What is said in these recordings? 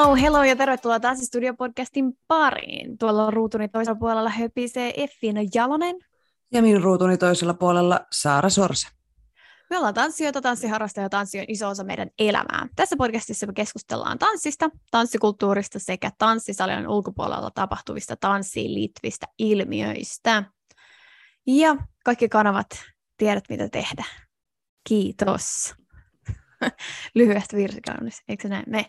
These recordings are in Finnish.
Hello, hello ja tervetuloa taas Studio-podcastin pariin. Tuolla ruutuni toisella puolella höpisee Effina Jalonen. Ja minun ruutuni toisella puolella Saara Sorsa. Me ollaan tanssijoita, tanssiharrastajia ja tanssi on iso osa meidän elämää. Tässä podcastissa me keskustellaan tanssista, tanssikulttuurista sekä tanssisalien ulkopuolella tapahtuvista tanssiin liittyvistä ilmiöistä. Ja kaikki kanavat tiedät, mitä tehdä. Kiitos. Lyhyestä virsikäynnistä, eikö se näin? Me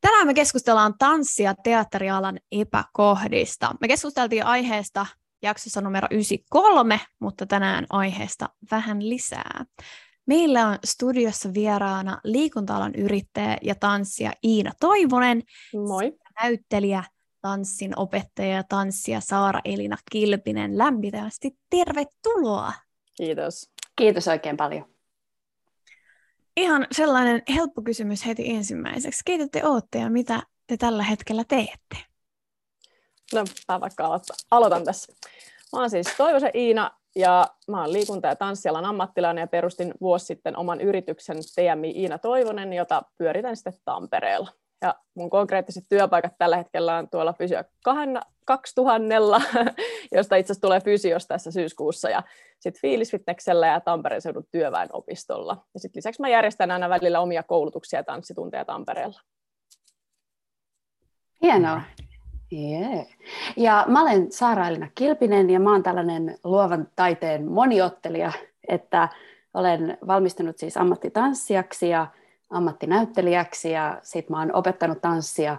Tänään me keskustellaan tanssi- ja teatterialan epäkohdista. Me keskusteltiin aiheesta jaksossa numero 93, mutta tänään aiheesta vähän lisää. Meillä on studiossa vieraana liikunta-alan yrittäjä ja tanssija Iina Toivonen. Moi. Näyttelijä, tanssin opettaja ja tanssija Saara Elina Kilpinen. Lämpimästi tervetuloa. Kiitos. Kiitos oikein paljon. Ihan sellainen helppo kysymys heti ensimmäiseksi. Keitä te olette ja mitä te tällä hetkellä teette? No, mä vaikka aloitan, aloitan tässä. Mä oon siis Toivosen Iina ja mä oon liikunta- ja tanssialan ammattilainen ja perustin vuosi sitten oman yrityksen TMI Iina Toivonen, jota pyöritän sitten Tampereella. Ja mun konkreettiset työpaikat tällä hetkellä on tuolla Fysio 2000, josta itse asiassa tulee Fysios tässä syyskuussa, ja sitten Fiilisfitneksellä ja Tampereen seudun työväenopistolla. Ja sitten lisäksi mä järjestän aina välillä omia koulutuksia ja tanssitunteja Tampereella. Hienoa. Yeah. Ja mä olen Saara-Elina Kilpinen ja mä oon tällainen luovan taiteen moniottelija, että olen valmistunut siis ammattitanssijaksi ja ammattinäyttelijäksi ja sitten mä oon opettanut tanssia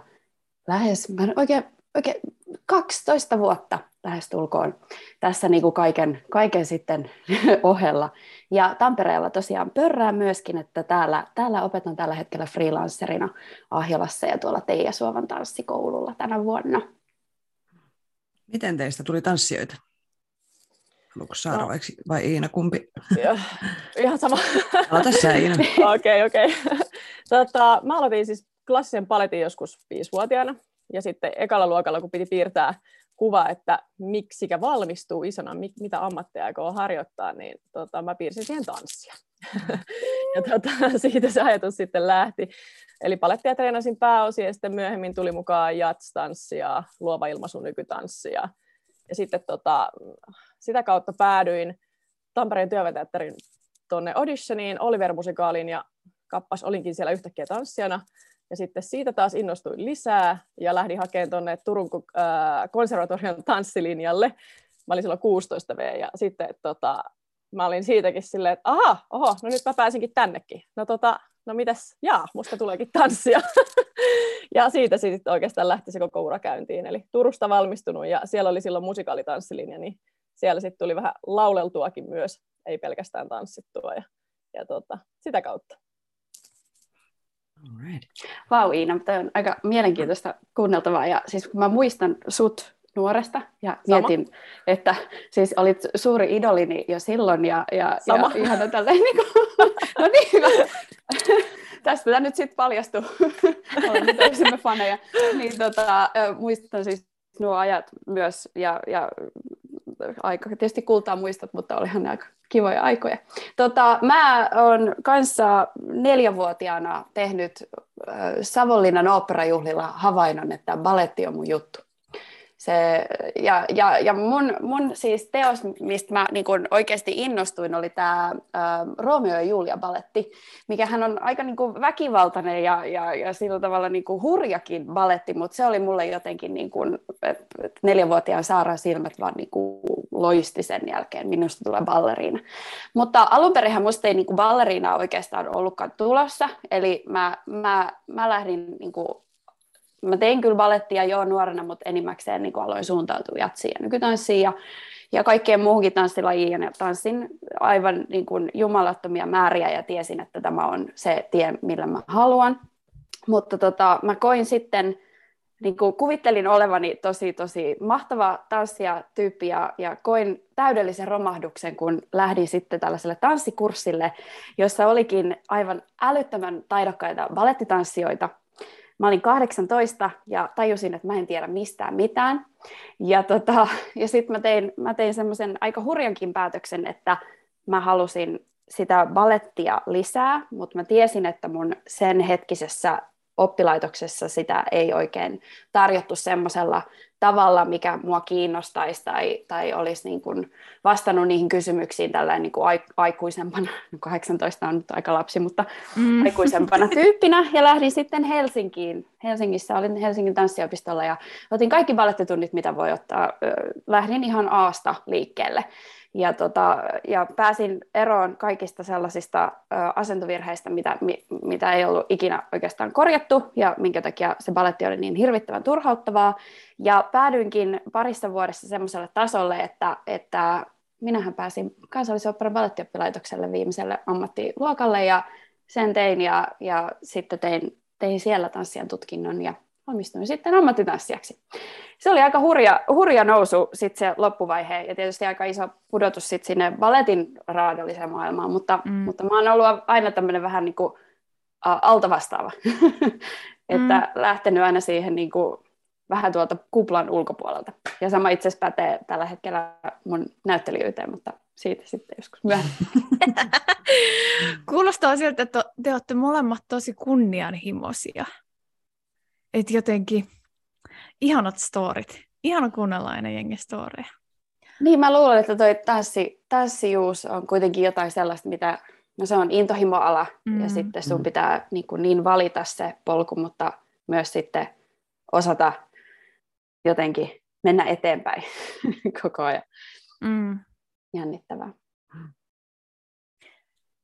lähes, mä oikein, oikein 12 vuotta lähestulkoon tässä niin kuin kaiken, kaiken sitten ohella. Ja Tampereella tosiaan pörrää myöskin, että täällä, täällä opetan tällä hetkellä freelancerina Ahjolassa ja tuolla Teija Suovan tanssikoululla tänä vuonna. Miten teistä tuli tanssijoita? Haluatko Saara no. vai, vai Iina, kumpi? Ja, ihan sama. Aloita sä Iina. Okei, okei. Okay, okay. tota, mä aloitin siis klassisen paletin joskus viisivuotiaana. Ja sitten ekalla luokalla, kun piti piirtää kuva, että miksikä valmistuu isona, mitä ammatteja aikoo harjoittaa, niin tota, mä piirsin siihen tanssia. ja tota, siitä se ajatus sitten lähti. Eli palettia treenasin pääosin ja sitten myöhemmin tuli mukaan jats-tanssi ja luova ilmaisu nykytanssi. Ja, sitten tota, sitä kautta päädyin Tampereen työväteatterin tuonne auditioniin, Oliver-musikaaliin ja kappas olinkin siellä yhtäkkiä tanssijana. Ja sitten siitä taas innostuin lisää ja lähdin hakemaan tuonne Turun äh, konservatorion tanssilinjalle. Mä olin silloin 16 V ja sitten tota, mä olin siitäkin silleen, että aha, oho, no nyt mä pääsinkin tännekin. No tota, no mitäs, jaa, musta tuleekin tanssia. ja siitä sitten oikeastaan lähti se koko ura käyntiin. Eli Turusta valmistunut ja siellä oli silloin musikaalitanssilinja, niin siellä sitten tuli vähän lauleltuakin myös, ei pelkästään tanssittua ja, ja tota, sitä kautta. Vau Iina, tämä on aika mielenkiintoista kuunneltavaa ja siis kun mä muistan sut nuoresta ja Sama. mietin, että siis olit suuri idolini jo silloin ja, ja, Sama. ja ihan tälleen niin kuin, no niin hyvä. Tästä tämä nyt sitten paljastuu, olemme toisemme faneja, niin tota, muistan siis nuo ajat myös ja, ja aika tietysti kultaa muistat, mutta olihan ne aika kivoja aikoja. Tota, mä oon kanssa neljävuotiaana tehnyt äh, Savonlinnan oopperajuhlilla havainnon, että balletti on mun juttu. Se, ja, ja, ja mun, mun siis teos, mistä mä niin kun oikeasti innostuin, oli tämä äh, Romeo ja Julia balletti, mikä hän on aika niin kuin väkivaltainen ja, ja, ja sillä tavalla niin kuin hurjakin balletti, mutta se oli mulle jotenkin, niin kuin, että et neljänvuotiaan Saara silmät vaan niin kuin loisti sen jälkeen, minusta tulee balleriina. Mutta alun perinhän musta ei niin balleriina oikeastaan ollutkaan tulossa, eli mä, mä, mä lähdin niin kuin mä tein kyllä balettia jo nuorena, mutta enimmäkseen niin aloin suuntautua jatsiin ja nykytanssiin. Ja, ja kaikkeen muuhunkin tanssilajiin ja tanssin aivan niin kuin jumalattomia määriä ja tiesin, että tämä on se tie, millä mä haluan. Mutta tota, mä koin sitten, niin kuin kuvittelin olevani tosi tosi mahtava tanssia tyyppi ja, ja koin täydellisen romahduksen, kun lähdin sitten tällaiselle tanssikurssille, jossa olikin aivan älyttömän taidokkaita balettitanssijoita. Mä olin 18 ja tajusin, että mä en tiedä mistään mitään. Ja, tota, ja sitten mä tein, mä tein semmoisen aika hurjankin päätöksen, että mä halusin sitä balettia lisää, mutta mä tiesin, että mun sen hetkisessä oppilaitoksessa sitä ei oikein tarjottu semmoisella tavalla, mikä mua kiinnostaisi tai, tai olisi niin kuin vastannut niihin kysymyksiin tällainen niin kuin aikuisempana, no 18 on nyt aika lapsi, mutta mm. aikuisempana tyyppinä, ja lähdin sitten Helsinkiin. Helsingissä olin Helsingin tanssiopistolla ja otin kaikki ballettitunnit, mitä voi ottaa. Lähdin ihan Aasta liikkeelle ja, tota, ja pääsin eroon kaikista sellaisista ö, asentovirheistä, mitä, mi, mitä ei ollut ikinä oikeastaan korjattu ja minkä takia se baletti oli niin hirvittävän turhauttavaa. Ja päädyinkin parissa vuodessa semmoiselle tasolle, että, että minähän pääsin kansallisoperan balettioppilaitokselle viimeiselle ammattiluokalle ja sen tein ja, ja sitten tein, tein siellä tanssijan tutkinnon ja valmistuin sitten ammattitanssijaksi. Se oli aika hurja, hurja nousu sitten se loppuvaihe ja tietysti aika iso pudotus sitten sinne balletin raadolliseen maailmaan, mutta, mm. mutta mä oon ollut aina tämmöinen vähän niin kuin altavastaava, että mm. lähtenyt aina siihen niin kuin vähän tuolta kuplan ulkopuolelta. Ja sama itse asiassa pätee tällä hetkellä mun näyttelijyyteen, mutta siitä sitten joskus myöhemmin. Kuulostaa siltä, että te olette molemmat tosi kunnianhimoisia että jotenkin ihanat storit. Ihana kuunnella aina jengi storeja. Niin, mä luulen, että toi tanssi, tanssijuus on kuitenkin jotain sellaista, mitä, no se on intohimoala, mm. ja sitten sun pitää niin, kuin niin valita se polku, mutta myös sitten osata jotenkin mennä eteenpäin koko ajan. Mm. Jännittävää.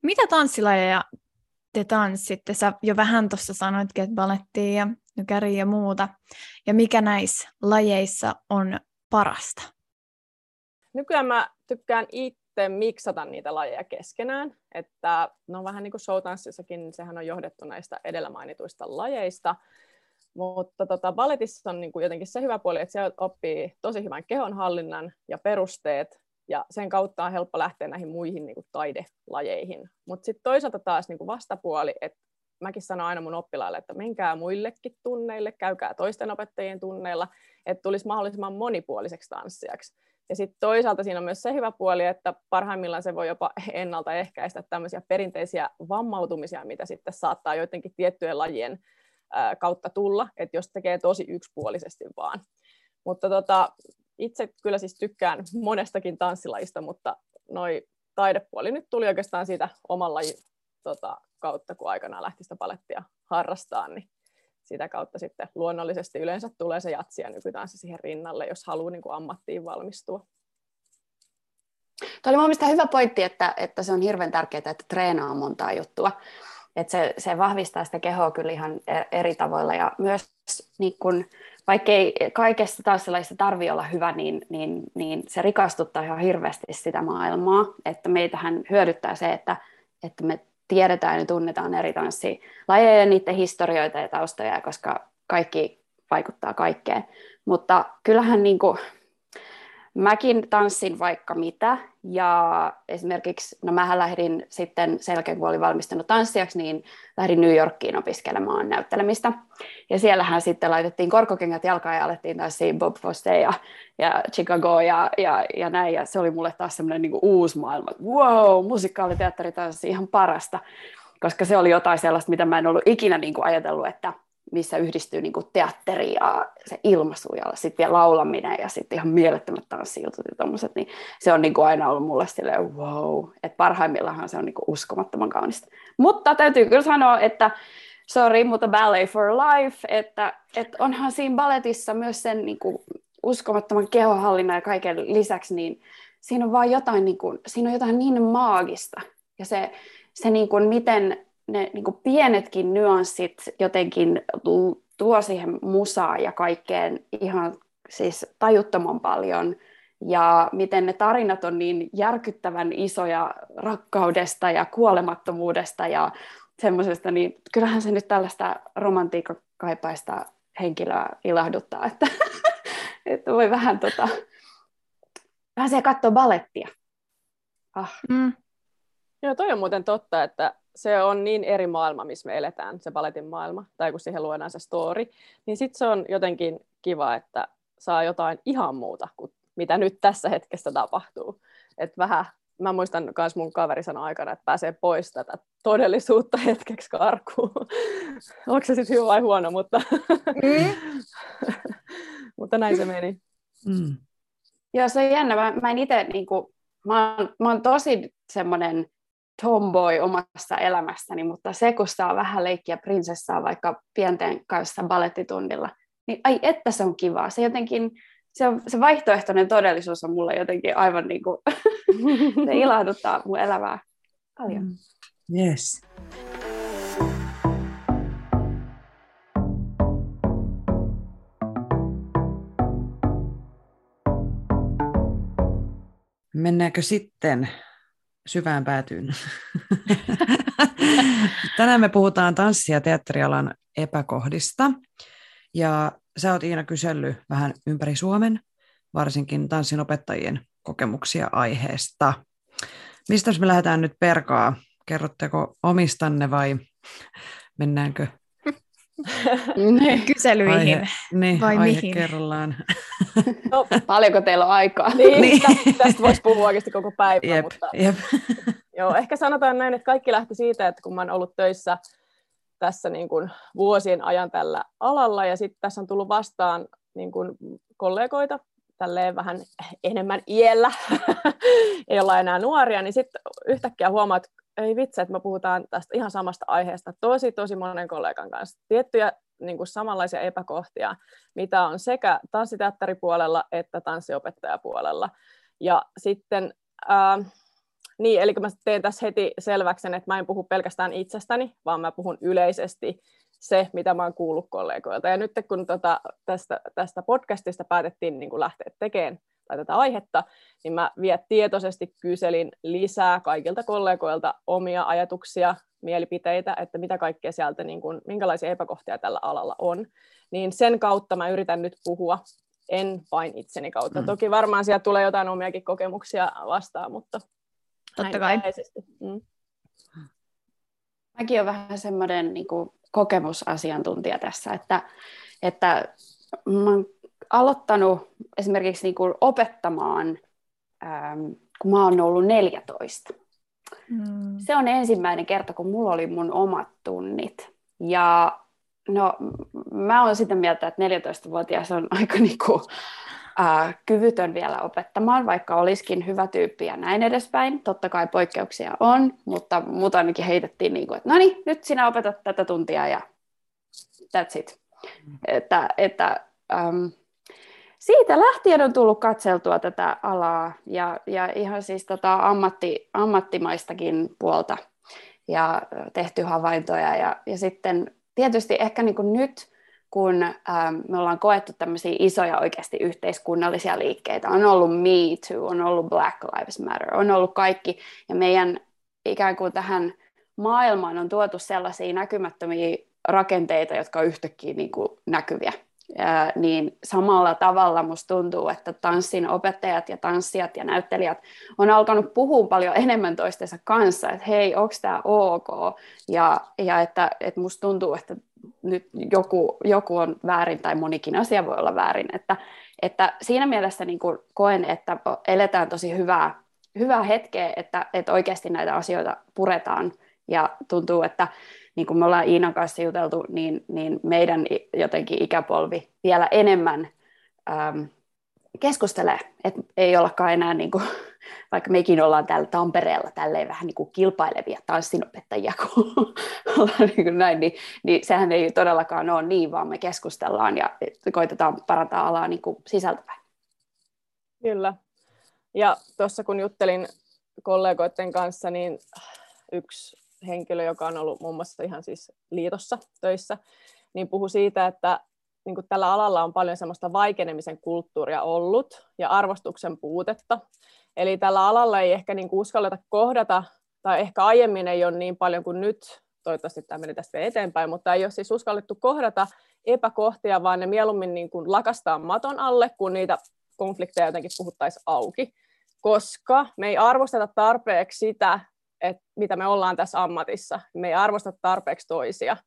Mitä tanssilajeja te tanssitte? Sä jo vähän tuossa sanoitkin, että balettia ja nykäriä ja muuta. Ja mikä näissä lajeissa on parasta? Nykyään mä tykkään itse miksata niitä lajeja keskenään. Että no vähän niin kuin showtanssissakin, niin sehän on johdettu näistä edellä mainituista lajeista. Mutta tota, balletissa on niin kuin jotenkin se hyvä puoli, että siellä oppii tosi hyvän kehonhallinnan ja perusteet, ja sen kautta on helppo lähteä näihin muihin niin kuin taidelajeihin. Mutta sitten toisaalta taas niin kuin vastapuoli, että mäkin sanon aina mun oppilaille, että menkää muillekin tunneille, käykää toisten opettajien tunneilla, että tulisi mahdollisimman monipuoliseksi tanssijaksi. Ja sitten toisaalta siinä on myös se hyvä puoli, että parhaimmillaan se voi jopa ennaltaehkäistä tämmöisiä perinteisiä vammautumisia, mitä sitten saattaa joidenkin tiettyjen lajien kautta tulla, että jos tekee tosi yksipuolisesti vaan. Mutta tota, itse kyllä siis tykkään monestakin tanssilajista, mutta noi taidepuoli nyt tuli oikeastaan siitä oman lajin tota, kautta, kun aikanaan lähti sitä palettia harrastaa, niin sitä kautta sitten luonnollisesti yleensä tulee se jatsi ja nykytanssi siihen rinnalle, jos haluaa niin kuin ammattiin valmistua. Tuo oli mielestäni hyvä pointti, että, että se on hirveän tärkeää, että treenaa montaa juttua. Että se, se vahvistaa sitä kehoa kyllä ihan e-, eri tavoilla ja myös niin kun, vaikkei kaikessa tanssilaissa tarvitse olla hyvä, niin, niin, niin se rikastuttaa ihan hirveästi sitä maailmaa, että meitähän hyödyttää se, että, että me tiedetään ja tunnetaan eri tanssilajeja ja niiden historioita ja taustoja, koska kaikki vaikuttaa kaikkeen. Mutta kyllähän niin kuin, mäkin tanssin vaikka mitä, ja esimerkiksi, no mähän lähdin sitten selkeä, kun olin valmistunut tanssijaksi, niin lähdin New Yorkiin opiskelemaan näyttelemistä. Ja siellähän sitten laitettiin korkokengät jalkaan ja alettiin tanssia Bob Fosse ja, ja Chicago ja, ja, ja näin. Ja se oli mulle taas semmoinen niin uusi maailma. Wow, musikaaliteatteritanssi ihan parasta. Koska se oli jotain sellaista, mitä mä en ollut ikinä niin kuin ajatellut, että missä yhdistyy niin kuin teatteri ja se ilmaisu ja sitten vielä laulaminen ja sitten ihan mielettömät tanssijutut ja tommoset, niin se on niin kuin aina ollut mulle silleen wow, että parhaimmillaan se on niin kuin uskomattoman kaunista. Mutta täytyy kyllä sanoa, että sorry, mutta ballet for life, että, että onhan siinä balletissa myös sen niin kuin uskomattoman kehohallinnan ja kaiken lisäksi, niin siinä on vaan jotain, niin kuin, siinä on jotain niin maagista. Ja se, se niin kuin miten ne niin kuin pienetkin nyanssit jotenkin tuo siihen musaa ja kaikkeen ihan siis tajuttoman paljon. ja miten ne tarinat on niin järkyttävän isoja rakkaudesta ja kuolemattomuudesta ja semmoisesta, niin kyllähän se nyt tällaista romantiikkakaipaista henkilöä ilahduttaa, että, että voi vähän, tota, vähän se katsoa balettia. Ah. Mm. Joo, toi on muuten totta, että se on niin eri maailma, missä me eletään, se baletin maailma, tai kun siihen luodaan se story, niin sitten se on jotenkin kiva, että saa jotain ihan muuta kuin mitä nyt tässä hetkessä tapahtuu. Et vähän, mä muistan myös mun kaveri sanoi aikana, että pääsee pois tätä todellisuutta hetkeksi karkuun. Onko se sitten hyvä vai huono, mutta, mm. mutta näin se meni. Mm. Joo, se on jännä. Mä, mä en itse, niin kuin, mä, oon, mä oon tosi semmoinen tomboy omassa elämässäni, mutta se, kun saa vähän leikkiä prinsessaa vaikka pienten kanssa balettitunnilla, niin ai että se on kivaa. Se jotenkin, se, on, se vaihtoehtoinen todellisuus on mulle jotenkin aivan niin kuin, se ilahduttaa mun elämää paljon. Mm. Yes. Mennäänkö sitten syvään päätyyn? Tänään me puhutaan tanssi- ja teatterialan epäkohdista. Ja sä oot Iina kysellyt vähän ympäri Suomen, varsinkin tanssinopettajien kokemuksia aiheesta. Mistä me lähdetään nyt perkaa? Kerrotteko omistanne vai mennäänkö Kyselyihin aihe, niin, vai aihe mihin? kerrallaan. No, paljonko teillä on aikaa? Niin, niin. Tästä, tästä voisi puhua oikeasti koko päivän. Jep, mutta, jep. Joo, ehkä sanotaan näin, että kaikki lähti siitä, että kun mä olen ollut töissä tässä niin kuin vuosien ajan tällä alalla, ja sitten tässä on tullut vastaan niin kuin kollegoita, tälleen vähän enemmän iällä, ei olla enää nuoria, niin sitten yhtäkkiä huomaat, ei vitsi, että me puhutaan tästä ihan samasta aiheesta tosi, tosi monen kollegan kanssa. Tiettyjä niin kuin samanlaisia epäkohtia, mitä on sekä tanssiteatteripuolella että tanssiopettajapuolella. Ja sitten, ää, niin, eli mä teen tässä heti selväksi, että mä en puhu pelkästään itsestäni, vaan mä puhun yleisesti se, mitä mä oon kuullut kollegoilta. Ja nyt kun tota, tästä, tästä podcastista päätettiin niin kuin lähteä tekemään tai tätä aihetta, niin mä vielä tietoisesti kyselin lisää kaikilta kollegoilta omia ajatuksia, mielipiteitä, että mitä kaikkea sieltä, niin kuin, minkälaisia epäkohtia tällä alalla on. Niin sen kautta mä yritän nyt puhua, en vain itseni kautta. Mm. Toki varmaan sieltä tulee jotain omiakin kokemuksia vastaan, mutta Totta kai. Mm. Mäkin olen vähän semmoinen niin kuin, kokemusasiantuntija tässä, että, että mä oon aloittanut esimerkiksi niin kuin opettamaan, ähm, kun mä oon ollut 14. Mm. Se on ensimmäinen kerta, kun mulla oli mun omat tunnit. Ja no, mä oon sitä mieltä, että 14-vuotias on aika niin kuin, äh, kyvytön vielä opettamaan, vaikka olisikin hyvä tyyppi ja näin edespäin. Totta kai poikkeuksia on, mutta mut ainakin heitettiin niin kuin, että no niin, nyt sinä opetat tätä tuntia ja that's it. Mm. Että, että ähm, siitä lähtien on tullut katseltua tätä alaa ja, ja ihan siis tota ammatti, ammattimaistakin puolta ja tehty havaintoja. Ja, ja sitten tietysti ehkä niin kuin nyt, kun ähm, me ollaan koettu tämmöisiä isoja oikeasti yhteiskunnallisia liikkeitä, on ollut Me Too, on ollut Black Lives Matter, on ollut kaikki, ja meidän ikään kuin tähän maailmaan on tuotu sellaisia näkymättömiä rakenteita, jotka on yhtäkkiä niin kuin näkyviä niin samalla tavalla musta tuntuu, että tanssin opettajat ja tanssijat ja näyttelijät on alkanut puhua paljon enemmän toistensa kanssa, että hei, onko tämä ok, ja, ja että, että musta tuntuu, että nyt joku, joku on väärin tai monikin asia voi olla väärin, että, että siinä mielessä niin kuin koen, että eletään tosi hyvää, hyvää hetkeä, että, että oikeasti näitä asioita puretaan, ja tuntuu, että niin kuin me ollaan Iinan kanssa juteltu, niin, niin meidän jotenkin ikäpolvi vielä enemmän äm, keskustelee, että ei ollakaan enää, niin kuin, vaikka mekin ollaan täällä Tampereella tälleen vähän niin kuin kilpailevia tanssinopettajia, kun ollaan niin kuin näin, niin, niin sehän ei todellakaan ole niin, vaan me keskustellaan ja koitetaan parantaa alaa niin kuin sisältäpäin. Kyllä. Ja tuossa kun juttelin kollegoiden kanssa, niin yksi henkilö, joka on ollut muun muassa ihan siis liitossa töissä, niin puhui siitä, että niin kuin tällä alalla on paljon semmoista vaikenemisen kulttuuria ollut ja arvostuksen puutetta. Eli tällä alalla ei ehkä niin kuin uskalleta kohdata, tai ehkä aiemmin ei ole niin paljon kuin nyt, toivottavasti tämä meni tästä eteenpäin, mutta ei ole siis uskallettu kohdata epäkohtia, vaan ne mieluummin niin kuin lakastaa maton alle, kun niitä konflikteja jotenkin puhuttaisiin auki. Koska me ei arvosteta tarpeeksi sitä, että mitä me ollaan tässä ammatissa. Me ei arvosta tarpeeksi toisia.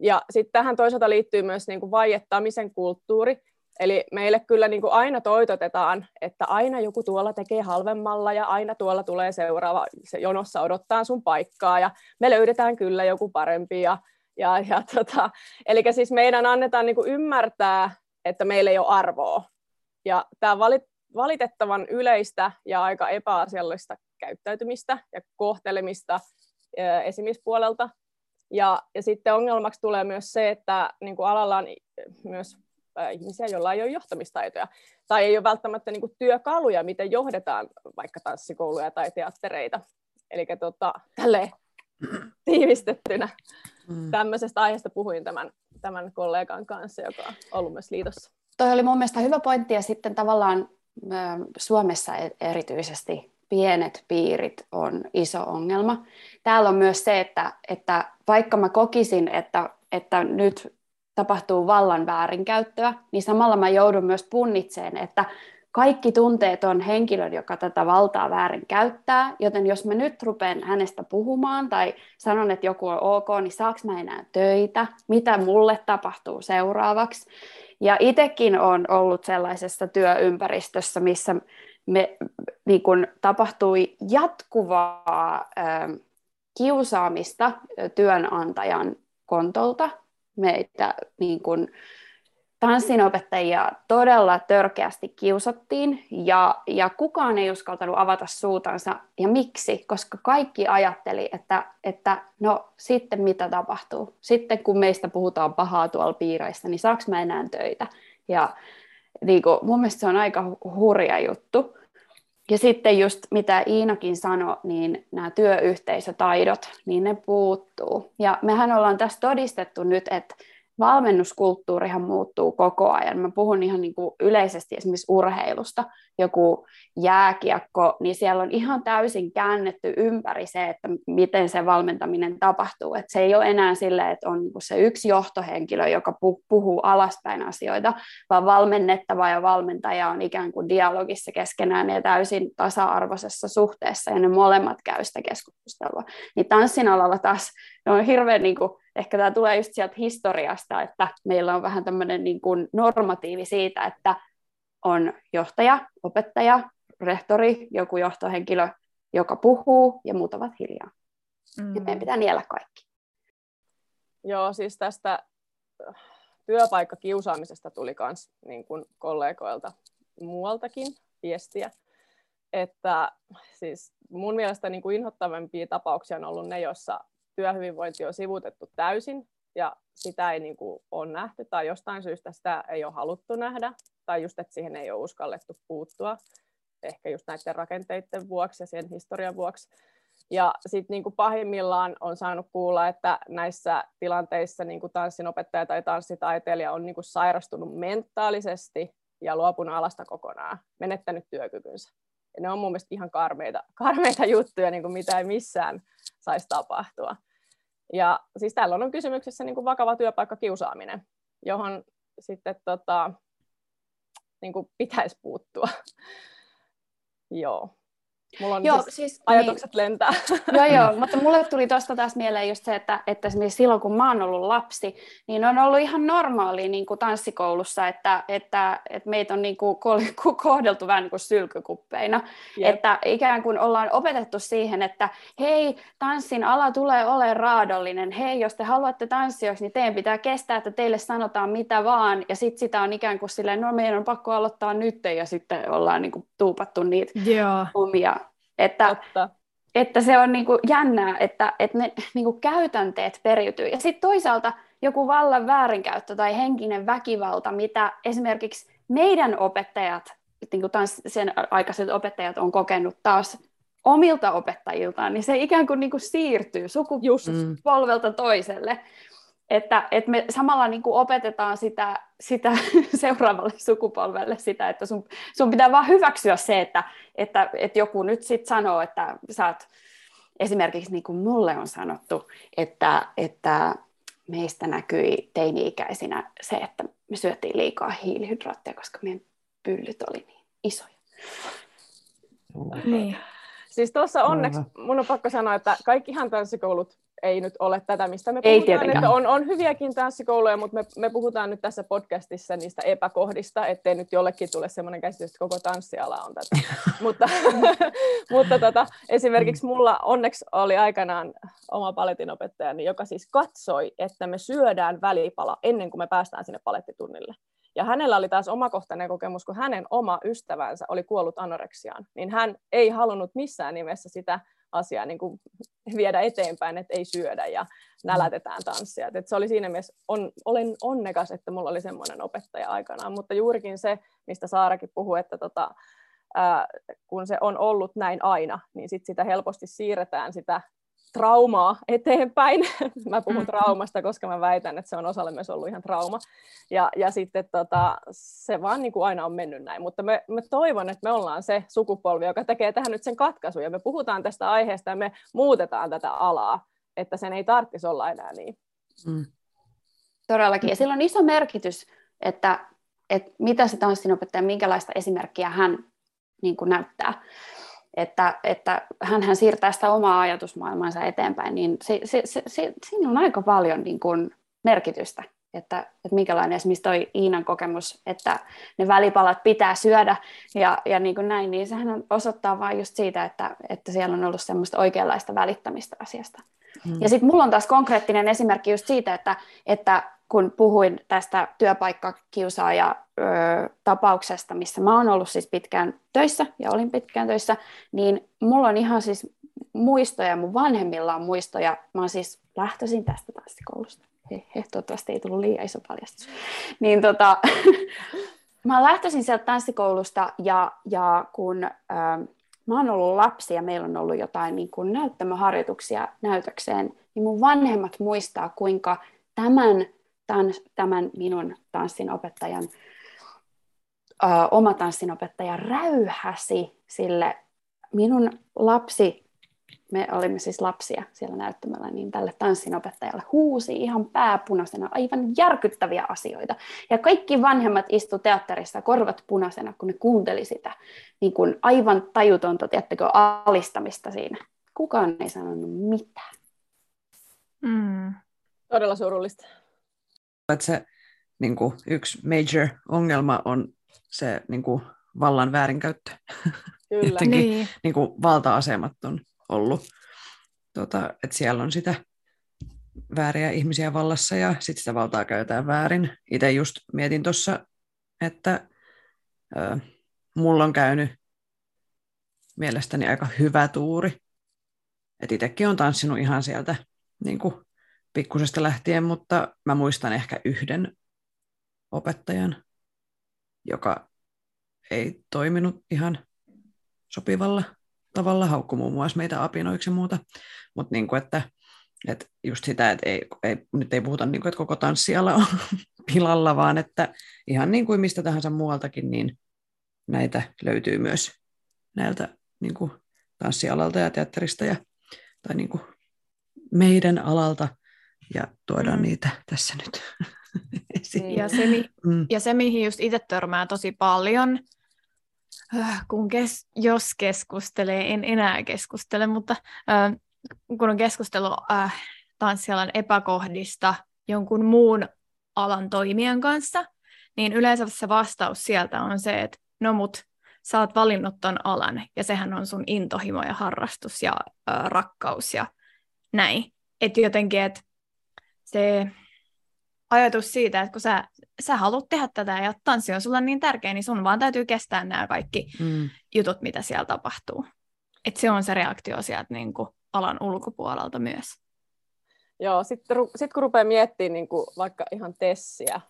Ja sitten tähän toisaalta liittyy myös niin kuin vaiettamisen kulttuuri. Eli meille kyllä niin kuin aina toitotetaan, että aina joku tuolla tekee halvemmalla ja aina tuolla tulee seuraava, se jonossa odottaa sun paikkaa ja me löydetään kyllä joku parempi. Ja, ja, ja tota, eli siis meidän annetaan niin kuin ymmärtää, että meillä ei ole arvoa. Ja tämä valit, valitettavan yleistä ja aika epäasiallista käyttäytymistä ja kohtelemista esimiespuolelta. Ja, ja sitten ongelmaksi tulee myös se, että niin kuin alalla on myös ihmisiä, joilla ei ole johtamistaitoja tai ei ole välttämättä niin kuin työkaluja, miten johdetaan vaikka tanssikouluja tai teattereita. Eli tota, tälleen tiivistettynä mm. tämmöisestä aiheesta puhuin tämän, tämän kollegan kanssa, joka on ollut myös liitossa. Toi oli mun mielestä hyvä pointti ja sitten tavallaan Suomessa e- erityisesti pienet piirit on iso ongelma. Täällä on myös se, että, että vaikka mä kokisin, että, että nyt tapahtuu vallan väärinkäyttöä, niin samalla mä joudun myös punnitseen, että kaikki tunteet on henkilön, joka tätä valtaa väärin käyttää, joten jos mä nyt rupean hänestä puhumaan tai sanon, että joku on ok, niin saaks mä enää töitä, mitä mulle tapahtuu seuraavaksi. Ja itsekin on ollut sellaisessa työympäristössä, missä me, niin kun, tapahtui jatkuvaa äh, kiusaamista työnantajan kontolta. Meitä niin kun, tanssinopettajia todella törkeästi kiusattiin ja, ja kukaan ei uskaltanut avata suutansa. Ja miksi? Koska kaikki ajatteli, että, että no sitten mitä tapahtuu? Sitten kun meistä puhutaan pahaa tuolla piireissä, niin saaks mä enää töitä? Ja niin kuin, mun mielestä se on aika hurja juttu. Ja sitten just mitä Iinakin sanoi, niin nämä työyhteisötaidot, niin ne puuttuu. Ja mehän ollaan tässä todistettu nyt, että valmennuskulttuurihan muuttuu koko ajan. Mä puhun ihan niin kuin yleisesti esimerkiksi urheilusta, joku jääkiekko, niin siellä on ihan täysin käännetty ympäri se, että miten se valmentaminen tapahtuu. Et se ei ole enää sille, että on niin se yksi johtohenkilö, joka puhuu alaspäin asioita, vaan valmennettava ja valmentaja on ikään kuin dialogissa keskenään ja täysin tasa-arvoisessa suhteessa, ja ne molemmat käy sitä keskustelua. Niin tanssin alalla taas ne on hirveän niin kuin, ehkä tämä tulee just sieltä historiasta, että meillä on vähän tämmöinen niin kuin normatiivi siitä, että on johtaja, opettaja, rehtori, joku johtohenkilö, joka puhuu ja muut ovat hiljaa. Mm. Ja meidän pitää niellä kaikki. Joo, siis tästä äh, työpaikkakiusaamisesta tuli myös niin kuin kollegoilta muualtakin viestiä, että siis mun mielestä niin kuin inhottavimpia tapauksia on ollut ne, joissa työhyvinvointi on sivutettu täysin ja sitä ei niin kuin ole nähty tai jostain syystä sitä ei ole haluttu nähdä tai just, että siihen ei ole uskallettu puuttua, ehkä just näiden rakenteiden vuoksi ja sen historian vuoksi. Ja sitten niin pahimmillaan on saanut kuulla, että näissä tilanteissa niin kuin tanssinopettaja tai tanssitaiteilija on niin kuin sairastunut mentaalisesti ja luopunut alasta kokonaan, menettänyt työkykynsä. Ja ne on mun mielestä ihan karmeita, karmeita juttuja, niin kuin mitä ei missään saisi tapahtua. Ja siis tällöin on kysymyksessä niin kuin vakava työpaikkakiusaaminen, johon sitten tota, niin kuin pitäisi puuttua. Joo. Mulla on joo, siis, siis ajatukset niin, lentää. Joo, joo, mutta mulle tuli tuosta taas mieleen just se, että, että esimerkiksi silloin kun mä oon ollut lapsi, niin on ollut ihan normaali niin kuin tanssikoulussa, että, että, että meitä on niin kuin kohdeltu vähän niin kuin sylkykuppeina. Yep. Että ikään kuin ollaan opetettu siihen, että hei, tanssin ala tulee olemaan raadollinen. Hei, jos te haluatte tanssia, niin teidän pitää kestää, että teille sanotaan mitä vaan. Ja sitten sitä on ikään kuin silleen, no meidän on pakko aloittaa nyt, ja sitten ollaan niin kuin tuupattu niitä yeah. omia että, että se on niin kuin jännää, että, että ne niin kuin käytänteet periytyy. Ja sitten toisaalta joku vallan väärinkäyttö tai henkinen väkivalta, mitä esimerkiksi meidän opettajat, niin kuin taas sen aikaiset opettajat on kokenut taas omilta opettajiltaan, niin se ikään kuin, niin kuin siirtyy sukupolvelta mm. toiselle. Että, että me samalla niin kuin opetetaan sitä, sitä seuraavalle sukupolvelle sitä, että sun, sun pitää vaan hyväksyä se, että, että, että joku nyt sitten sanoo, että sä oot, esimerkiksi niin kuin mulle on sanottu, että, että meistä näkyi teini-ikäisinä se, että me syöttiin liikaa hiilihydraatteja, koska meidän pyllyt oli niin isoja. Niin. Siis tuossa onneksi mun on pakko sanoa, että kaikkihan tanssikoulut ei nyt ole tätä, mistä me ei puhutaan. Että on, on hyviäkin tanssikouluja, mutta me, me puhutaan nyt tässä podcastissa niistä epäkohdista, ettei nyt jollekin tule semmoinen käsitys, että koko tanssiala on tätä. mutta mutta tota, esimerkiksi mulla onneksi oli aikanaan oma palettinopettajani, joka siis katsoi, että me syödään välipala ennen kuin me päästään sinne palettitunnille. Ja hänellä oli taas omakohtainen kokemus, kun hänen oma ystävänsä oli kuollut anoreksiaan, niin hän ei halunnut missään nimessä sitä asiaa niin kuin viedä eteenpäin, että ei syödä ja nälätetään tanssia. Et se oli siinä mielessä, on, olen onnekas, että mulla oli semmoinen opettaja aikanaan, mutta juurikin se, mistä Saarakin puhui, että tota, ää, kun se on ollut näin aina, niin sit sitä helposti siirretään sitä traumaa eteenpäin. mä puhun mm. traumasta, koska mä väitän, että se on osalle myös ollut ihan trauma. Ja, ja sitten tota, se vaan niin kuin aina on mennyt näin. Mutta me, me toivon, että me ollaan se sukupolvi, joka tekee tähän nyt sen katkaisun. Ja me puhutaan tästä aiheesta ja me muutetaan tätä alaa, että sen ei tarvitsisi olla enää niin. Mm. Todellakin. Ja sillä on iso merkitys, että, että mitä se tanssinopettaja, minkälaista esimerkkiä hän niin kuin näyttää että, että hän siirtää sitä omaa ajatusmaailmansa eteenpäin, niin se, se, se, se, siinä on aika paljon niin kuin merkitystä, että, että minkälainen esimerkiksi toi Iinan kokemus, että ne välipalat pitää syödä ja, ja niin kuin näin, niin sehän osoittaa vain just siitä, että, että siellä on ollut semmoista oikeanlaista välittämistä asiasta. Hmm. Ja sitten mulla on taas konkreettinen esimerkki just siitä, että, että kun puhuin tästä työpaikkakiusaaja tapauksesta, missä mä oon ollut siis pitkään töissä ja olin pitkään töissä, niin mulla on ihan siis muistoja, mun vanhemmilla on muistoja. Mä oon siis lähtöisin tästä tanssikoulusta. He, he, toivottavasti ei tullut liian iso paljastus. Niin tota, mä lähtöisin sieltä tanssikoulusta ja, ja kun äh, mä oon ollut lapsi ja meillä on ollut jotain niin näyttämöharjoituksia näytökseen, niin mun vanhemmat muistaa, kuinka tämän tämän, tämän minun tanssinopettajan, ö, oma tanssinopettaja räyhäsi sille minun lapsi, me olimme siis lapsia siellä näyttämällä, niin tälle tanssinopettajalle huusi ihan pääpunaisena aivan järkyttäviä asioita. Ja kaikki vanhemmat istu teatterissa korvat punaisena, kun ne kuunteli sitä niin kuin aivan tajutonta, tiettäkö, alistamista siinä. Kukaan ei sanonut mitään. Mm. Todella surullista että se niin kuin, yksi major ongelma on se niin kuin, vallan väärinkäyttö. Kyllä. Jotenkin, niin. Niin kuin, valta-asemat on ollut, tota, että siellä on sitä vääriä ihmisiä vallassa ja sitten sitä valtaa käytetään väärin. Itse just mietin tuossa, että ö, mulla on käynyt mielestäni aika hyvä tuuri. Että itsekin on tanssinut ihan sieltä niin kuin pikkusesta lähtien, mutta mä muistan ehkä yhden opettajan, joka ei toiminut ihan sopivalla tavalla, haukku muun muassa meitä apinoiksi ja muuta, mutta niin että, että just sitä, että ei, ei, nyt ei puhuta, niin kuin, että koko tanssiala on pilalla, vaan että ihan niin kuin mistä tahansa muualtakin, niin näitä löytyy myös näiltä niin kuin tanssialalta ja teatterista ja, tai niin kuin meidän alalta, ja tuodaan mm. niitä tässä nyt esiin. Ja se, mi- mm. ja se, mihin just itse törmää tosi paljon, äh, kun kes- jos keskustelee, en enää keskustele, mutta äh, kun on keskustelu äh, tanssialan epäkohdista jonkun muun alan toimijan kanssa, niin yleensä se vastaus sieltä on se, että no mut sä oot valinnut ton alan ja sehän on sun intohimo ja harrastus ja äh, rakkaus ja näin. Että jotenkin, että se ajatus siitä, että kun sä, sä haluat tehdä tätä ja tanssi on sulle niin tärkeä, niin sun vaan täytyy kestää nämä kaikki mm. jutut, mitä siellä tapahtuu. Et se on se reaktio sieltä niin kuin alan ulkopuolelta myös. Joo, sitten sit kun rupeaa miettimään niin kuin vaikka ihan tessiä,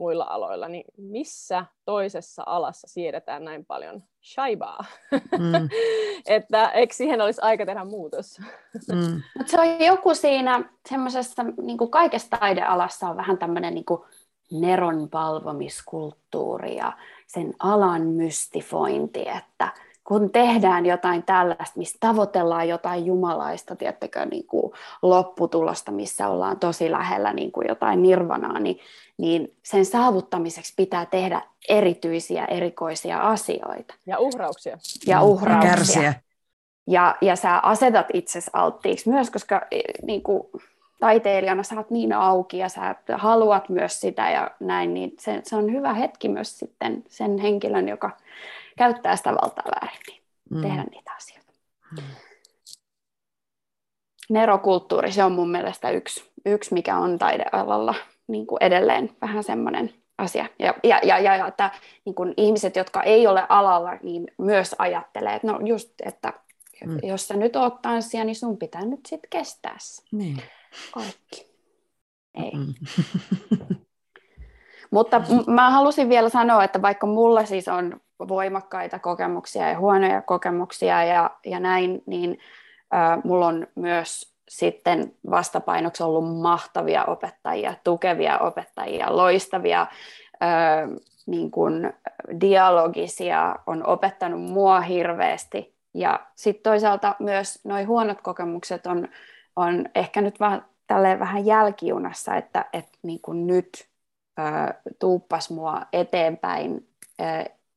muilla aloilla, niin missä toisessa alassa siedetään näin paljon shaibaa? Mm. että eikö siihen olisi aika tehdä muutos? mm. Mut se on joku siinä semmoisessa, niin kuin kaikessa taidealassa on vähän tämmöinen niin neron palvomiskulttuuri ja sen alan mystifointi, että kun tehdään jotain tällaista, missä tavoitellaan jotain jumalaista, tiettäkö, niin kuin lopputulosta, missä ollaan tosi lähellä niin kuin jotain nirvanaa, niin, niin sen saavuttamiseksi pitää tehdä erityisiä, erikoisia asioita. Ja uhrauksia. Ja uhrauksia. Kärsiä. Ja, ja sä asetat itsesi alttiiksi myös, koska e, niin kuin, taiteilijana sä oot niin auki ja sä haluat myös sitä ja näin, niin se, se on hyvä hetki myös sitten sen henkilön, joka käyttää sitä valtaa väärin, niin mm. tehdä niitä asioita. Mm. Nerokulttuuri, se on mun mielestä yksi, yksi mikä on taidealalla niin kuin edelleen vähän semmoinen asia. Ja, ja, ja, ja että niin kuin ihmiset, jotka ei ole alalla, niin myös ajattelee, että no just, että mm. jos sä nyt oot tanssia, niin sun pitää nyt sitten kestää se. Niin. Kaikki. Ei. Mm. Mutta mä halusin vielä sanoa, että vaikka mulla siis on voimakkaita kokemuksia ja huonoja kokemuksia ja, ja näin, niin äh, mulla on myös sitten vastapainoksi ollut mahtavia opettajia, tukevia opettajia, loistavia, äh, niin kuin dialogisia, on opettanut mua hirveästi. Ja sitten toisaalta myös nuo huonot kokemukset on, on ehkä nyt vähän, vähän jälkijunassa, että, että niin kuin nyt äh, tuuppas mua eteenpäin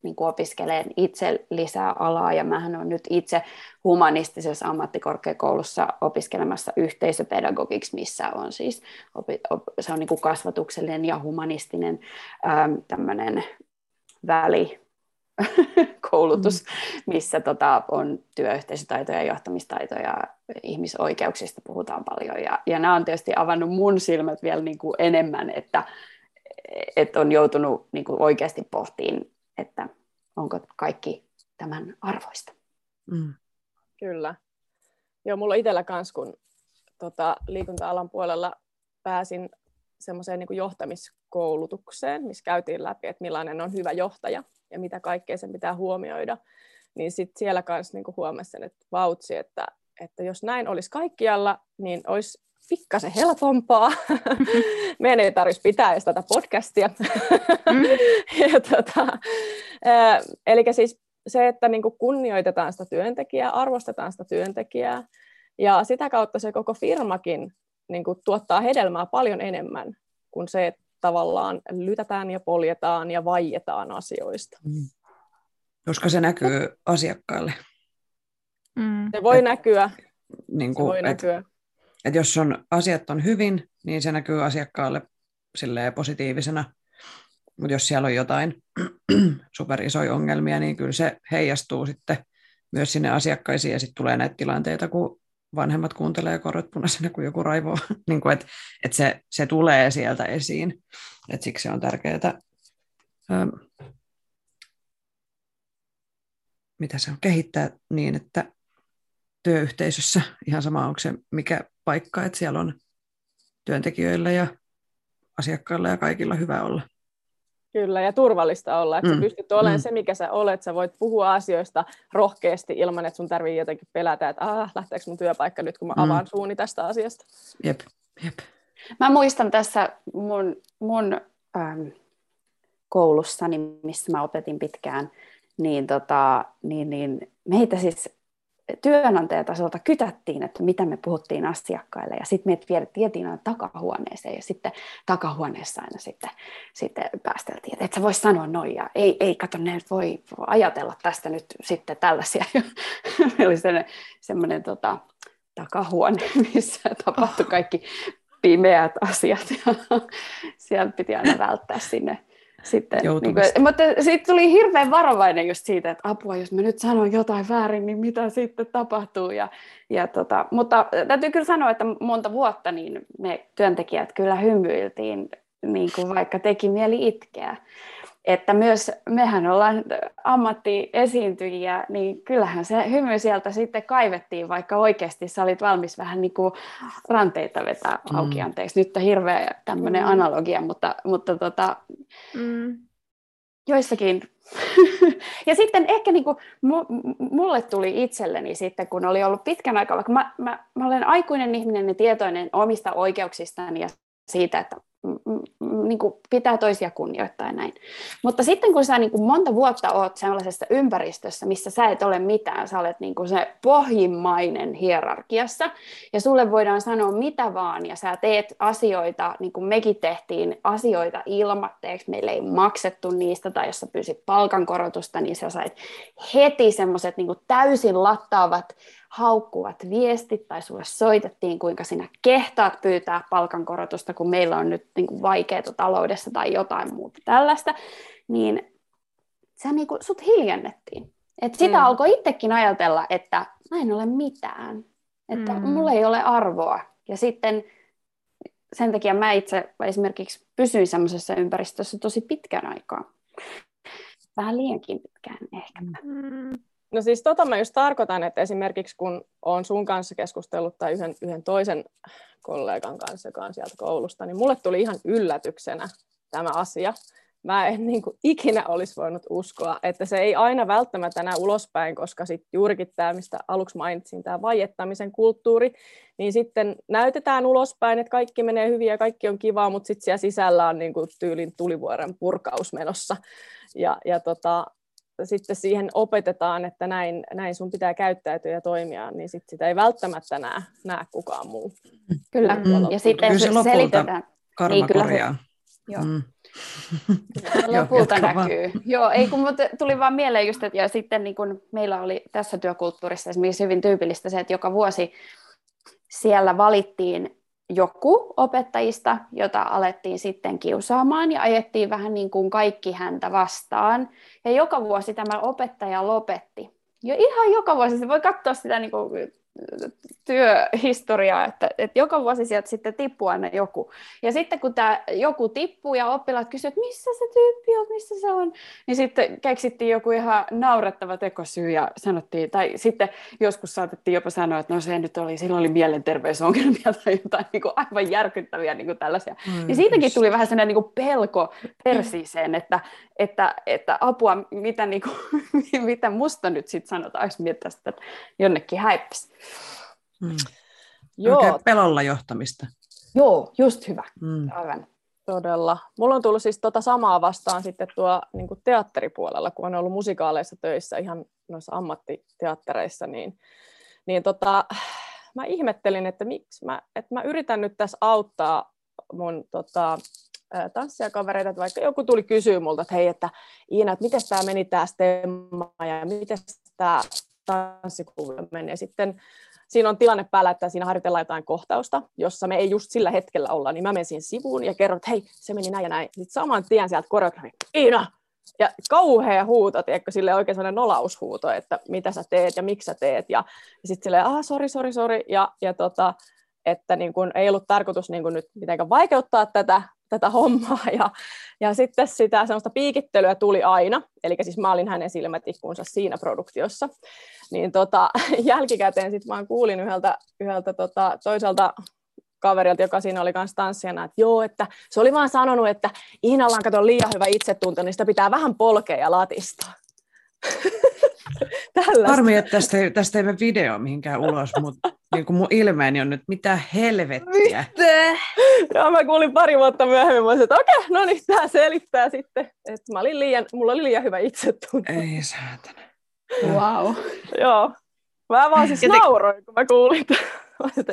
niin kuin opiskelen itse lisää alaa ja mähän olen nyt itse humanistisessa ammattikorkeakoulussa opiskelemassa yhteisöpedagogiksi, missä on siis opi, op, se on niin kuin kasvatuksellinen ja humanistinen ähm, tämmöinen väli koulutus, mm. missä tota, on työyhteisötaitoja, johtamistaitoja, ihmisoikeuksista puhutaan paljon. Ja, ja nämä on tietysti avannut mun silmät vielä niin kuin enemmän, että, että on joutunut niin kuin oikeasti pohtiin että onko kaikki tämän arvoista. Mm. Kyllä. Joo, mulla itsellä kanssa, kun tota, liikunta-alan puolella pääsin semmoiseen niin johtamiskoulutukseen, missä käytiin läpi, että millainen on hyvä johtaja ja mitä kaikkea sen pitää huomioida, niin sit siellä kanssa niin huomasin, että vautsi, että, että jos näin olisi kaikkialla, niin olisi pikkasen helpompaa. Meidän ei tarvitsisi pitää edes tätä podcastia. Mm. ja tota, eli siis se, että niin kuin kunnioitetaan sitä työntekijää, arvostetaan sitä työntekijää, ja sitä kautta se koko firmakin niin kuin tuottaa hedelmää paljon enemmän kuin se, että tavallaan lytätään ja poljetaan ja vaietaan asioista. Mm. Koska se näkyy asiakkaille. Mm. Se voi et, näkyä. Niin kuin, se voi et, näkyä että jos on, asiat on hyvin, niin se näkyy asiakkaalle positiivisena, mutta jos siellä on jotain superisoja ongelmia, niin kyllä se heijastuu sitten myös sinne asiakkaisiin ja sitten tulee näitä tilanteita, kun vanhemmat kuuntelee korot punaisena, kun joku raivoo, niin kuin, että, että se, se tulee sieltä esiin. että siksi se on tärkeää, ähm, mitä se on, kehittää niin, että työyhteisössä, ihan sama onko se mikä paikka, että siellä on työntekijöillä ja asiakkailla ja kaikilla hyvä olla. Kyllä, ja turvallista olla, että mm. sä pystyt olemaan mm. se, mikä sä olet. Sä voit puhua asioista rohkeasti ilman, että sun tarvii jotenkin pelätä, että ah, lähteekö mun työpaikka nyt, kun mä mm. avaan mm. suuni tästä asiasta. Jep, jep. Mä muistan tässä mun, mun ähm, koulussani, missä mä opetin pitkään, niin, tota, niin, niin meitä siis työnantajatasolta kytättiin, että mitä me puhuttiin asiakkaille ja sitten meitä vietiin aina takahuoneeseen ja sitten takahuoneessa aina sitten, sitten päästeltiin, että et sä vois sanoa noin ja ei, ei kato, ne voi ajatella tästä nyt sitten tällaisia. Meillä oli sellainen, semmoinen tota, takahuone, missä tapahtui kaikki pimeät asiat ja siellä piti aina välttää sinne sitten, niin kuin, mutta sitten tuli hirveän varovainen just siitä, että apua, jos mä nyt sanon jotain väärin, niin mitä sitten tapahtuu. Ja, ja tota, mutta täytyy kyllä sanoa, että monta vuotta niin me työntekijät kyllä hymyiltiin, niin kuin vaikka teki mieli itkeä että myös mehän ollaan ammattiesiintyjiä, niin kyllähän se hymy sieltä sitten kaivettiin, vaikka oikeasti sä olit valmis vähän niin kuin ranteita vetää auki, mm. anteeksi, nyt on hirveä tämmöinen mm. analogia, mutta, mutta tota, mm. joissakin. ja sitten ehkä niin kuin, mulle tuli itselleni sitten, kun oli ollut pitkän aikaa, vaikka mä, mä, mä olen aikuinen ihminen ja tietoinen omista oikeuksistani ja siitä, että niin kuin pitää toisia kunnioittaa ja näin. Mutta sitten kun sä niin kuin monta vuotta oot sellaisessa ympäristössä, missä sä et ole mitään, sä olet niin kuin se pohjimmainen hierarkiassa, ja sulle voidaan sanoa mitä vaan, ja sä teet asioita, niin kuin mekin tehtiin asioita ilmatteeksi, meille ei maksettu niistä, tai jos sä pyysit palkankorotusta, niin sä sait heti semmoiset niin täysin lattaavat haukkuvat viestit tai sulle soitettiin, kuinka sinä kehtaat pyytää palkankorotusta, kun meillä on nyt niin kuin vaikeaa taloudessa tai jotain muuta tällaista, niin sä niin kuin, sut hiljennettiin. Et sitä mm. alkoi itsekin ajatella, että mä en ole mitään, että mm. mulla ei ole arvoa. Ja sitten sen takia mä itse esimerkiksi pysyin semmoisessa ympäristössä tosi pitkän aikaa. Vähän liiankin pitkään ehkä. Mm. No siis tota mä just tarkoitan, että esimerkiksi kun olen sun kanssa keskustellut tai yhden, yhden toisen kollegan kanssa, joka on sieltä koulusta, niin mulle tuli ihan yllätyksenä tämä asia. Mä en niin kuin ikinä olisi voinut uskoa, että se ei aina välttämättä näe ulospäin, koska sitten juurikin tämä, mistä aluksi mainitsin, tämä vaiettamisen kulttuuri, niin sitten näytetään ulospäin, että kaikki menee hyvin ja kaikki on kivaa, mutta sitten siellä sisällä on niin kuin tyylin tulivuoren purkaus menossa. Ja, ja tota, sitten siihen opetetaan, että näin, näin sun pitää käyttäytyä ja toimia, niin sit sitä ei välttämättä näe, näe kukaan muu. Kyllä, mm. ja sitten kyllä se selitetään. Karma niin, kyllä korjaa. Joo. Mm. lopulta näkyy. Joo, ei kun tuli vaan mieleen just, että ja sitten niin kun meillä oli tässä työkulttuurissa esimerkiksi hyvin tyypillistä se, että joka vuosi siellä valittiin joku opettajista, jota alettiin sitten kiusaamaan ja ajettiin vähän niin kuin kaikki häntä vastaan. Ja joka vuosi tämä opettaja lopetti. Ja ihan joka vuosi, se voi katsoa sitä niin kuin työhistoriaa, että, että joka vuosi sieltä sitten tippuu aina joku. Ja sitten kun tämä joku tippuu ja oppilaat kysyvät, että missä se tyyppi on, missä se on, niin sitten keksittiin joku ihan naurettava tekosyy ja sanottiin, tai sitten joskus saatettiin jopa sanoa, että no se nyt oli, silloin oli mielenterveysongelmia tai jotain niin kuin aivan järkyttäviä niin kuin tällaisia. Mm, ja siitäkin tuli vähän sellainen niin kuin pelko persiiseen, että, että, että apua, mitä, niin kuin, mitä musta nyt sitten sanotaan, jos miettiä sitä, että jonnekin häippäisi. Mm. Joo. Oikein pelolla johtamista. Joo, just hyvä. Mm. Aivan. Todella. Mulla on tullut siis tota samaa vastaan sitten tuo niin teatteripuolella, kun on ollut musikaaleissa töissä ihan noissa ammattiteattereissa, niin, niin tota, mä ihmettelin, että miksi mä, että mä yritän nyt tässä auttaa mun tota, tanssijakavereita, että vaikka joku tuli kysyä multa, että hei, että Iina, että miten tämä meni tämä stemma ja miten tämä tanssikuva meni. Ja sitten siinä on tilanne päällä, että siinä harjoitellaan jotain kohtausta, jossa me ei just sillä hetkellä olla, niin mä menen siinä sivuun ja kerron, että hei, se meni näin ja näin. Sitten saman tien sieltä koreografi, Iina! Ja kauhea huuto, tiedätkö, sille oikein sellainen nolaushuuto, että mitä sä teet ja miksi sä teet. Ja, ja sitten silleen, ah, sori, sori, sori. Ja, ja tota, että niin kun, ei ollut tarkoitus niin kun nyt mitenkään vaikeuttaa tätä, tätä hommaa. Ja, ja sitten sitä semmoista piikittelyä tuli aina, eli siis mä olin hänen silmätikkuunsa siinä produktiossa. Niin tota, jälkikäteen sitten vaan kuulin yhdeltä, yhdeltä tota, toiselta kaverilta, joka siinä oli kanssa tanssijana, että joo, että se oli vaan sanonut, että Iinalla on kato liian hyvä itsetunto, niin sitä pitää vähän polkea ja latistaa. Harmi, että tästä ei, tästä ei mene video mihinkään ulos, mutta niin kuin mun ilmeeni on nyt, mitä helvettiä. Mitä? Joo, mä kuulin pari vuotta myöhemmin, mä että okei, okay, no niin, tämä selittää sitten, että mä olin liian, mulla oli liian hyvä itsetunto. Ei saatana. Wow. Joo. Mä vaan siis Joten... nauroin, kun mä kuulin.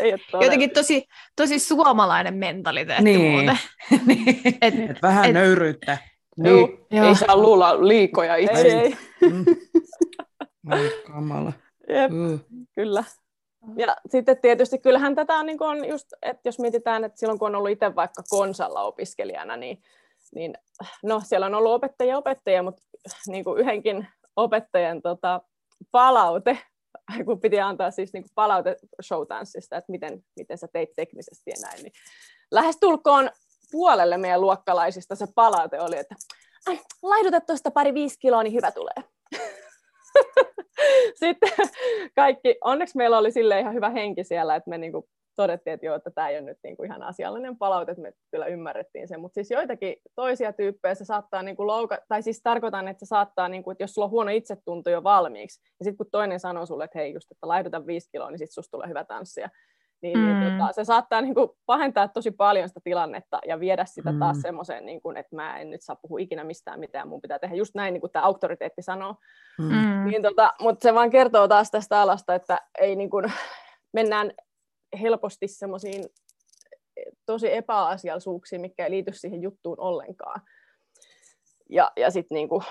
ei Jotenkin tosi, tosi suomalainen mentaliteetti niin. muuten. niin. Et, et vähän et, nöyryyttä. Niin, ei saa luulla liikoja itse. Ei, ei. Mm. Ai kamala. Jep, mm. kyllä. Ja sitten tietysti kyllähän tätä on, niin kuin on just, että jos mietitään, että silloin kun on ollut itse vaikka konsalla opiskelijana, niin, niin no siellä on ollut opettajia opettajia, mutta niin kuin yhdenkin opettajan tota, palaute, kun piti antaa siis niin palaute showtanssista, että miten, miten sä teit teknisesti ja näin, niin lähestulkoon puolelle meidän luokkalaisista se palaute oli, että laiduta tuosta pari viisi kiloa, niin hyvä tulee. Sitten kaikki, onneksi meillä oli sille ihan hyvä henki siellä, että me niinku todettiin, että joo, että tämä ei ole nyt niin kuin ihan asiallinen palaute, että me kyllä ymmärrettiin sen, mutta siis joitakin toisia tyyppejä se saattaa niin kuin louka, tai siis tarkoitan, että se saattaa, niin kuin, että jos sulla on huono itsetunto jo valmiiksi, ja sitten kun toinen sanoo sulle, että hei just, että laihduta viisi kiloa, niin sitten susta tulee hyvä tanssia, niin, niin mm. niin tota, se saattaa niin kuin, pahentaa tosi paljon sitä tilannetta ja viedä sitä taas mm. semmoiseen, niin kuin, että mä en nyt saa puhua ikinä mistään mitään, mun pitää tehdä just näin, niin kuin tämä auktoriteetti sanoo. Mm. Niin, tota, mutta se vaan kertoo taas tästä alasta, että ei niin kuin, mennään helposti semmoisiin tosi epäasiallisuuksiin, mikä ei liity siihen juttuun ollenkaan. Ja, ja sitten niinku,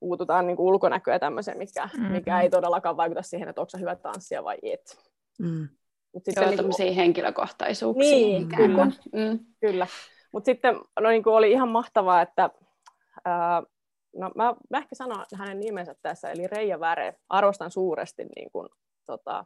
puututaan niinku ulkonäköä tämmöiseen, mikä, mm-hmm. mikä ei todellakaan vaikuta siihen, että onko hyvä tanssia vai et. Mm. Mut sitten Joo, niinku... henkilökohtaisuuksiin. Niin, kyllä. Mm. kyllä. Mutta sitten no, niinku oli ihan mahtavaa, että ää, no, mä, mä ehkä sanon hänen nimensä tässä, eli Reija Väre. Arvostan suuresti niin kun, tota,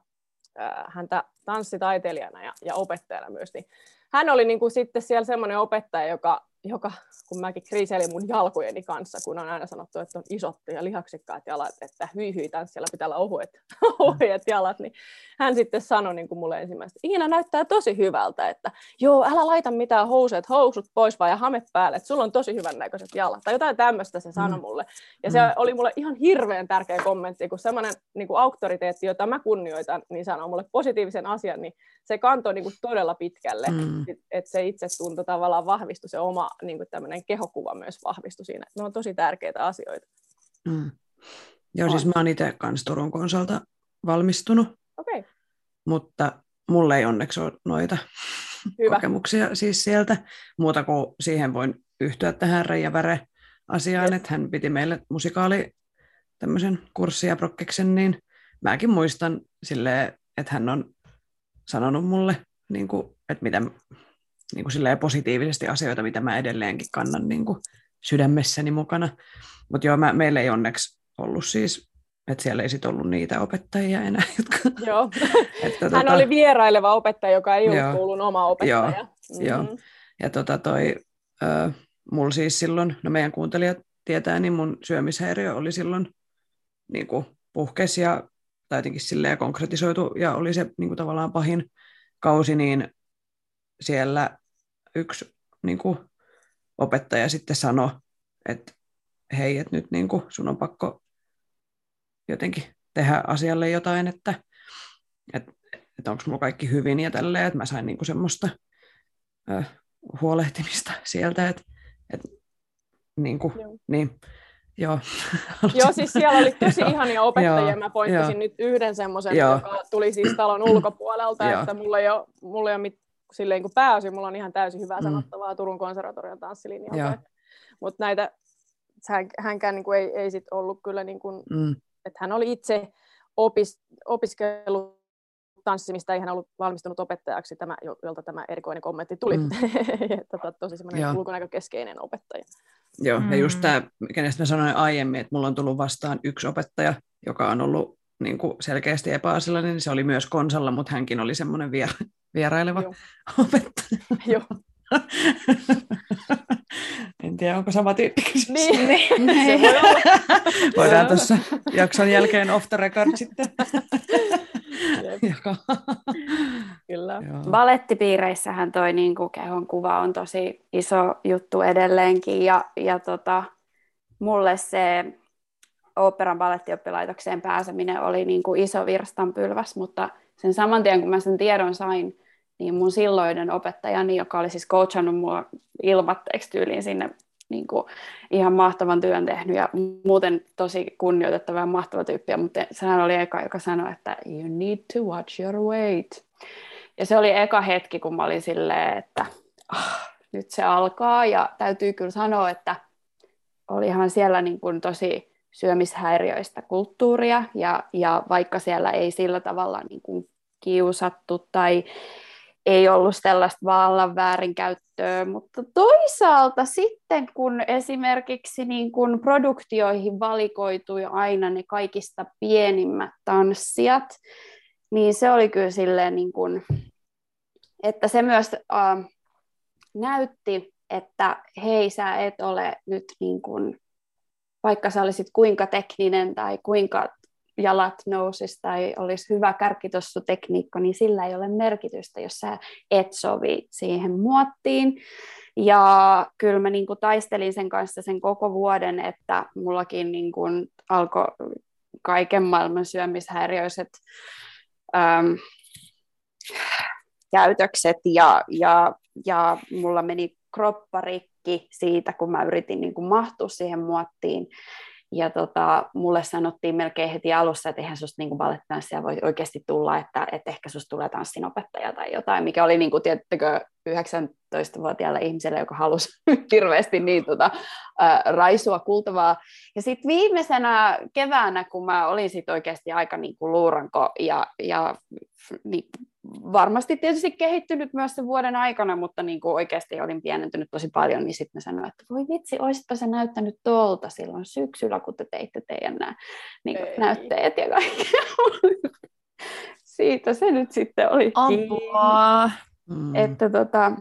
häntä tanssitaiteilijana ja, ja opettajana myös, niin hän oli niin kuin sitten siellä semmoinen opettaja, joka joka, kun mäkin kriiseilin mun jalkojeni kanssa, kun on aina sanottu, että on isot ja lihaksikkaat jalat, että hyi hyi tanssilla pitää olla ohuet, ohuet jalat, niin hän sitten sanoi niin kuin mulle ensimmäistä, Iina näyttää tosi hyvältä, että joo, älä laita mitään housuet, housut pois vaan ja hame päälle, että sulla on tosi hyvän näköiset jalat, tai jotain tämmöistä se sanoi mm. mulle. Ja se mm. oli mulle ihan hirveän tärkeä kommentti, kun semmoinen niin kuin auktoriteetti, jota mä kunnioitan, niin sanoo mulle positiivisen asian, niin se kantoi niin kuin todella pitkälle, mm. että se itsetunto tavallaan vahvistui, se oma niin kuin tämmöinen kehokuva myös vahvistui siinä. Ne on tosi tärkeitä asioita. Mm. Joo, on. siis mä oon itse kanssa Turun konsolta valmistunut, okay. mutta mulle ei onneksi ole noita Hyvä. kokemuksia siis sieltä, muuta kuin siihen voin yhtyä tähän Reija Väre asiaan, että hän piti meille musikaali tämmöisen kurssia prokkeksen, niin mäkin muistan silleen, että hän on sanonut mulle, niin kuin, että mitä niin kuin positiivisesti asioita, mitä mä edelleenkin kannan niin kuin sydämessäni mukana. Mutta joo, mä, meillä ei onneksi ollut siis, että siellä ei sitten ollut niitä opettajia enää. Jotka, joo. että, Hän tota, oli vieraileva opettaja, joka ei ollut kuulunut oma opettaja. Joo, mm-hmm. joo. ja tota toi, äh, mulla siis silloin, no meidän kuuntelijat tietää, niin mun syömishäiriö oli silloin niin kuin puhkes ja tai jotenkin silleen konkretisoitu ja oli se niin kuin tavallaan pahin kausi, niin siellä yksi niin kuin, opettaja sitten sanoi, että hei, että nyt niin kuin, sun on pakko jotenkin tehdä asialle jotain, että, että, että onko mulla kaikki hyvin ja tälleen, että mä sain niin kuin semmoista ö, huolehtimista sieltä, että, että niin kuin, niin, Joo. Joo, siis siellä oli tosi ihania opettajia. Mä pointtasin nyt yhden semmoisen, joka tuli siis talon ulkopuolelta, että mulla ei ole, mulla ei ole mit, silleen kun pääosin mulla on ihan täysin hyvää mm. sanottavaa Turun konservatorion tanssilinjalta. Mutta näitä, hän, hänkään niin kuin ei, ei sit ollut kyllä, niin kuin, mm. että hän oli itse opis, opiskellut tanssimista, ei hän ollut valmistunut opettajaksi, tämä, jolta tämä erikoinen kommentti tuli. Mm. että tosi semmoinen ulkonäkökeskeinen opettaja. Joo, mm. ja just tämä, kenestä mä sanoin aiemmin, että mulla on tullut vastaan yksi opettaja, joka on ollut niin kuin selkeästi epäasiallinen, niin se oli myös konsalla, mutta hänkin oli semmoinen vier- vieraileva Joo. opettaja. Joo. en tiedä, onko sama tyyppi Niin, niin. Se voi olla. Voidaan tuossa jakson jälkeen off the record sitten. Kyllä. Balettipiireissähän toi niin kuin kehon kuva on tosi iso juttu edelleenkin ja, ja tota, mulle se operan balettioppilaitokseen pääseminen oli niin kuin iso virstanpylväs, mutta sen saman tien kun mä sen tiedon sain, niin mun silloinen opettajani, joka oli siis coachannut mua ilmatteeksi tyyliin sinne niin kuin ihan mahtavan työn tehnyt ja muuten tosi kunnioitettava ja mahtava tyyppi, mutta sehän oli eka, joka sanoi, että you need to watch your weight. Ja se oli eka hetki, kun mä olin silleen, että ah, nyt se alkaa. Ja täytyy kyllä sanoa, että olihan siellä niin kuin tosi syömishäiriöistä kulttuuria. Ja, ja vaikka siellä ei sillä tavalla niin kuin kiusattu tai ei ollut sellaista vallan väärinkäyttöä, mutta toisaalta sitten kun esimerkiksi niin kun produktioihin valikoitui aina ne kaikista pienimmät tanssijat, niin se oli kyllä silleen, niin kun, että se myös äh, näytti, että hei sä et ole nyt niin kun, vaikka sä olisit kuinka tekninen tai kuinka jalat nousis tai olisi hyvä kärkitossutekniikka, niin sillä ei ole merkitystä, jos sä et sovi siihen muottiin. Ja kyllä mä niin kuin taistelin sen kanssa sen koko vuoden, että mullakin niin kuin alkoi kaiken maailman syömishäiriöiset äm, käytökset ja, ja, ja mulla meni kroppa rikki siitä, kun mä yritin niin kuin mahtua siihen muottiin. Ja tota, mulle sanottiin melkein heti alussa, että eihän susta niin ballettitanssia voi oikeasti tulla, että, että ehkä susta tulee tanssinopettaja tai jotain, mikä oli niin kuin, tiettykö 19-vuotiaalle ihmiselle, joka halusi hirveästi niin tota, ää, raisua kultavaa. Ja sitten viimeisenä keväänä, kun mä olin sit oikeasti aika niin kuin luuranko ja, ja niin, varmasti tietysti kehittynyt myös sen vuoden aikana, mutta niin kuin oikeasti olin pienentynyt tosi paljon, niin sitten mä sanoin, että voi vitsi, olisitpa se näyttänyt tuolta silloin syksyllä, kun te teitte teidän nämä niin kuin näytteet ja kaikkea. Siitä se nyt sitten oli Ampua. Mm. Että, tota,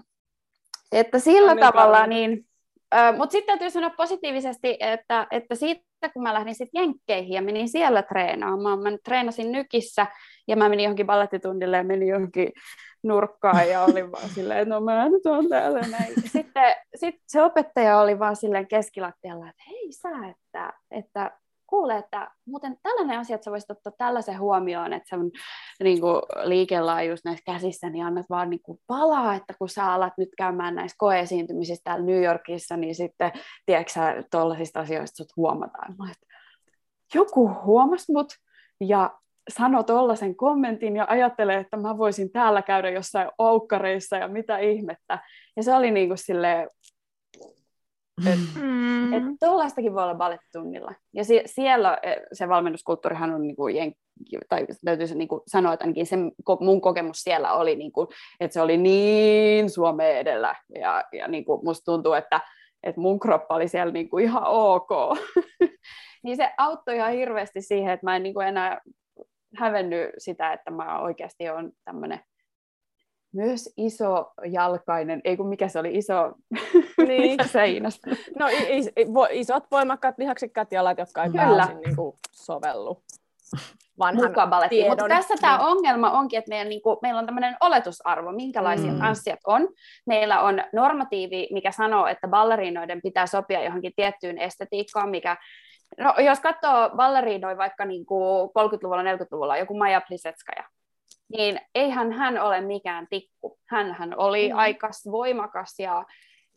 että sillä Annin tavalla, niin, mutta sitten täytyy sanoa positiivisesti, että, että siitä kun mä lähdin sitten Jenkkeihin ja menin siellä treenaamaan, mä treenasin Nykissä ja mä menin johonkin ballettitunnille ja menin johonkin nurkkaan ja olin vaan silleen, että no mä nyt on täällä näin. Sitten sit se opettaja oli vaan silleen keskilattialla, että hei sä, että, että kuule, että muuten tällainen asia, että sä voisit ottaa tällaisen huomioon, että se on niin kuin, liikelaajuus näissä käsissä, niin annat vaan niin kuin, palaa, että kun sä alat nyt käymään näissä koeesiintymisissä täällä New Yorkissa, niin sitten, tiedätkö sä, asioista sut huomataan. Mä, että joku huomasi mut ja sano tuollaisen kommentin ja ajattelee, että mä voisin täällä käydä jossain aukkareissa ja mitä ihmettä. Ja se oli niin kuin silleen, että mm. et tuollaistakin voi olla ballettitunnilla. Ja sie- siellä e, se valmennuskulttuurihan on, niin kuin, tai täytyy niin kuin sanoa, että ainakin se mun kokemus siellä oli, niin kuin, että se oli niin Suomeen edellä. Ja, ja niin kuin musta tuntuu, että, että mun kroppa oli siellä niin kuin ihan ok. niin se auttoi ihan hirveästi siihen, että mä en niin kuin enää hävennyt sitä, että mä oikeasti olen tämmöinen myös iso jalkainen, ei kun mikä se oli, iso niin. seinäs. No is, isot voimakkaat lihaksikkaat jalat, jotka ei Kyllä. pääsin niin kuin sovellu vanhan tiedon. Mutta tässä tämä ongelma onkin, että meidän, niin kuin, meillä on tämmöinen oletusarvo, minkälaisia mm. tanssijat on. Meillä on normatiivi, mikä sanoo, että balleriinoiden pitää sopia johonkin tiettyyn estetiikkaan, mikä No, jos katsoo balleriinoja vaikka niin kuin 30-luvulla, 40-luvulla, joku Maja Plisetskaja, niin eihän hän ole mikään tikku. hän oli mm. aika voimakas ja,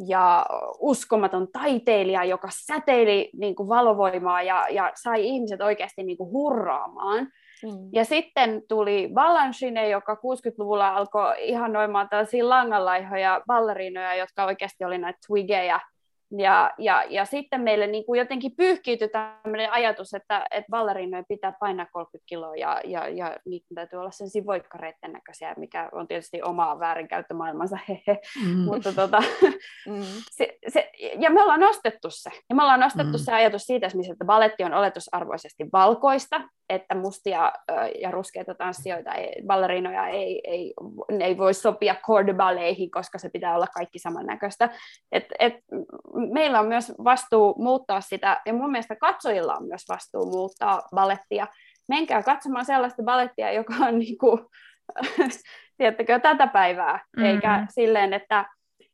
ja uskomaton taiteilija, joka säteili niin kuin valovoimaa ja, ja sai ihmiset oikeasti niin kuin hurraamaan. Mm. Ja sitten tuli Balanchine, joka 60-luvulla alkoi ihanoimaan tällaisia langanlaihoja balleriinoja, jotka oikeasti oli näitä twigejä, ja, ja, ja sitten meille niin kuin jotenkin pyyhkiytyi tämmöinen ajatus, että, että ballerinojen pitää painaa 30 kiloa ja, ja, ja niiden täytyy olla sen voikkareiden näköisiä, mikä on tietysti omaa väärinkäyttömaailmansa, hehe. Mm. Mutta tota, mm. se, se, ja me ollaan nostettu se. Ja me ollaan nostettu mm. se ajatus siitä, että balletti on oletusarvoisesti valkoista, että mustia ja ruskeita tanssijoita, ei, ballerinoja ei, ei, ei voi sopia cordeballeihin, koska se pitää olla kaikki samannäköistä. Et, et, meillä on myös vastuu muuttaa sitä, ja mun mielestä katsojilla on myös vastuu muuttaa ballettia. Menkää katsomaan sellaista ballettia, joka on niin kuin, tiedättekö, tätä päivää, mm-hmm. eikä silleen, että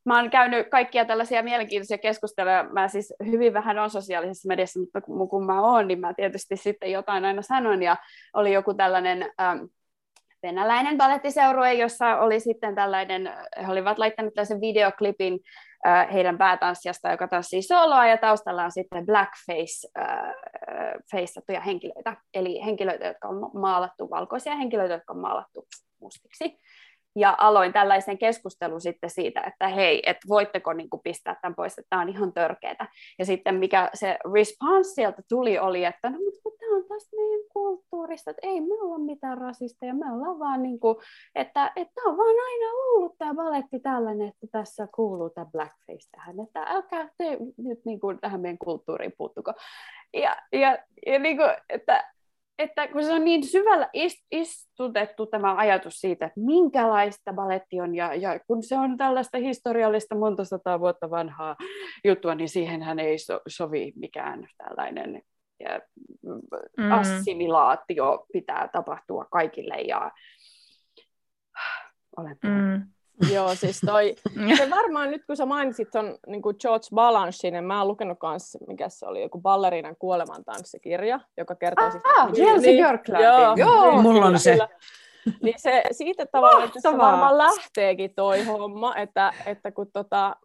mä oon käynyt kaikkia tällaisia mielenkiintoisia keskusteluja. Mä siis hyvin vähän on sosiaalisessa mediassa, mutta kun mä oon, niin mä tietysti sitten jotain aina sanon. Ja oli joku tällainen ähm, venäläinen balettiseurue, jossa oli sitten tällainen, he olivat laittaneet tällaisen videoklipin äh, heidän päätanssijasta, joka tanssii soloa, ja taustalla on sitten blackface äh, henkilöitä, eli henkilöitä, jotka on maalattu, valkoisia henkilöitä, jotka on maalattu mustiksi ja aloin tällaisen keskustelun sitten siitä, että hei, että voitteko niin kuin pistää tämän pois, että tämä on ihan törkeätä. Ja sitten mikä se response sieltä tuli oli, että no mutta tämä on taas meidän kulttuurista, että ei me olla mitään rasisteja, me ollaan vaan niin kuin, että, tämä on vaan aina ollut tämä baletti tällainen, että tässä kuuluu tämä blackface tähän, että älkää te nyt niin kuin tähän meidän kulttuuriin puuttuko. Ja, ja, ja niin kuin, että että kun se on niin syvällä istutettu tämä ajatus siitä, että minkälaista baletti on, ja, ja kun se on tällaista historiallista monta sataa vuotta vanhaa juttua, niin siihenhän ei so, sovi mikään tällainen ja mm. assimilaatio pitää tapahtua kaikille ja olen mm. Joo, siis toi, se varmaan nyt kun sä mainitsit ton niin kuin George Balanchinen, niin mä oon lukenut kans, mikä se oli, joku balleriinan kuolemantanssikirja, joka kertoo... Ah, siis, ah Chelsea niin, niin Joo, joo. Niin, mulla on se. Kyllä. Niin se siitä tavallaan, että se varmaan lähteekin toi homma, että, että kun tota,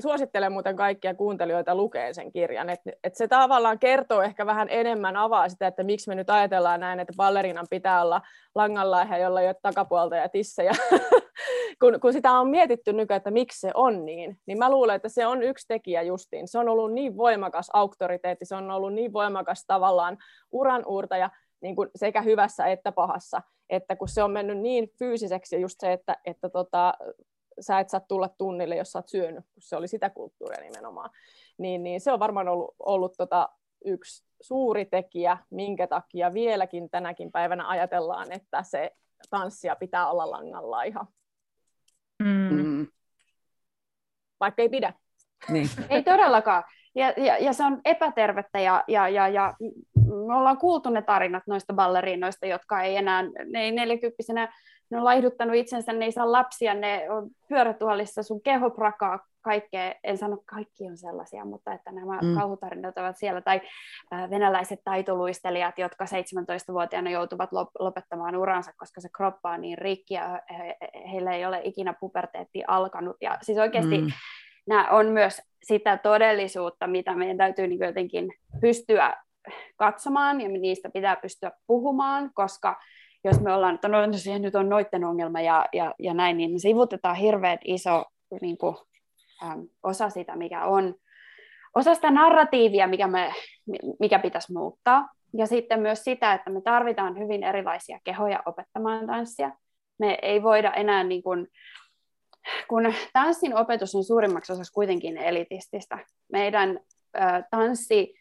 suosittelen muuten kaikkia kuuntelijoita lukeen sen kirjan, että et se tavallaan kertoo ehkä vähän enemmän, avaa sitä, että miksi me nyt ajatellaan näin, että ballerinan pitää olla langanlaiha, jolla ei ole takapuolta ja tissejä, kun, kun sitä on mietitty nykyään, että miksi se on niin, niin mä luulen, että se on yksi tekijä justiin. Se on ollut niin voimakas auktoriteetti, se on ollut niin voimakas tavallaan uran uurtaja, niin kuin sekä hyvässä että pahassa, että kun se on mennyt niin fyysiseksi just se, että, että tota, sä et saa tulla tunnille, jos sä oot syönyt, kun se oli sitä kulttuuria nimenomaan. Niin, niin se on varmaan ollut, ollut tota yksi suuri tekijä, minkä takia vieläkin tänäkin päivänä ajatellaan, että se tanssia pitää olla langalla ihan. Mm. mm. Vaikka ei pidä. Niin. ei todellakaan. Ja, ja, ja se on epätervettä ja, ja, ja, ja me ollaan kuultu ne tarinat noista balleriinoista, jotka ei enää, ne ei neljäkymppisenä ne on laihduttanut itsensä, ne ei saa lapsia, ne on pyörätuolissa, sun keho prakaa kaikkea, en sano kaikki on sellaisia, mutta että nämä mm. kauhutarinat ovat siellä, tai venäläiset taitoluistelijat, jotka 17-vuotiaana joutuvat lopettamaan uransa, koska se kroppa on niin rikki ja he, heillä ei ole ikinä puberteetti alkanut, ja siis oikeasti mm. nämä on myös sitä todellisuutta, mitä meidän täytyy niin jotenkin pystyä katsomaan, ja niistä pitää pystyä puhumaan, koska jos me ollaan, että no, no siihen nyt on noitten ongelma ja, ja, ja näin, niin me sivutetaan hirveän iso niin kuin, äm, osa sitä, mikä on, osa sitä narratiivia, mikä, me, mikä pitäisi muuttaa. Ja sitten myös sitä, että me tarvitaan hyvin erilaisia kehoja opettamaan tanssia. Me ei voida enää, niin kuin, kun tanssin opetus on suurimmaksi osaksi kuitenkin elitististä. Meidän ö, tanssi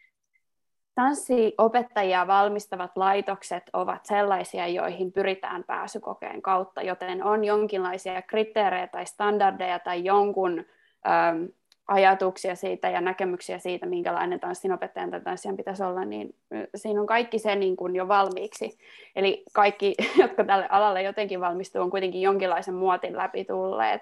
tanssiopettajia valmistavat laitokset ovat sellaisia, joihin pyritään pääsykokeen kautta, joten on jonkinlaisia kriteerejä tai standardeja tai jonkun äm, ajatuksia siitä ja näkemyksiä siitä, minkälainen tanssinopettajan tai tanssijan pitäisi olla, niin siinä on kaikki se niin kuin jo valmiiksi. Eli kaikki, jotka tälle alalle jotenkin valmistuu, on kuitenkin jonkinlaisen muotin läpi tulleet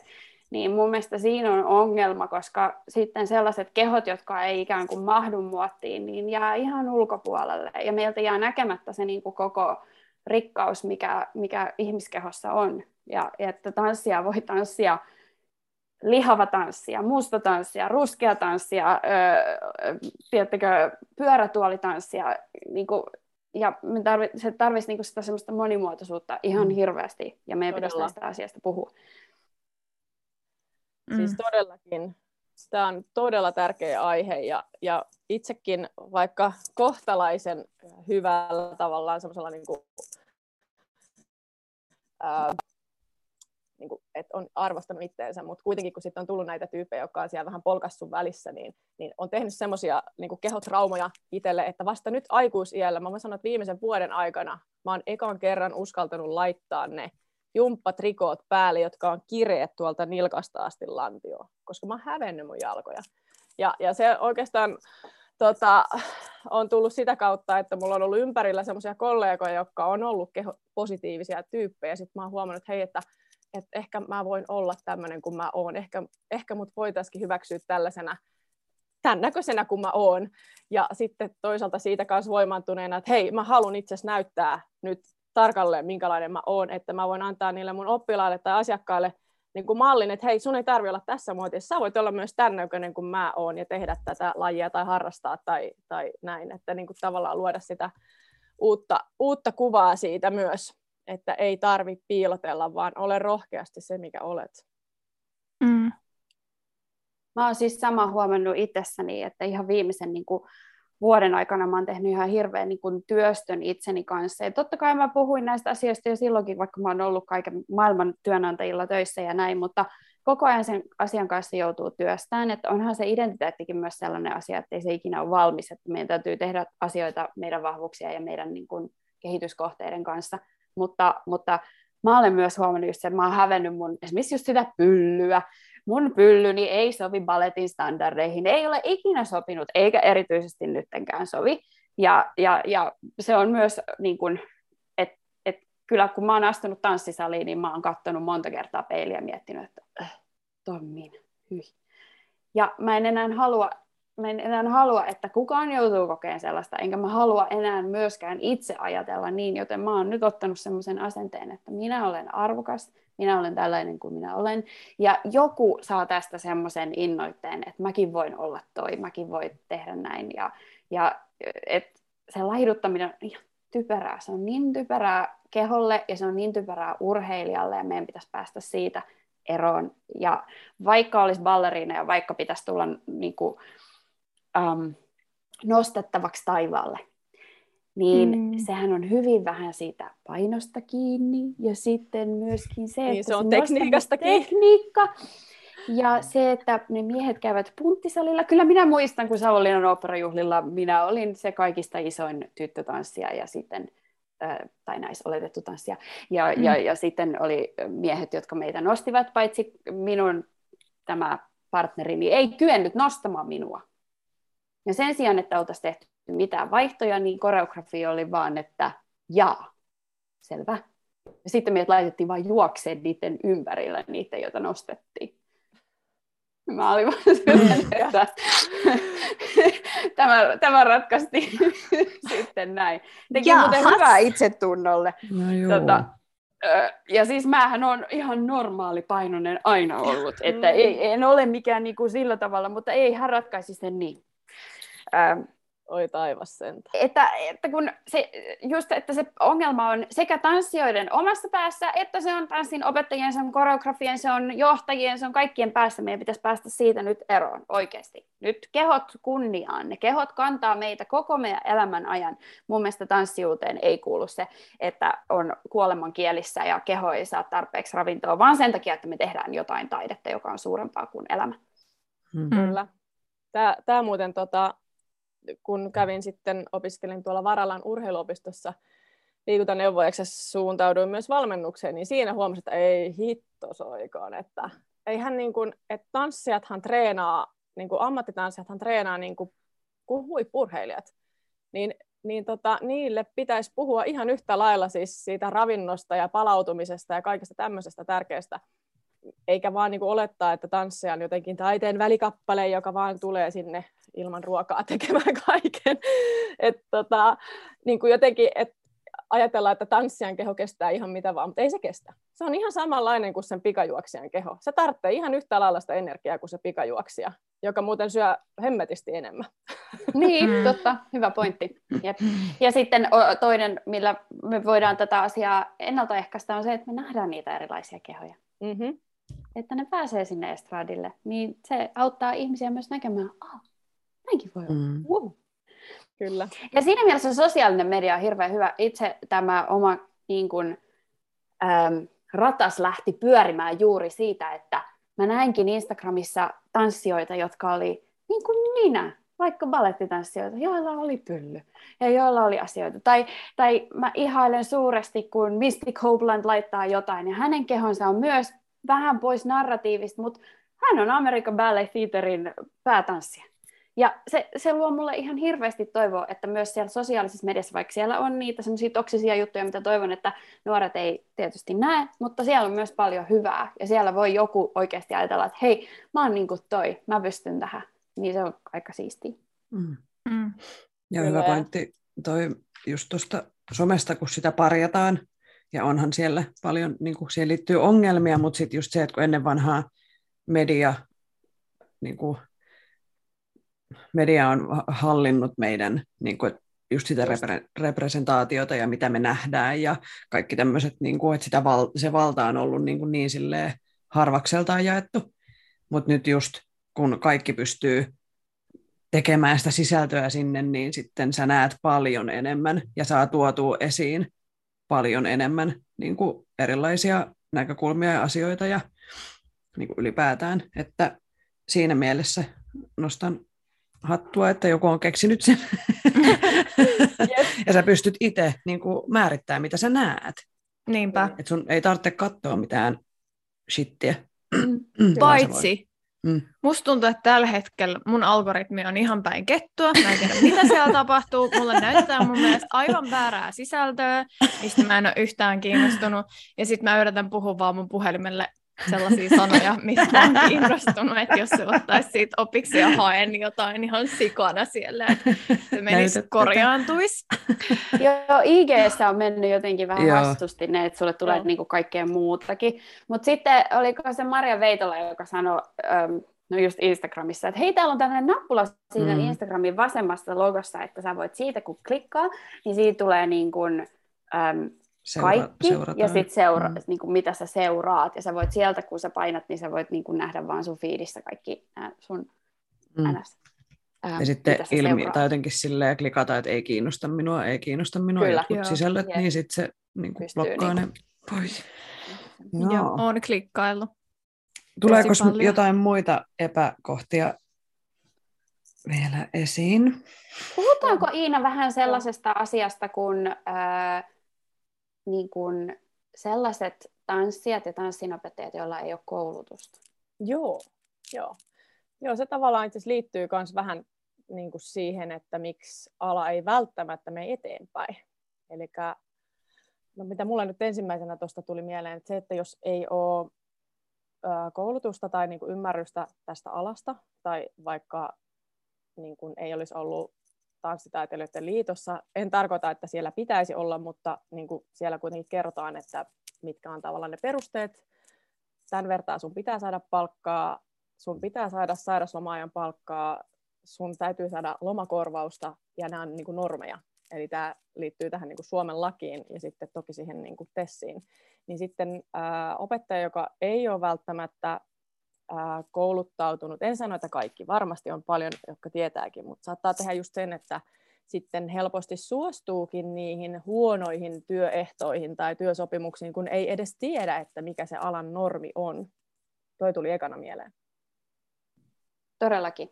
niin mun mielestä siinä on ongelma, koska sitten sellaiset kehot, jotka ei ikään kuin mahdu muottiin, niin jää ihan ulkopuolelle. Ja meiltä jää näkemättä se niin kuin koko rikkaus, mikä, mikä ihmiskehossa on. Ja, että tanssia voi tanssia, lihava tanssia, musta tanssia, ruskea tanssia, öö, tiedättekö, pyörätuolitanssia, niin kuin, ja me tarvi, se tarvitsisi niin sitä semmoista monimuotoisuutta ihan mm. hirveästi, ja meidän Todella. pitäisi tästä asiasta puhua. Siis mm. Siis todellakin, tämä on todella tärkeä aihe ja, ja itsekin vaikka kohtalaisen hyvällä tavallaan semmoisella niin kuin, ää, niin kuin, että on arvostanut itteensä, mutta kuitenkin kun sitten on tullut näitä tyyppejä, jotka on siellä vähän polkassun välissä, niin, niin on tehnyt semmoisia niin kehotraumoja itselle, että vasta nyt aikuisiellä, mä sanon, että viimeisen vuoden aikana mä oon ekan kerran uskaltanut laittaa ne jumppatrikoot päälle, jotka on kireet tuolta nilkasta asti lantioon, koska mä oon hävennyt mun jalkoja. Ja, ja se oikeastaan tota, on tullut sitä kautta, että mulla on ollut ympärillä semmoisia kollegoja, jotka on ollut keho, positiivisia tyyppejä. Sitten mä oon huomannut, että hei, että, että ehkä mä voin olla tämmöinen kuin mä oon. Ehkä, ehkä mut voitaisiin hyväksyä tällaisena, tämän näköisenä kuin mä oon. Ja sitten toisaalta siitä kanssa voimantuneena, että hei, mä haluan itse näyttää nyt tarkalleen, minkälainen mä oon, että mä voin antaa niille mun oppilaille tai asiakkaille niin kuin mallin, että hei, sun ei tarvi olla tässä muotissa, sä voit olla myös tämän näköinen kuin mä oon ja tehdä tätä lajia tai harrastaa tai, tai näin, että niin kuin tavallaan luoda sitä uutta, uutta kuvaa siitä myös, että ei tarvi piilotella, vaan ole rohkeasti se, mikä olet. Mm. Mä oon siis sama huomannut itsessäni, että ihan viimeisen niin kuin vuoden aikana mä oon tehnyt ihan hirveän niin työstön itseni kanssa. Ja totta kai mä puhuin näistä asioista jo silloinkin, vaikka mä oon ollut kaiken maailman työnantajilla töissä ja näin, mutta koko ajan sen asian kanssa joutuu työstään, että onhan se identiteettikin myös sellainen asia, että ei se ikinä ole valmis, että meidän täytyy tehdä asioita meidän vahvuuksia ja meidän niin kuin, kehityskohteiden kanssa, mutta, mutta mä olen myös huomannut että mä oon hävennyt mun esimerkiksi just sitä pyllyä, mun pyllyni ei sovi balletin standardeihin, ei ole ikinä sopinut, eikä erityisesti nyttenkään sovi. Ja, ja, ja se on myös niin kuin, että et, kyllä kun mä oon astunut tanssisaliin, niin mä oon katsonut monta kertaa peiliä ja miettinyt, että äh, toi minä, hyi. Ja mä en enää halua mä en enää halua, että kukaan joutuu kokemaan sellaista, enkä mä halua enää myöskään itse ajatella niin, joten mä oon nyt ottanut semmoisen asenteen, että minä olen arvokas, minä olen tällainen kuin minä olen, ja joku saa tästä semmoisen innoitteen, että mäkin voin olla toi, mäkin voin tehdä näin, ja, ja se laiduttaminen on ihan typerää, se on niin typerää keholle, ja se on niin typerää urheilijalle, ja meidän pitäisi päästä siitä eroon, ja vaikka olisi balleriina, ja vaikka pitäisi tulla niin kuin, um, nostettavaksi taivaalle, niin mm. sehän on hyvin vähän siitä painosta kiinni ja sitten myöskin se, niin, että se on tekniikasta tekniikka ja se, että ne miehet käyvät punttisalilla. Kyllä minä muistan, kun Savonlinnan oopperajuhlilla minä olin se kaikista isoin tyttötanssija ja sitten tai naisoletettu tanssija. Ja, mm. ja, ja sitten oli miehet, jotka meitä nostivat, paitsi minun tämä partnerini ei kyennyt nostamaan minua. Ja sen sijaan, että oltaisiin tehty mitään vaihtoja, niin koreografia oli vaan, että jaa, selvä. Ja sitten meidät laitettiin vain juokseen niiden ympärillä, niiden, joita nostettiin. Mä olin vaan että tämä, tämä ratkaisti sitten näin. Teki Jahas. muuten hyvää itsetunnolle. No tota, ja siis mähän on ihan normaali painoinen aina ollut, että ei, en ole mikään niin kuin sillä tavalla, mutta ei hän ratkaisi sen niin. Ähm, Oi taivas sentä. Että, että kun se, just, että se ongelma on sekä tanssijoiden omassa päässä, että se on tanssin opettajien, se on koreografien, se on johtajien, se on kaikkien päässä. Meidän pitäisi päästä siitä nyt eroon oikeasti. Nyt kehot kunniaan, ne kehot kantaa meitä koko meidän elämän ajan. Mun mielestä tanssijuuteen ei kuulu se, että on kuoleman kielissä ja keho ei saa tarpeeksi ravintoa, vaan sen takia, että me tehdään jotain taidetta, joka on suurempaa kuin elämä. Mm. Kyllä. Tämä, tämä muuten tota, kun kävin sitten, opiskelin tuolla Varalan urheiluopistossa liikuntaneuvojaksi suuntauduin myös valmennukseen, niin siinä huomasin, että ei hitto soikoon, että eihän niin kuin, että tanssijathan treenaa, niin kuin ammattitanssijathan treenaa niin kuin, kuin huippurheilijat, niin, niin tota, niille pitäisi puhua ihan yhtä lailla siis siitä ravinnosta ja palautumisesta ja kaikesta tämmöisestä tärkeästä, eikä vaan niin kuin olettaa, että tanssija on jotenkin taiteen välikappale, joka vaan tulee sinne ilman ruokaa tekemään kaiken. Et tota, niin kuin jotenkin, et ajatellaan, että tanssijan keho kestää ihan mitä vaan, mutta ei se kestä. Se on ihan samanlainen kuin sen pikajuoksijan keho. Se tarvitsee ihan yhtä lailla sitä energiaa kuin se pikajuoksija, joka muuten syö hemmetisti enemmän. Niin, mm. totta. Hyvä pointti. Jep. Ja sitten toinen, millä me voidaan tätä asiaa ennaltaehkäistä, on se, että me nähdään niitä erilaisia kehoja. Mm-hmm. Että ne pääsee sinne estradille. Niin se auttaa ihmisiä myös näkemään, ah, näinkin voi olla. Mm. Wow. Kyllä. Ja siinä mielessä sosiaalinen media on hirveän hyvä. Itse tämä oma niin kuin, äm, ratas lähti pyörimään juuri siitä, että mä näinkin Instagramissa tanssijoita, jotka oli niin kuin minä, vaikka balettitanssijoita, joilla oli pylly ja joilla oli asioita. Tai, tai mä ihailen suuresti, kun Misty Copeland laittaa jotain ja hänen kehonsa on myös vähän pois narratiivista, mutta hän on American Ballet Theaterin päätanssija. Ja se, se luo mulle ihan hirveästi toivoa, että myös siellä sosiaalisessa mediassa, vaikka siellä on niitä semmoisia toksisia juttuja, mitä toivon, että nuoret ei tietysti näe, mutta siellä on myös paljon hyvää. Ja siellä voi joku oikeasti ajatella, että hei, mä oon niin kuin toi, mä pystyn tähän. Niin se on aika siistiä. Mm. Mm. Ja hyvä pointti toi just tuosta somesta, kun sitä parjataan, ja onhan siellä paljon, niin kuin siihen liittyy ongelmia, mutta sitten just se, että kun ennen vanhaa media niin kuin media on hallinnut meidän niin kuin, just sitä repre- representaatiota ja mitä me nähdään ja kaikki tämmöiset, niin kuin, että sitä val- se valta on ollut niin, kuin niin silleen harvakseltaan jaettu. Mutta nyt just kun kaikki pystyy tekemään sitä sisältöä sinne, niin sitten sä näet paljon enemmän ja saa tuotua esiin paljon enemmän niin kuin erilaisia näkökulmia ja asioita ja niin kuin ylipäätään, että siinä mielessä nostan hattua, että joku on keksinyt sen. yes. ja sä pystyt itse niin määrittämään, mitä sä näet. Niinpä. Et sun ei tarvitse katsoa mitään shittiä, Paitsi, mm. musta tuntuu, että tällä hetkellä mun algoritmi on ihan päin kettua. Mä en tiedä, mitä siellä tapahtuu. Mulle näyttää mun mielestä aivan väärää sisältöä, mistä mä en ole yhtään kiinnostunut. Ja sitten mä yritän puhua vaan mun puhelimelle sellaisia sanoja, mistä olen kiinnostunut, että jos se ottaisi siitä opiksi ja haen jotain ihan sikana siellä, että se menisi korjaantuisi. Joo, IGssä on mennyt jotenkin vähän Joo. vastusti ne, että sulle tulee niinku kaikkea muutakin. Mutta sitten oliko se Maria Veitola, joka sanoi, ähm, no just Instagramissa, että hei, täällä on tämmöinen nappula siinä mm. Instagramin vasemmassa logossa, että sä voit siitä, kun klikkaa, niin siitä tulee niin kuin, äm, Seura- kaikki seurataan. ja sitten seura- mm. niin kuin mitä sä seuraat. Ja sä voit sieltä, kun sä painat, niin sä voit niin kuin nähdä vaan sun fiidistä kaikki äh, sun mm. NS. Äh, ja sitten ilmi, tai jotenkin silleen klikata, että ei kiinnosta minua, ei kiinnosta minua Kyllä. jotkut Joo. sisällöt, yeah. niin sitten se niin kuin blokkaa niin ne pois. Joo, Joo on klikkaillut. Tuleeko jotain muita epäkohtia vielä esiin? Puhutaanko Iina vähän sellaisesta asiasta kuin... Äh, niin kuin sellaiset tanssijat ja tanssinopettajat, joilla ei ole koulutusta. Joo, joo. Joo, se tavallaan itse liittyy myös vähän niin kuin siihen, että miksi ala ei välttämättä mene eteenpäin. Eli no mitä mulle nyt ensimmäisenä tuosta tuli mieleen, että se, että jos ei ole koulutusta tai niin kuin ymmärrystä tästä alasta, tai vaikka niin kuin ei olisi ollut tanssitaiteilijoiden liitossa. En tarkoita, että siellä pitäisi olla, mutta niin kuin siellä kuitenkin kerrotaan, että mitkä on tavallaan ne perusteet. Tämän vertaa sun pitää saada palkkaa, sun pitää saada sairauslomaajan palkkaa, sun täytyy saada lomakorvausta ja nämä on niin kuin normeja. Eli tämä liittyy tähän niin kuin Suomen lakiin ja sitten toki siihen niin kuin TESSiin. Niin sitten ää, opettaja, joka ei ole välttämättä kouluttautunut. En sano, että kaikki, varmasti on paljon, jotka tietääkin, mutta saattaa tehdä just sen, että sitten helposti suostuukin niihin huonoihin työehtoihin tai työsopimuksiin, kun ei edes tiedä, että mikä se alan normi on. Toi tuli ekana mieleen. Todellakin.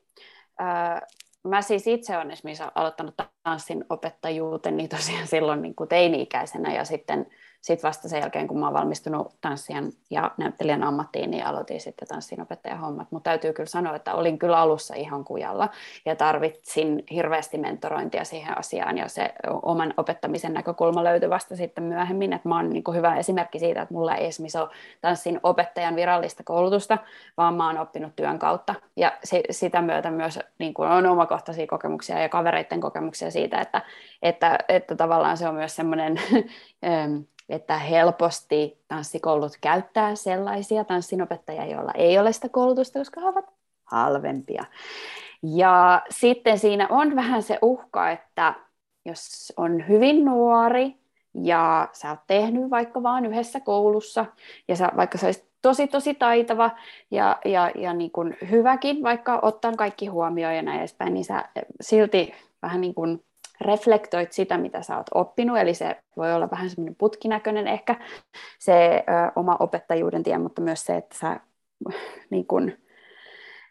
Mä siis itse olen esimerkiksi aloittanut tanssin opettajuuteni tosiaan silloin niin kuin teini-ikäisenä ja sitten sitten vasta sen jälkeen, kun mä oon valmistunut tanssijan ja näyttelijän ammattiin, niin aloitin sitten tanssinopettajan hommat. Mutta täytyy kyllä sanoa, että olin kyllä alussa ihan kujalla ja tarvitsin hirveästi mentorointia siihen asiaan ja se oman opettamisen näkökulma löytyi vasta sitten myöhemmin. Että mä oon niin hyvä esimerkki siitä, että mulla ei esimerkiksi ole tanssin opettajan virallista koulutusta, vaan mä oon oppinut työn kautta ja sitä myötä myös niin kuin on omakohtaisia kokemuksia ja kavereiden kokemuksia siitä, että, että, että tavallaan se on myös semmoinen että helposti tanssikoulut käyttää sellaisia tanssinopettajia, joilla ei ole sitä koulutusta, koska he ovat halvempia. Ja sitten siinä on vähän se uhka, että jos on hyvin nuori ja sä oot tehnyt vaikka vain yhdessä koulussa ja sä, vaikka sä olisit tosi tosi taitava ja, ja, ja niin kuin hyväkin, vaikka ottaa kaikki huomioon ja näin edespäin, niin sä silti vähän niin kuin reflektoit sitä, mitä sä oot oppinut, eli se voi olla vähän semmoinen putkinäköinen ehkä se ö, oma opettajuuden tie, mutta myös se, että sä, niin kun,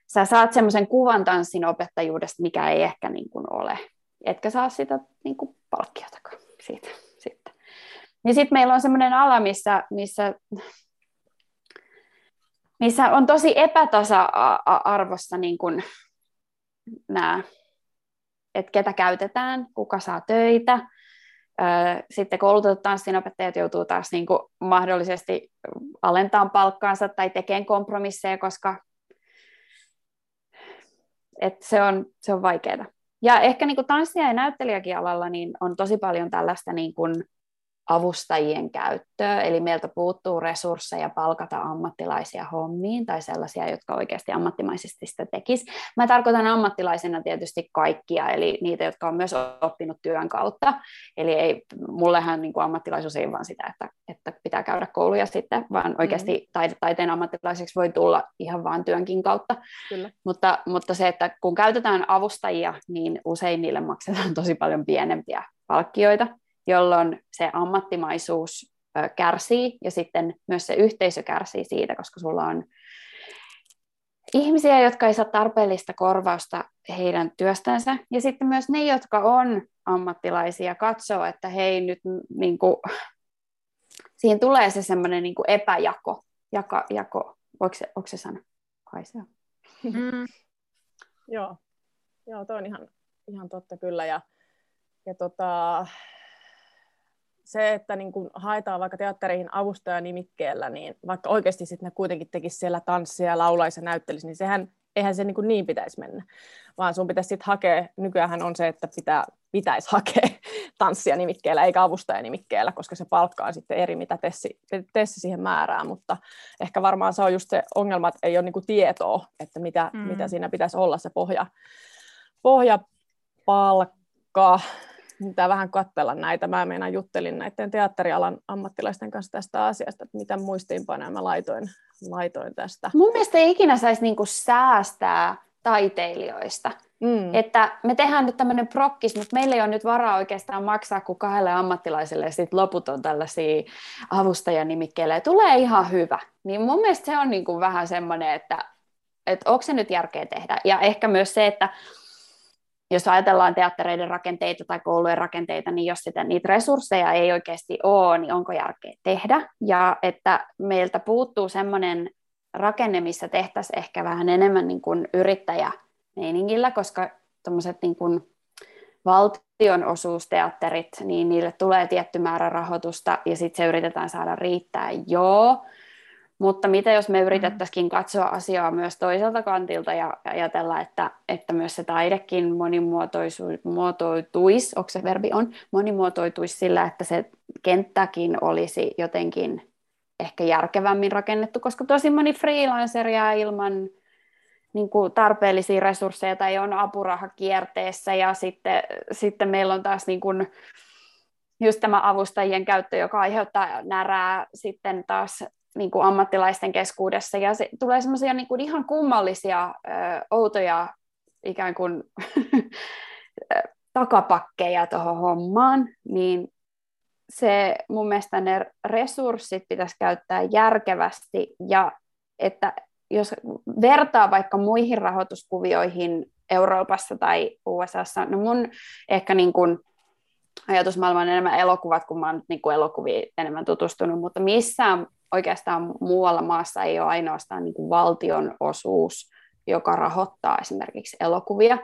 sä saat semmoisen kuvan tanssin opettajuudesta, mikä ei ehkä niin kun ole. Etkä saa sitä niin kun palkkiotakaan siitä sitten. Ja sitten meillä on semmoinen ala, missä, missä, missä on tosi epätasa-arvossa niin nämä että ketä käytetään, kuka saa töitä. Sitten koulutetut tanssinopettajat joutuu taas niin kuin mahdollisesti alentamaan palkkaansa tai tekemään kompromisseja, koska et se, on, se on vaikeaa. Ja ehkä niin kuin tanssia ja näyttelijäkin alalla niin on tosi paljon tällaista niin kuin avustajien käyttöä, eli meiltä puuttuu resursseja palkata ammattilaisia hommiin tai sellaisia, jotka oikeasti ammattimaisesti sitä tekis. Mä tarkoitan ammattilaisena tietysti kaikkia, eli niitä, jotka on myös oppinut työn kautta. Eli ei, mullehan niin kuin ammattilaisuus ei vaan sitä, että, että pitää käydä kouluja sitten, vaan oikeasti mm-hmm. taiteen ammattilaiseksi voi tulla ihan vaan työnkin kautta. Kyllä. Mutta, mutta se, että kun käytetään avustajia, niin usein niille maksetaan tosi paljon pienempiä palkkioita, jolloin se ammattimaisuus kärsii ja sitten myös se yhteisö kärsii siitä, koska sulla on ihmisiä, jotka ei saa tarpeellista korvausta heidän työstänsä. Ja sitten myös ne, jotka on ammattilaisia, katsoo, että hei nyt niin kuin, siihen tulee se semmoinen niin kuin epäjako, jaka, jako Onko se, onko se sana? Kai se on. Mm. Joo. Joo, toi on ihan, ihan totta kyllä. Ja, ja tota, se, että niin kun haetaan vaikka teatteriin avustajanimikkeellä, niin vaikka oikeasti sitten ne kuitenkin tekisi siellä tanssia ja laulaisi ja näyttelisi, niin sehän eihän se niin, kuin niin pitäisi mennä, vaan sun pitäisi sitten hakea, nykyään on se, että pitää, pitäisi hakea tanssia nimikkeellä eikä avustajanimikkeellä, koska se palkka on sitten eri, mitä Tessi, Tessi siihen määrää, mutta ehkä varmaan se on just se ongelma, että ei ole niin kuin tietoa, että mitä, mm. mitä siinä pitäisi olla se pohja, pohjapalkka, mitä vähän katsella näitä. Mä meinaan juttelin näiden teatterialan ammattilaisten kanssa tästä asiasta, että mitä muistiinpanoja mä laitoin, laitoin tästä. Mun mielestä ei ikinä saisi niinku säästää taiteilijoista. Mm. Että me tehdään nyt tämmöinen prokkis, mutta meillä ei ole nyt varaa oikeastaan maksaa kuin kahdelle ammattilaiselle ja sitten loput on tällaisia avustajanimikkeillä ja tulee ihan hyvä. Niin mun mielestä se on niinku vähän semmoinen, että, että onko se nyt järkeä tehdä. Ja ehkä myös se, että jos ajatellaan teattereiden rakenteita tai koulujen rakenteita, niin jos sitä, niitä resursseja ei oikeasti ole, niin onko järkeä tehdä? Ja että meiltä puuttuu semmoinen rakenne, missä tehtäisiin ehkä vähän enemmän niin kuin yrittäjämeiningillä, koska tuommoiset niin kuin valtionosuusteatterit, niin niille tulee tietty määrä rahoitusta ja sitten se yritetään saada riittää, joo, mutta mitä jos me yritettäisikin katsoa asiaa myös toiselta kantilta ja ajatella, että, että myös se taidekin monimuotoituisi, onko se verbi on, monimuotoituisi sillä, että se kenttäkin olisi jotenkin ehkä järkevämmin rakennettu, koska tosi moni freelancer jää ilman niin kuin tarpeellisia resursseja tai on apurahakierteessä ja sitten, sitten meillä on taas niin kuin, just tämä avustajien käyttö, joka aiheuttaa närää sitten taas niin kuin ammattilaisten keskuudessa. Ja se, tulee semmoisia niin kuin ihan kummallisia, ö, outoja ikään kuin takapakkeja tuohon hommaan, niin se mun mielestä ne resurssit pitäisi käyttää järkevästi ja että jos vertaa vaikka muihin rahoituskuvioihin Euroopassa tai USAssa, no mun ehkä niin kuin ajatusmaailma on enemmän elokuvat, kun mä oon niin kuin elokuviin enemmän tutustunut, mutta missään oikeastaan muualla maassa ei ole ainoastaan niin kuin valtion osuus, joka rahoittaa esimerkiksi elokuvia,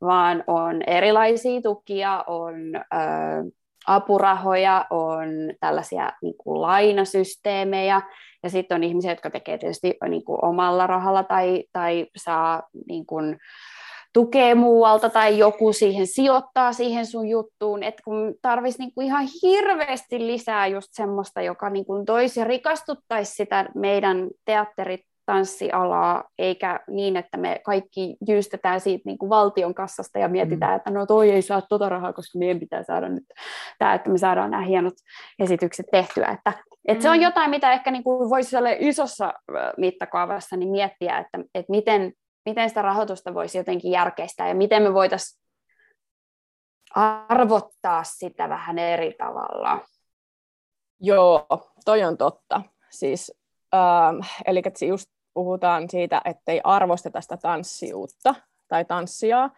vaan on erilaisia tukia, on ö, apurahoja, on tällaisia niin kuin lainasysteemejä, ja sitten on ihmisiä, jotka tekee tietysti niin kuin omalla rahalla tai, tai saa niin kuin, tukee muualta tai joku siihen sijoittaa siihen sun juttuun, että kun tarvitsisi niinku ihan hirveästi lisää just semmoista, joka niinku toisi ja rikastuttaisi sitä meidän teatteritanssialaa, eikä niin, että me kaikki jyystetään siitä niinku valtion kassasta ja mietitään, mm. että no toi ei saa tota rahaa, koska meidän pitää saada nyt tämä, että me saadaan nämä hienot esitykset tehtyä, että et se on mm. jotain, mitä ehkä niinku voisi isossa mittakaavassa niin miettiä, että, että miten miten sitä rahoitusta voisi jotenkin järkeistää ja miten me voitaisiin arvottaa sitä vähän eri tavalla. Joo, toi on totta. Siis, ähm, eli just puhutaan siitä, ettei arvosteta sitä tanssijuutta tai tanssia.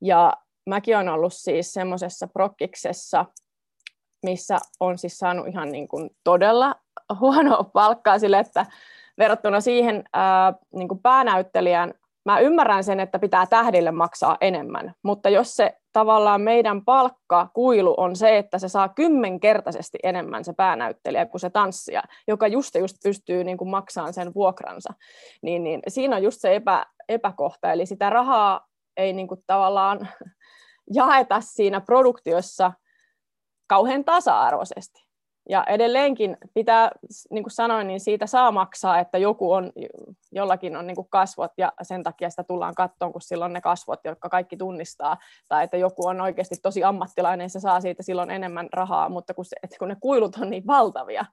Ja mäkin olen ollut siis semmoisessa prokkiksessa, missä on siis saanut ihan niin kuin todella huonoa palkkaa sille, että verrattuna siihen ää, niin kuin päänäyttelijän mä ymmärrän sen, että pitää tähdille maksaa enemmän, mutta jos se tavallaan meidän palkka kuilu on se, että se saa kymmenkertaisesti enemmän se päänäyttelijä kuin se tanssija, joka just just pystyy niin kuin maksamaan sen vuokransa, niin, niin siinä on just se epä, epäkohta, eli sitä rahaa ei niin kuin tavallaan jaeta siinä produktiossa kauhean tasa-arvoisesti. Ja edelleenkin pitää, niin kuin sanoin, niin siitä saa maksaa, että joku on, jollakin on niin kuin kasvot ja sen takia sitä tullaan kattoon, kun silloin ne kasvot, jotka kaikki tunnistaa, tai että joku on oikeasti tosi ammattilainen, se saa siitä silloin enemmän rahaa, mutta kun, se, että kun ne kuilut on niin valtavia,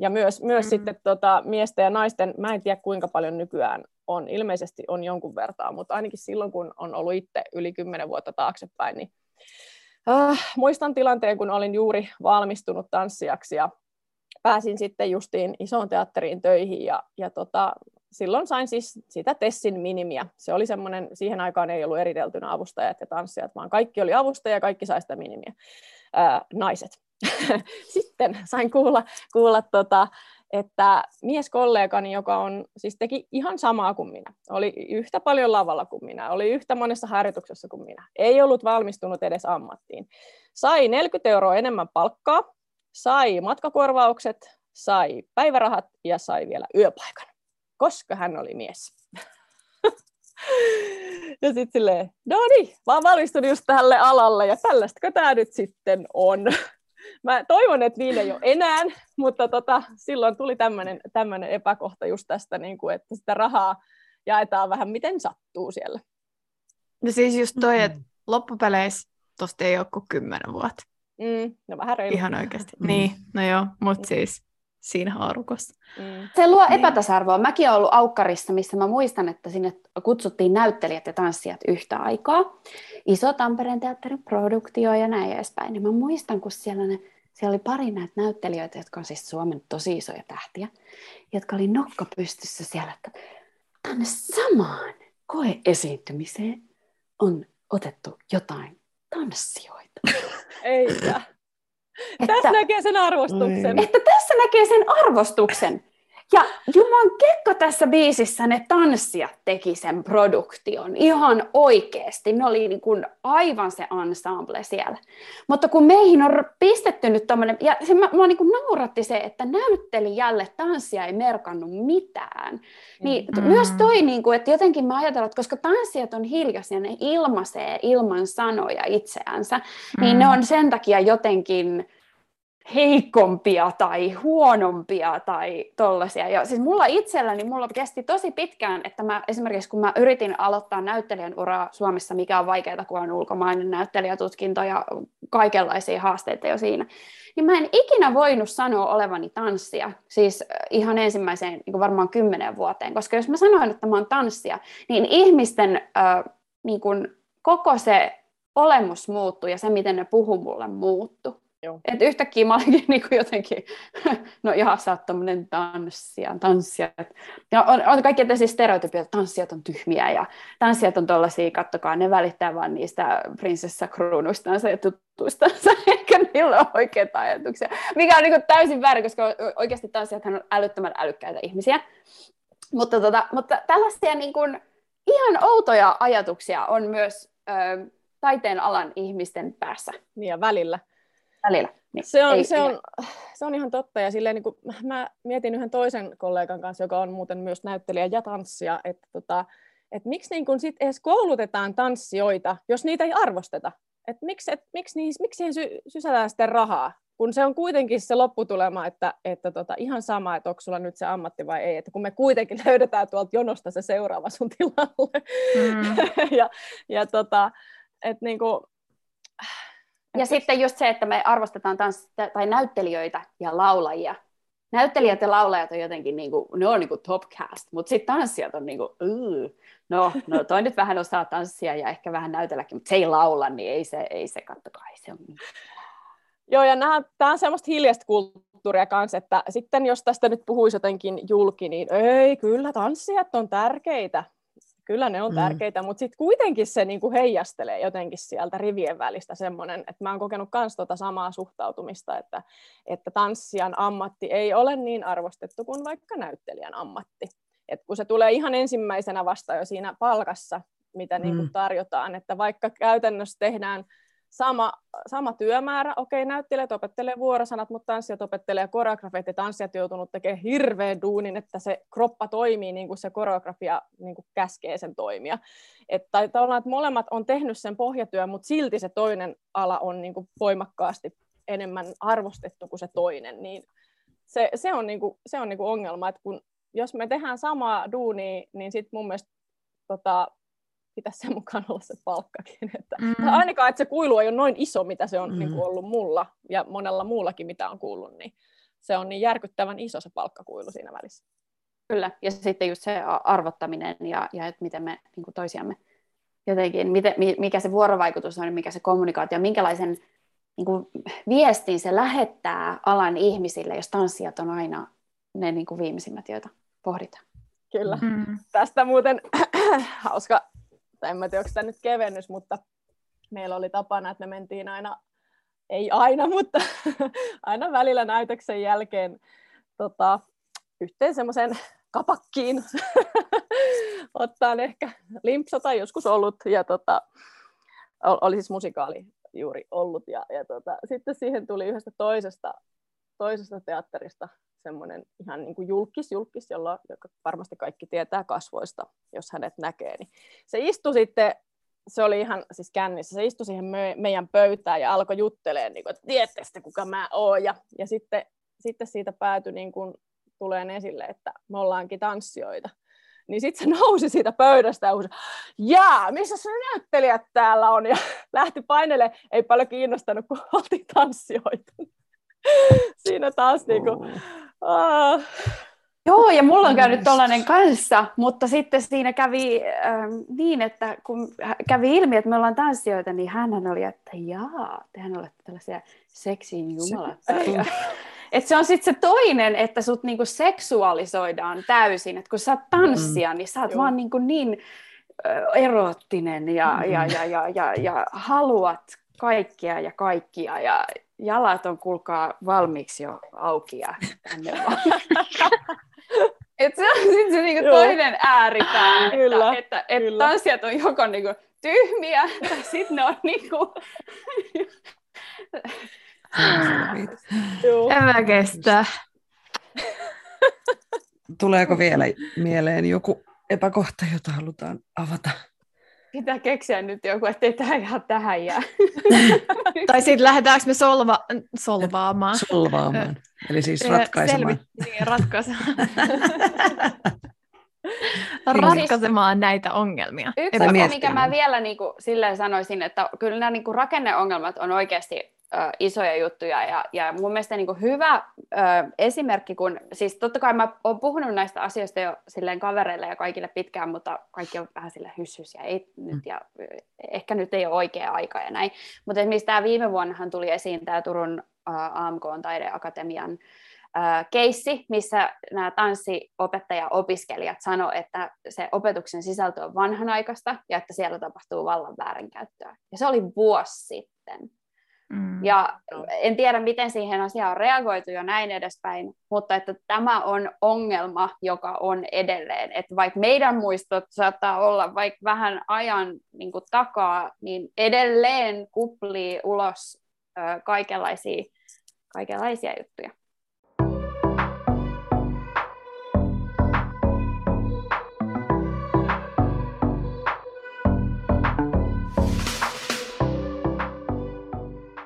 ja myös, myös mm. sitten tota, miesten ja naisten, mä en tiedä kuinka paljon nykyään on, ilmeisesti on jonkun vertaa, mutta ainakin silloin kun on ollut itse yli kymmenen vuotta taaksepäin, niin Äh, muistan tilanteen, kun olin juuri valmistunut tanssijaksi ja pääsin sitten justiin isoon teatteriin töihin ja, ja tota, silloin sain siis sitä Tessin minimiä. Se oli semmoinen, siihen aikaan ei ollut eriteltynä avustajat ja tanssijat, vaan kaikki oli avustajia ja kaikki sai sitä minimiä. Ää, naiset. sitten sain kuulla, kuulla tota, että mieskollegani, joka on, siis teki ihan samaa kuin minä, oli yhtä paljon lavalla kuin minä, oli yhtä monessa harjoituksessa kuin minä, ei ollut valmistunut edes ammattiin, sai 40 euroa enemmän palkkaa, sai matkakorvaukset, sai päivärahat ja sai vielä yöpaikan, koska hän oli mies. ja sitten silleen, no niin, mä oon valmistunut just tälle alalle ja tällaista tämä nyt sitten on. Mä toivon, että niin ei ole enää, mutta tota, silloin tuli tämmöinen epäkohta just tästä, niin kuin, että sitä rahaa jaetaan vähän miten sattuu siellä. No siis just toi, että loppupeleissä tosta ei ole kuin kymmenen vuotta. Mm, no vähän reilu. Ihan oikeasti. Mm. Niin, no joo, mutta siis siinä haarukossa. Mm. Se luo niin. epätasa-arvoa. Mäkin olen ollut Aukkarissa, missä mä muistan, että sinne kutsuttiin näyttelijät ja tanssijat yhtä aikaa. Iso Tampereen teatterin produktio ja näin edespäin. Niin mä muistan, kun siellä, ne, siellä oli pari näitä näyttelijöitä, jotka on siis Suomen tosi isoja tähtiä, jotka oli nokka pystyssä siellä, että tänne samaan koeesiintymiseen on otettu jotain tanssijoita. Eikä. Että, tässä näkee sen arvostuksen. Että tässä näkee sen arvostuksen. Ja Juman kekka tässä biisissä ne tanssijat teki sen produktion ihan oikeasti. Ne oli niin kuin aivan se ensemble siellä. Mutta kun meihin on pistetty nyt tämmöinen, ja se mä, mä niin kuin nauratti se, että näyttelijälle tanssia ei merkannut mitään. Niin mm. myös toi, niin kuin, että jotenkin mä ajattelen, että koska tanssijat on hiljaisia, ne ilmaisee ilman sanoja itseänsä, mm. niin ne mm. on sen takia jotenkin heikompia tai huonompia tai tollaisia. Ja siis mulla itselläni, mulla kesti tosi pitkään, että mä esimerkiksi kun mä yritin aloittaa näyttelijän uraa Suomessa, mikä on vaikeaa, kun on ulkomainen näyttelijätutkinto ja kaikenlaisia haasteita jo siinä, niin mä en ikinä voinut sanoa olevani tanssia, siis ihan ensimmäiseen niin varmaan kymmenen vuoteen, koska jos mä sanoin, että mä oon tanssia, niin ihmisten äh, niin koko se olemus muuttui ja se, miten ne puhuu mulle muuttui. Joo. Et yhtäkkiä mä olinkin niin kuin jotenkin, no ihan sä oot tämmöinen tanssija, tanssija. Ja on, on kaikki tällaisia stereotypioita, että tanssijat on tyhmiä ja tanssijat on tollaisia, kattokaa, ne välittää vaan niistä prinsessakruunuistansa ja tutuistansa, eikä niillä ole oikeita ajatuksia. Mikä on niin kuin täysin väärin, koska oikeasti tanssijat on älyttömän älykkäitä ihmisiä. Mutta, tota, mutta tällaisia niin kuin ihan outoja ajatuksia on myös ö, taiteen alan ihmisten päässä. Niin ja välillä välillä. Niin se, on, se, on, se on ihan totta. Ja silleen, niin kuin, mä mietin yhden toisen kollegan kanssa, joka on muuten myös näyttelijä ja tanssija, että, tota, että miksi niin kun sit edes koulutetaan tanssijoita, jos niitä ei arvosteta? Et miksi, et, miksi, niin, miksi siihen sy- sysätään sitten rahaa? Kun se on kuitenkin se lopputulema, että, että tota, ihan sama, että onko sulla nyt se ammatti vai ei. Että kun me kuitenkin löydetään tuolta jonosta se seuraava sun tilalle. Mm. ja, ja tota, että niin kuin, ja sitten just se, että me arvostetaan tans, tai näyttelijöitä ja laulajia. Näyttelijät ja laulajat on jotenkin, niin kuin, ne on niin kuin top cast, mutta sitten tanssijat on niin kuin, no, no toi nyt vähän osaa tanssia ja ehkä vähän näytelläkin, mutta se ei laula, niin ei se, ei se kattokaa, ei se on niin. Joo, ja tämä on semmoista hiljaista kulttuuria kanssa, että sitten jos tästä nyt puhuisi jotenkin julki, niin ei, kyllä tanssijat on tärkeitä kyllä ne on mm. tärkeitä, mutta sitten kuitenkin se niinku heijastelee jotenkin sieltä rivien välistä semmoinen, että mä oon kokenut myös tota samaa suhtautumista, että, että tanssijan ammatti ei ole niin arvostettu kuin vaikka näyttelijän ammatti. Et kun se tulee ihan ensimmäisenä vasta jo siinä palkassa, mitä niinku mm. niinku tarjotaan, että vaikka käytännössä tehdään sama, sama työmäärä, okei, näyttelijät opettelee vuorosanat, mutta tanssijat opettelee koreografeet ja tanssijat joutunut tekemään hirveän duunin, että se kroppa toimii niin kuin se koreografia niin kuin käskee sen toimia. Että tavallaan, että molemmat on tehnyt sen pohjatyön, mutta silti se toinen ala on niin kuin voimakkaasti enemmän arvostettu kuin se toinen, niin se, se on, niin kuin, se on niin kuin ongelma, että kun, jos me tehdään samaa duunia, niin sitten mun mielestä tota, pitäisi sen mukaan olla se palkkakin. Että, mm. Ainakaan, että se kuilu ei ole noin iso, mitä se on mm. niin kuin ollut mulla ja monella muullakin, mitä on kuullut, niin se on niin järkyttävän iso se palkkakuilu siinä välissä. Kyllä, ja sitten just se arvottaminen ja, ja että miten me niin kuin toisiamme jotenkin, miten, mikä se vuorovaikutus on, mikä se kommunikaatio, minkälaisen niin kuin, viestin se lähettää alan ihmisille, jos tanssijat on aina ne niin kuin viimeisimmät, joita pohditaan. Kyllä. Mm. Tästä muuten hauska tai en mä tiedä, onko tämä nyt kevennys, mutta meillä oli tapana, että me mentiin aina, ei aina, mutta aina välillä näytöksen jälkeen tota, yhteen semmoisen kapakkiin ottaa ehkä limpsa tai joskus ollut. Ja tota, oli siis musikaali juuri ollut. Ja, ja tota, sitten siihen tuli yhdestä toisesta, toisesta teatterista semmoinen ihan niin kuin julkis, julkis jolla, joka varmasti kaikki tietää kasvoista, jos hänet näkee. Niin se istui sitten, se oli ihan siis kännissä, se istui siihen me, meidän pöytään ja alkoi juttelemaan, niin kuin, että tiedätte kuka mä oon. Ja, ja sitten, sitten siitä päätyi niin kuin, tulee esille, että me ollaankin tanssijoita. Niin sitten se nousi siitä pöydästä ja jaa, missä se näyttelijät täällä on? Ja lähti painelle, ei paljon kiinnostanut, kun oltiin tanssijoita. Siinä taas niin kuin, oh. Joo, ja mulla on käynyt tollainen kanssa, mutta sitten siinä kävi ähm, niin, että kun kävi ilmi, että me ollaan tanssijoita, niin hän oli, että jaa, tehän olette tällaisia seksiin jumalattomia. Et se on sitten se toinen, että sut niinku seksuaalisoidaan täysin. Että kun sä oot tanssia, mm. niin sä oot Joo. vaan niinku niin erottinen ja, mm. ja, ja, ja, ja, ja haluat kaikkia ja kaikkia ja jalat on kulkaa valmiiksi jo auki ja tänne vaan. Et se on sitten se niinku toinen ääripää, kyllä, että, että, että tanssijat on joko niinku tyhmiä tai sitten ne on niinku en mä kestä. Tuleeko vielä mieleen joku epäkohta, jota halutaan avata? Pitää keksiä nyt joku, ettei tämä ihan tähän jää. tai sitten lähdetäänkö me solva, solvaamaan? Solvaamaan, eli siis ratkaisemaan. Selvi, niin, ratkaisemaan. ratkaisemaan näitä ongelmia. Yksi asia, mikä mä vielä niin kuin, silleen sanoisin, että kyllä nämä niin kuin rakenneongelmat on oikeasti isoja juttuja. Ja, ja mun mielestä niin kuin hyvä ö, esimerkki, kun siis totta kai mä oon puhunut näistä asioista jo silleen kavereille ja kaikille pitkään, mutta kaikki on vähän sille hyssys ja ei mm. nyt ja ehkä nyt ei ole oikea aika ja näin. Mutta esimerkiksi tämä viime vuonnahan tuli esiin tämä Turun AMK taideakatemian keissi, missä nämä tanssiopettaja-opiskelijat sanoivat, että se opetuksen sisältö on vanhanaikaista ja että siellä tapahtuu vallan väärinkäyttöä. Ja se oli vuosi sitten. Mm. Ja en tiedä, miten siihen asiaan on reagoitu jo näin edespäin, mutta että tämä on ongelma, joka on edelleen. Että vaikka meidän muistot saattaa olla vaikka vähän ajan niin kuin takaa, niin edelleen kuplii ulos ö, kaikenlaisia, kaikenlaisia juttuja.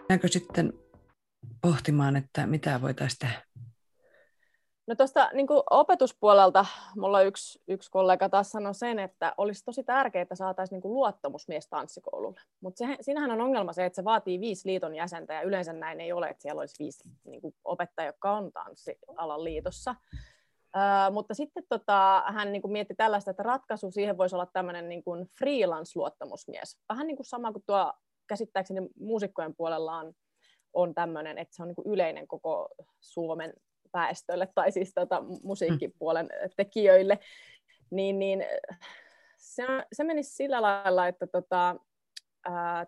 Mennäänkö sitten pohtimaan, että mitä voitaisiin tehdä? No tuosta niin opetuspuolelta mulla yksi, yksi kollega taas sanoi sen, että olisi tosi tärkeää, että saataisiin niin luottamusmies tanssikoululle. Mutta siinähän on ongelma se, että se vaatii viisi liiton jäsentä ja yleensä näin ei ole, että siellä olisi viisi niin opettajaa, jotka on tanssialan liitossa. Uh, mutta sitten tota, hän niin kuin mietti tällaista, että ratkaisu siihen voisi olla tämmöinen niin freelance-luottamusmies. Vähän niin kuin sama kuin tuo käsittääkseni muusikkojen puolella on, on tämmöinen, että se on niin yleinen koko Suomen väestölle tai siis tota musiikkipuolen tekijöille, niin, niin se, se menisi sillä lailla, että tota, ää,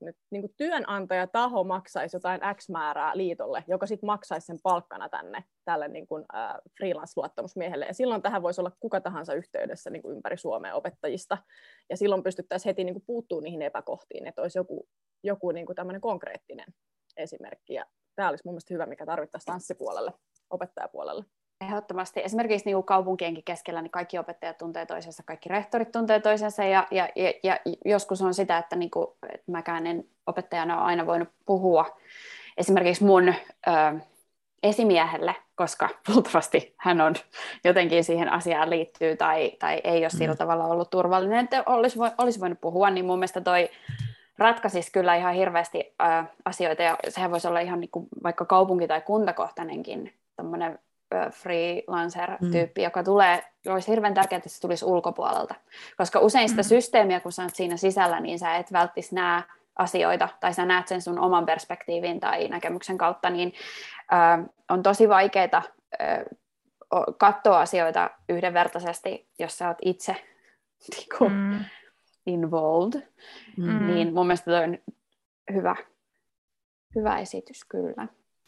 nyt, niin kuin työnantajataho maksaisi jotain X määrää liitolle, joka sitten maksaisi sen palkkana tänne tälle niin kuin, äh, freelance-luottamusmiehelle. Ja silloin tähän voisi olla kuka tahansa yhteydessä niin kuin ympäri Suomea opettajista. Ja silloin pystyttäisiin heti niin kuin, puuttuu niihin epäkohtiin, että olisi joku, joku niin kuin tämmöinen konkreettinen esimerkki. Ja tämä olisi mun mielestä hyvä, mikä tarvittaisiin tanssipuolelle, opettajapuolelle. Ehdottomasti. Esimerkiksi niin kuin kaupunkienkin keskellä niin kaikki opettajat tuntee toisensa, kaikki rehtorit tuntee toisensa ja, ja, ja, ja joskus on sitä, että, niin kuin, että mäkään en opettajana ole aina voinut puhua esimerkiksi mun ö, esimiehelle, koska luultavasti hän on jotenkin siihen asiaan liittyy tai, tai ei ole sillä mm. tavalla ollut turvallinen, että olisi, olisi voinut puhua, niin mun mielestä toi ratkaisisi kyllä ihan hirveästi ö, asioita ja sehän voisi olla ihan niin kuin vaikka kaupunki- tai kuntakohtainenkin freelancer-tyyppi, mm. joka tulee, olisi hirveän tärkeää, että se tulisi ulkopuolelta. Koska usein sitä mm. systeemiä, kun sä oot siinä sisällä, niin sä et välttis näe asioita, tai sä näet sen sun oman perspektiivin tai näkemyksen kautta, niin ö, on tosi vaikeaa katsoa asioita yhdenvertaisesti, jos sä oot itse niin kuin, mm. involved. Mm. Niin mun mielestä toi on hyvä, hyvä esitys kyllä.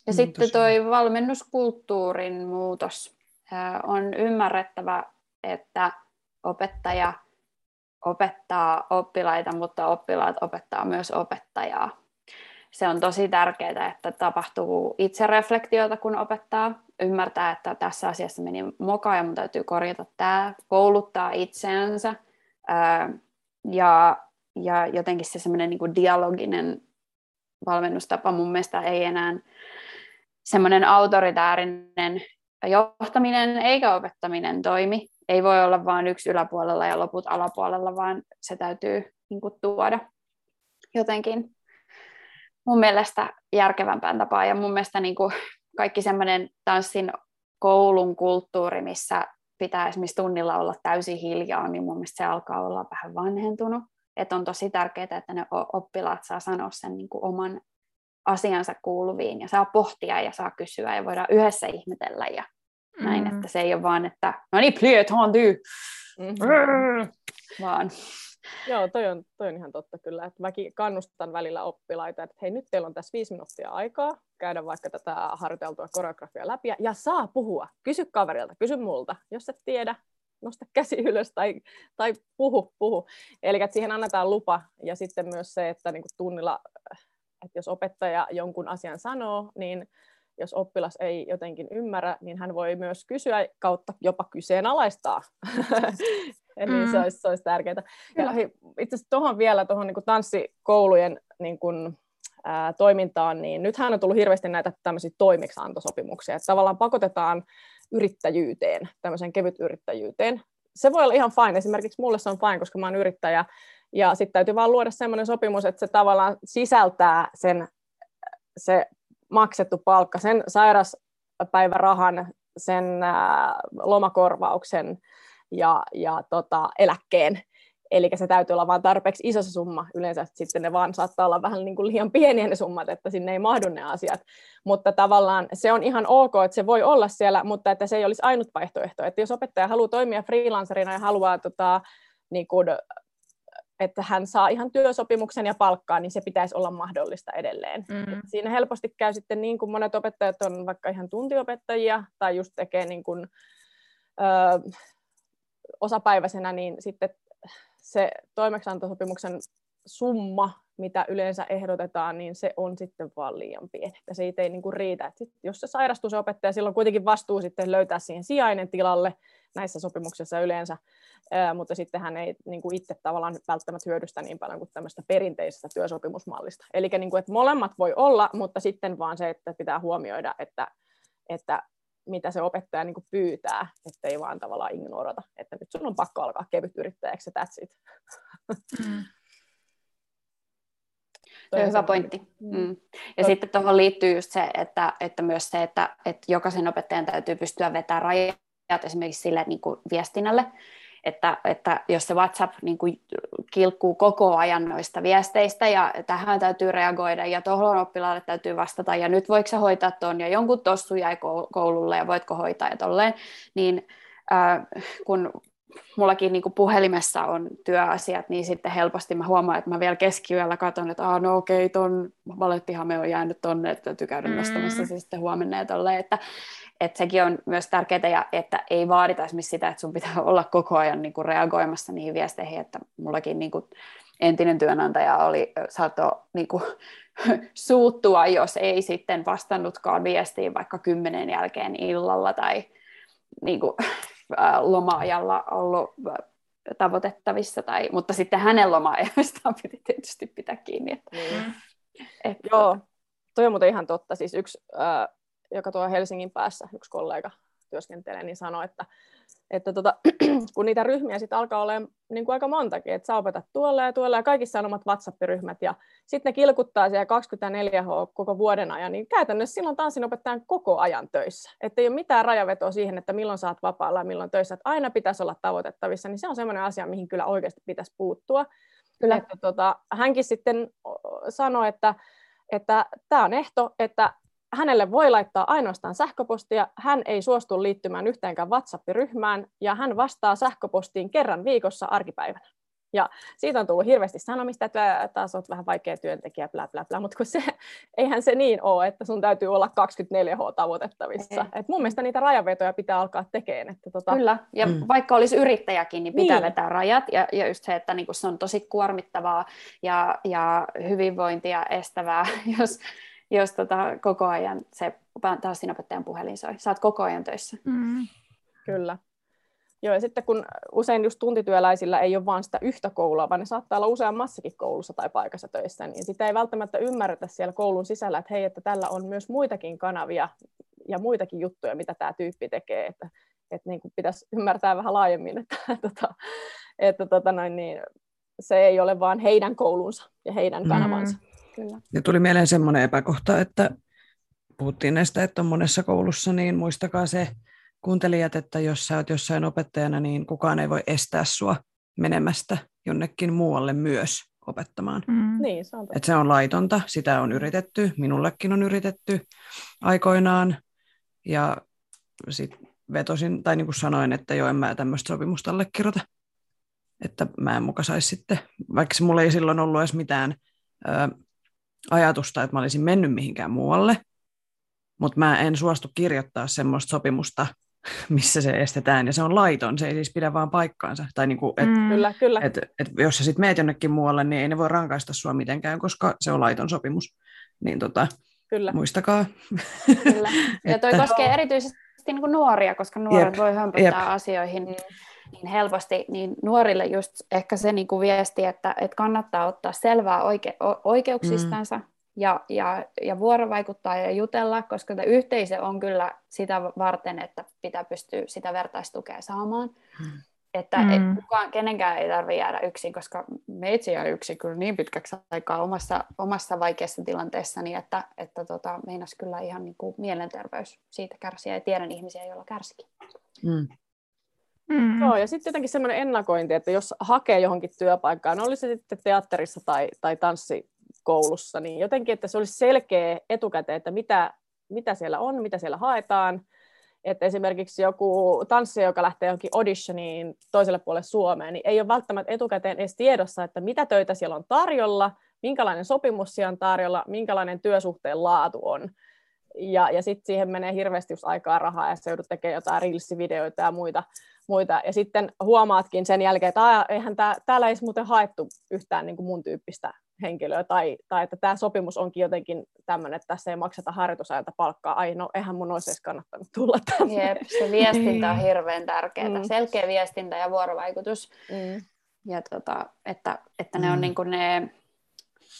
Ja mm, sitten toi valmennuskulttuurin muutos on ymmärrettävä, että opettaja opettaa oppilaita, mutta oppilaat opettaa myös opettajaa. Se on tosi tärkeää, että tapahtuu itsereflektiota, kun opettaa. Ymmärtää, että tässä asiassa meni moka ja mun täytyy korjata tämä. Kouluttaa itseänsä. Ja, ja jotenkin se semmoinen niin dialoginen valmennustapa mun mielestä ei enää semmoinen autoritäärinen johtaminen eikä opettaminen toimi. Ei voi olla vain yksi yläpuolella ja loput alapuolella, vaan se täytyy niin kuin, tuoda jotenkin mun mielestä järkevämpään tapaan. Ja mun mielestä niin kuin, kaikki semmoinen tanssin koulun kulttuuri, missä pitää esimerkiksi tunnilla olla täysin hiljaa, niin mun mielestä se alkaa olla vähän vanhentunut. Että on tosi tärkeää, että ne oppilaat saa sanoa sen niin kuin oman asiansa kuuluviin ja saa pohtia ja saa kysyä ja voidaan yhdessä ihmetellä ja näin, mm. että se ei ole vaan, että no niin, plié tendu, mm-hmm. vaan Joo, toi on, toi on ihan totta kyllä. Että mäkin kannustan välillä oppilaita, että hei nyt teillä on tässä viisi minuuttia aikaa käydä vaikka tätä harjoiteltua koreografiaa läpi ja saa puhua. Kysy kaverilta, kysy multa. Jos et tiedä, nosta käsi ylös tai, tai puhu, puhu. Eli että siihen annetaan lupa ja sitten myös se, että niin tunnilla, että jos opettaja jonkun asian sanoo, niin jos oppilas ei jotenkin ymmärrä, niin hän voi myös kysyä kautta jopa kyseenalaistaa. Eli mm. se, olisi, se olisi tärkeää. Ja itse asiassa tuohon vielä, tuohon niin tanssikoulujen niin kuin, ää, toimintaan, niin nythän on tullut hirveästi näitä tämmöisiä toimiksiantosopimuksia, että tavallaan pakotetaan yrittäjyyteen, tämmöiseen kevyt yrittäjyyteen. Se voi olla ihan fine, esimerkiksi mulle se on fine, koska mä oon yrittäjä, ja sitten täytyy vaan luoda semmoinen sopimus, että se tavallaan sisältää sen se maksettu palkka, sen sairaspäivärahan, sen lomakorvauksen ja, ja tota, eläkkeen. Eli se täytyy olla vain tarpeeksi iso se summa. Yleensä sitten ne vaan saattaa olla vähän niin kuin liian pieniä ne summat, että sinne ei mahdu ne asiat. Mutta tavallaan se on ihan ok, että se voi olla siellä, mutta että se ei olisi ainut vaihtoehto. Että jos opettaja haluaa toimia freelancerina ja haluaa tota, niin kuin että hän saa ihan työsopimuksen ja palkkaa, niin se pitäisi olla mahdollista edelleen. Mm. Siinä helposti käy sitten niin kuin monet opettajat on vaikka ihan tuntiopettajia tai just tekee niin kuin, ö, osapäiväisenä, niin sitten se toimeksiantosopimuksen summa, mitä yleensä ehdotetaan, niin se on sitten vaan liian pieni. Että se ei niin kuin riitä. Että sit, jos se sairastuu se opettaja, silloin kuitenkin vastuu sitten löytää siihen sijainen tilalle näissä sopimuksissa yleensä, mutta sitten hän ei niin kuin itse tavallaan välttämättä hyödystä niin paljon kuin tämmöistä perinteisestä työsopimusmallista. Eli niin kuin, että molemmat voi olla, mutta sitten vaan se, että pitää huomioida, että, että mitä se opettaja niin kuin pyytää, ettei vaan tavallaan ignorata, että nyt sun on pakko alkaa kevyt yrittäjäksi ja that's it. Mm. Toi on hyvä pointti. Mm. mm. Ja Toi. sitten tuohon liittyy just se, että, että myös se, että, että jokaisen opettajan täytyy pystyä vetämään rajat esimerkiksi sille niin kuin viestinnälle, että, että jos se WhatsApp niin kuin kilkkuu koko ajan noista viesteistä ja tähän täytyy reagoida ja tuohon oppilaalle täytyy vastata ja nyt voiko sä hoitaa tuon ja jonkun tossu jäi koululle ja voitko hoitaa ja tolleen, niin äh, kun mullakin niin puhelimessa on työasiat, niin sitten helposti mä huomaan, että mä vielä keskiyöllä katson, että ah, no okei, ton valettihame on jäänyt tonne, että täytyy käydä mm. nostamassa se sitten huomenna ja tolleen, että, että sekin on myös tärkeää, ja että ei vaadita esimerkiksi sitä, että sun pitää olla koko ajan niin kuin reagoimassa niihin viesteihin, että mullakin niin kuin entinen työnantaja oli, saattoi niin kuin, suuttua, jos ei sitten vastannutkaan viestiin vaikka kymmenen jälkeen illalla tai niin kuin, loma-ajalla ollut tavoitettavissa, tai, mutta sitten hänen loma-ajastaan piti tietysti pitää kiinni. Että, mm. että, Joo, toi on muuten ihan totta. Siis yksi äh, joka tuo Helsingin päässä, yksi kollega työskentelee, niin sanoi, että, että tota, kun niitä ryhmiä sitten alkaa olemaan niin kuin aika montakin, että sä opetat tuolla ja tuolla ja kaikissa on omat WhatsApp-ryhmät ja sitten ne kilkuttaa siellä 24H koko vuoden ajan, niin käytännössä silloin tanssinopettajan koko ajan töissä. Että ei ole mitään rajavetoa siihen, että milloin saat vapaalla ja milloin töissä, että aina pitäisi olla tavoitettavissa, niin se on semmoinen asia, mihin kyllä oikeasti pitäisi puuttua. Kyllä. Että, tota, hänkin sitten sanoi, että että tämä on ehto, että hänelle voi laittaa ainoastaan sähköpostia, hän ei suostu liittymään yhteenkään WhatsApp-ryhmään ja hän vastaa sähköpostiin kerran viikossa arkipäivänä. Ja siitä on tullut hirveästi sanomista, että taas olet vähän vaikea työntekijä, bla bla bla, mutta kun se, eihän se niin ole, että sun täytyy olla 24H tavoitettavissa. Et mun mielestä niitä rajavetoja pitää alkaa tekemään. Että tota... Kyllä, ja mm. vaikka olisi yrittäjäkin, niin pitää niin. vetää rajat, ja, ja just se, että niinku se on tosi kuormittavaa ja, ja hyvinvointia estävää, jos, jos tota, koko ajan se tanssinopettajan puhelin soi. Oot koko ajan töissä. Mm. Kyllä. Joo, ja sitten kun usein just tuntityöläisillä ei ole vain sitä yhtä koulua, vaan ne saattaa olla useammassakin koulussa tai paikassa töissä, niin sitä ei välttämättä ymmärretä siellä koulun sisällä, että hei, että tällä on myös muitakin kanavia ja muitakin juttuja, mitä tämä tyyppi tekee, että, että niin kuin pitäisi ymmärtää vähän laajemmin, että, että, tota, että tota noin, niin, se ei ole vain heidän koulunsa ja heidän mm. kanavansa. Mm. Kyllä. Ja tuli mieleen semmoinen epäkohta, että puhuttiin näistä, että on monessa koulussa, niin muistakaa se, kuuntelijat, että jos sä oot jossain opettajana, niin kukaan ei voi estää sua menemästä jonnekin muualle myös opettamaan. Mm. Niin, se, on Et se on laitonta, sitä on yritetty, minullekin on yritetty aikoinaan, ja sitten vetosin, tai niin kuin sanoin, että jo en mä tämmöistä sopimusta allekirjoita, että mä en muka saisi sitten, vaikka se mulla ei silloin ollut edes mitään ö, ajatusta, että mä olisin mennyt mihinkään muualle, mutta mä en suostu kirjoittaa semmoista sopimusta missä se estetään, ja se on laiton, se ei siis pidä vaan paikkaansa. Tai niin kuin, et, mm. Kyllä, kyllä. Et, et jos sä sitten meet jonnekin muualle, niin ei ne voi rankaista sua mitenkään, koska se on laiton sopimus. Niin tota, kyllä. muistakaa. Kyllä. Ja toi että... koskee erityisesti niin kuin nuoria, koska nuoret jep, voi hömpöttää jep. asioihin niin helposti, niin nuorille just ehkä se niin kuin viesti, että, että kannattaa ottaa selvää oike, oikeuksistansa, mm ja, ja, ja vuorovaikuttaa ja jutella, koska tämä yhteisö on kyllä sitä varten, että pitää pystyä sitä vertaistukea saamaan. Hmm. Että mm. et kukaan, kenenkään ei tarvitse jäädä yksin, koska me itse jää yksin kyllä niin pitkäksi aikaa omassa, omassa vaikeassa tilanteessa, niin että, että tota, meinas kyllä ihan niin kuin mielenterveys siitä kärsiä ja tiedän ihmisiä, joilla kärsikin. Mm. Mm. Joo, ja sitten jotenkin semmoinen ennakointi, että jos hakee johonkin työpaikkaan, oli se sitten teatterissa tai, tai tanssi, koulussa, niin jotenkin, että se olisi selkeä etukäteen, että mitä, mitä siellä on, mitä siellä haetaan. Että esimerkiksi joku tanssija, joka lähtee johonkin auditioniin toiselle puolelle Suomeen, niin ei ole välttämättä etukäteen edes tiedossa, että mitä töitä siellä on tarjolla, minkälainen sopimus siellä on tarjolla, minkälainen työsuhteen laatu on. Ja, ja sitten siihen menee hirveästi just aikaa rahaa ja se joudut tekemään jotain reels-videoita ja muita, muita. Ja sitten huomaatkin sen jälkeen, että eihän tää, täällä ei muuten haettu yhtään niin kuin mun tyyppistä henkilöä, tai, tai että tämä sopimus onkin jotenkin tämmöinen, että tässä ei makseta harjoitusajalta palkkaa, ai no eihän mun olisi edes kannattanut tulla tänne. Jep, se viestintä on niin. hirveän tärkeää, mm. selkeä viestintä ja vuorovaikutus, mm. ja tota, että, että ne mm. on niin kuin ne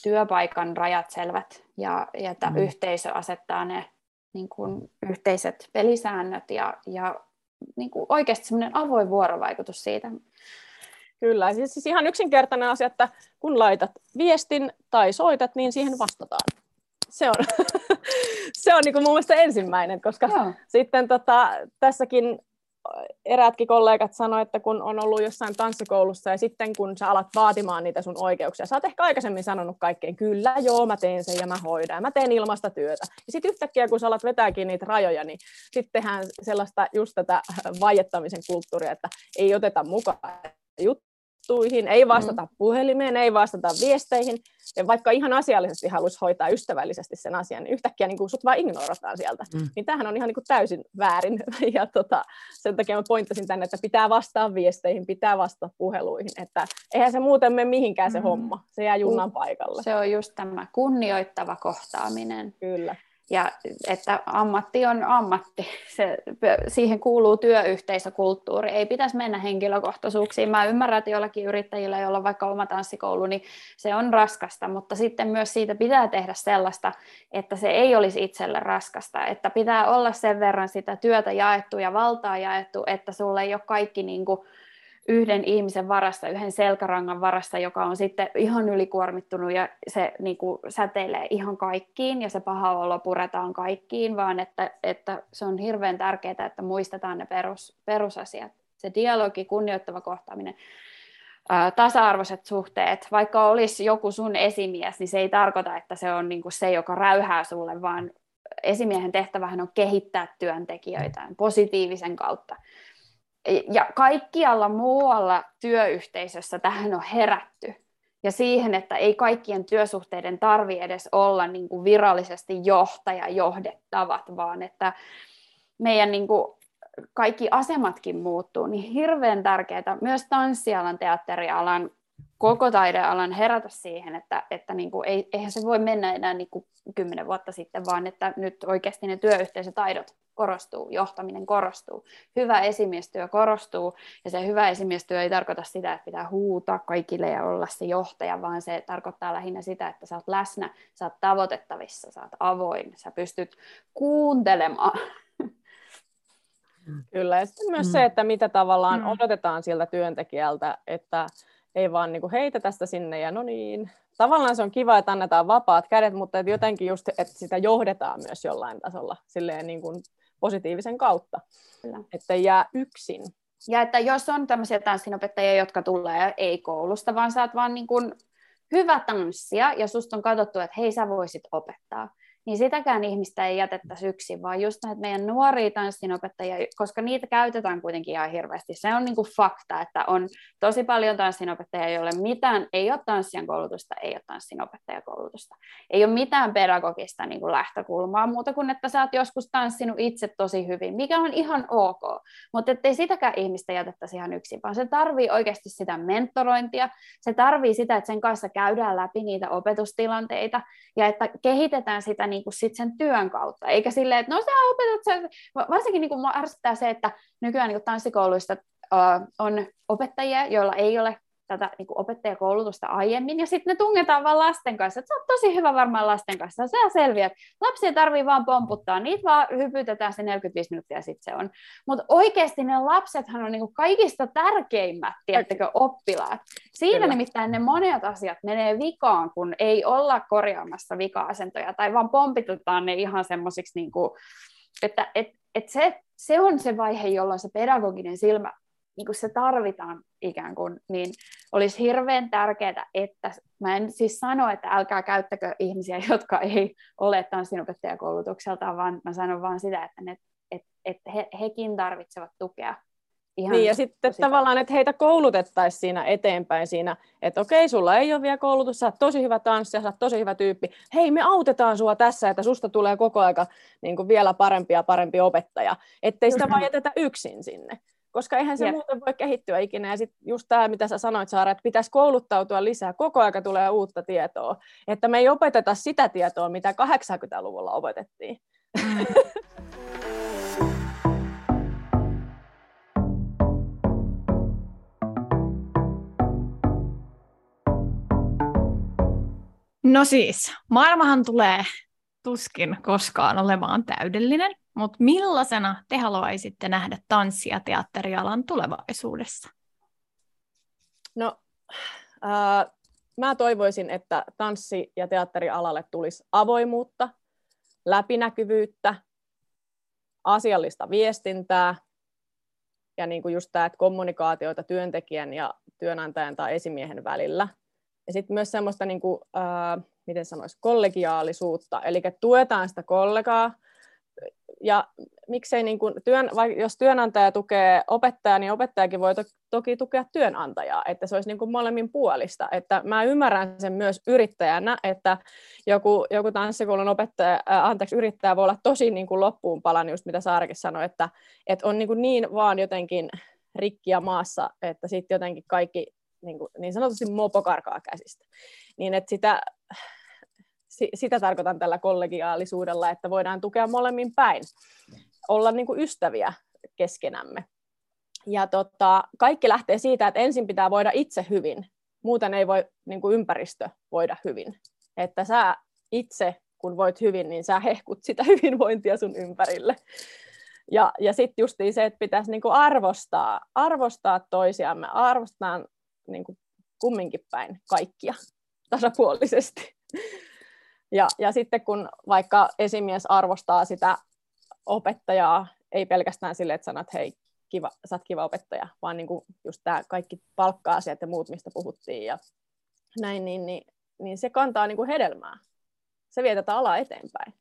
työpaikan rajat selvät, ja, ja että mm. yhteisö asettaa ne niin kuin yhteiset pelisäännöt, ja, ja niin kuin oikeasti semmoinen avoin vuorovaikutus siitä, Kyllä, siis, siis ihan yksinkertainen asia, että kun laitat viestin tai soitat, niin siihen vastataan. Se on, se on niin kuin mun mielestä ensimmäinen, koska Joo. sitten tota, tässäkin eräätkin kollegat sanoivat, että kun on ollut jossain tanssikoulussa ja sitten kun sä alat vaatimaan niitä sun oikeuksia, sä oot ehkä aikaisemmin sanonut kaikkeen, kyllä joo, mä teen sen ja mä hoidan ja mä teen ilmasta työtä. Ja sitten yhtäkkiä kun sä alat vetääkin niitä rajoja, niin sitten tehdään sellaista just tätä vaiettamisen kulttuuria, että ei oteta mukaan jut juttuihin, ei vastata mm. puhelimeen, ei vastata viesteihin, ja vaikka ihan asiallisesti haluaisi hoitaa ystävällisesti sen asian, niin yhtäkkiä niin kuin sut vaan ignorotaan sieltä. Mm. Niin tämähän on ihan niin kuin täysin väärin, ja tota, sen takia mä pointtasin tänne, että pitää vastaa viesteihin, pitää vastata puheluihin, että eihän se muuten mene mihinkään se mm. homma, se jää junnan paikalle. Se on just tämä kunnioittava kohtaaminen. Kyllä ja että ammatti on ammatti. Se, siihen kuuluu työyhteisökulttuuri. Ei pitäisi mennä henkilökohtaisuuksiin. Mä ymmärrän, että jollakin yrittäjillä, joilla on vaikka oma tanssikoulu, niin se on raskasta, mutta sitten myös siitä pitää tehdä sellaista, että se ei olisi itselle raskasta. Että pitää olla sen verran sitä työtä jaettu ja valtaa jaettu, että sulle ei ole kaikki niin kuin yhden ihmisen varassa, yhden selkärangan varassa, joka on sitten ihan ylikuormittunut ja se niin kuin, säteilee ihan kaikkiin ja se paha olo puretaan kaikkiin, vaan että, että se on hirveän tärkeää, että muistetaan ne perus, perusasiat. Se dialogi, kunnioittava kohtaaminen, ää, tasa-arvoiset suhteet, vaikka olisi joku sun esimies, niin se ei tarkoita, että se on niin kuin se, joka räyhää sulle, vaan esimiehen tehtävähän on kehittää työntekijöitä positiivisen kautta ja kaikkialla muualla työyhteisössä tähän on herätty. Ja siihen, että ei kaikkien työsuhteiden tarvi edes olla niin kuin virallisesti johtaja johdettavat, vaan että meidän niin kuin kaikki asematkin muuttuu, niin hirveän tärkeää myös tanssialan, teatterialan, koko taidealan herätä siihen, että, että niin kuin ei, eihän se voi mennä enää niin kuin kymmenen vuotta sitten, vaan että nyt oikeasti ne työyhteisötaidot korostuu, johtaminen korostuu, hyvä esimiestyö korostuu, ja se hyvä esimiestyö ei tarkoita sitä, että pitää huutaa kaikille ja olla se johtaja, vaan se tarkoittaa lähinnä sitä, että sä oot läsnä, sä oot tavoitettavissa, sä oot avoin, sä pystyt kuuntelemaan. Kyllä, ja sitten myös mm. se, että mitä tavallaan mm. odotetaan siltä työntekijältä, että ei vaan niin kuin heitä tästä sinne ja no niin. Tavallaan se on kiva, että annetaan vapaat kädet, mutta että jotenkin just, että sitä johdetaan myös jollain tasolla silleen niin kuin positiivisen kautta, Kyllä. että jää yksin. Ja että jos on tämmöisiä tanssinopettajia, jotka tulee ei koulusta, vaan sä oot vaan niin kuin hyvä tanssia ja susta on katsottu, että hei sä voisit opettaa, niin sitäkään ihmistä ei jätettäisi yksin, vaan just näitä meidän nuoria tanssinopettajia, koska niitä käytetään kuitenkin ihan hirveästi. Se on niin kuin fakta, että on tosi paljon tanssinopettajia, joille mitään, ei ole tanssian koulutusta, ei ole tanssinopettajakoulutusta. Ei ole mitään pedagogista niin kuin lähtökulmaa muuta kuin, että sä oot joskus tanssinut itse tosi hyvin, mikä on ihan ok, mutta ettei sitäkään ihmistä jätettäisi ihan yksin, vaan se tarvii oikeasti sitä mentorointia, se tarvii sitä, että sen kanssa käydään läpi niitä opetustilanteita ja että kehitetään sitä niin kuin sit sen työn kautta, eikä silleen, että no sä opetat, sä... varsinkin niin kuin ärsyttää se, että nykyään niin kuin tanssikouluista on opettajia, joilla ei ole tätä niin kuin opettajakoulutusta aiemmin, ja sitten ne tungetaan vaan lasten kanssa, että sä oot tosi hyvä varmaan lasten kanssa, sä selviät. Lapsia tarvii vaan pomputtaa, niitä vaan hypytetään se 45 minuuttia, ja sitten se on. Mutta oikeasti ne lapsethan on niin kuin kaikista tärkeimmät, tiettäkö, oppilaat. Siinä Kyllä. nimittäin ne monet asiat menee vikaan, kun ei olla korjaamassa vika-asentoja, tai vaan pompitetaan ne ihan semmoisiksi, niin kuin, että et, et se, se on se vaihe, jolloin se pedagoginen silmä niin kuin se tarvitaan ikään kuin, niin olisi hirveän tärkeää, että mä en siis sano, että älkää käyttäkö ihmisiä, jotka ei ole tanssinopettajakoulutukseltaan, vaan mä sanon vaan sitä, että, ne, et, et he, hekin tarvitsevat tukea. Ihan niin, ja sitten tosi tavallaan, että heitä koulutettaisiin siinä eteenpäin siinä, että okei, sulla ei ole vielä koulutus, sä oot tosi hyvä tanssija, sä oot tosi hyvä tyyppi. Hei, me autetaan sua tässä, että susta tulee koko aika niin kuin vielä parempi ja parempi opettaja. Ettei sitä vaan jätetä yksin sinne koska eihän se Jep. muuten voi kehittyä ikinä. Ja sitten just tämä, mitä sä sanoit Saara, että pitäisi kouluttautua lisää, koko aika tulee uutta tietoa, että me ei opeteta sitä tietoa, mitä 80-luvulla opetettiin. Mm. No siis, maailmahan tulee tuskin koskaan olemaan täydellinen, mutta millaisena te haluaisitte nähdä tanssi- ja teatterialan tulevaisuudessa? No, äh, mä toivoisin, että tanssi- ja teatterialalle tulisi avoimuutta, läpinäkyvyyttä, asiallista viestintää ja niin kuin just tämä, että kommunikaatioita työntekijän ja työnantajan tai esimiehen välillä. Ja sitten myös semmoista, niin kuin, äh, miten sanoisi, kollegiaalisuutta, eli tuetaan sitä kollegaa, ja miksei niin kuin työn, jos työnantaja tukee opettajaa, niin opettajakin voi to, toki tukea työnantajaa, että se olisi niin kuin molemmin puolista. Että mä ymmärrän sen myös yrittäjänä, että joku, joku tanssikoulun opettaja, äh, anteeksi, yrittäjä voi olla tosi niin kuin loppuun palan, just mitä Saarakin sanoi, että, että on niin, kuin niin vaan jotenkin rikkiä maassa, että sitten jotenkin kaikki niin, kuin, niin sanotusti mopo karkaa käsistä. Niin että sitä sitä tarkoitan tällä kollegiaalisuudella, että voidaan tukea molemmin päin, olla niin kuin ystäviä keskenämme. Ja tota, kaikki lähtee siitä, että ensin pitää voida itse hyvin, muuten ei voi niin kuin ympäristö voida hyvin. Että sä itse, kun voit hyvin, niin sä hehkut sitä hyvinvointia sun ympärille. Ja, ja sitten justiin se, että pitäisi niin kuin arvostaa, arvostaa toisiamme, arvostaa niin kuin kumminkin päin kaikkia tasapuolisesti. Ja, ja sitten kun vaikka esimies arvostaa sitä opettajaa, ei pelkästään sille, että sanat, hei, kiva, sä oot kiva opettaja, vaan niin kuin just tämä kaikki palkka-asiat ja muut, mistä puhuttiin ja näin, niin, niin, niin se kantaa niin kuin hedelmää. Se vie tätä alaa eteenpäin.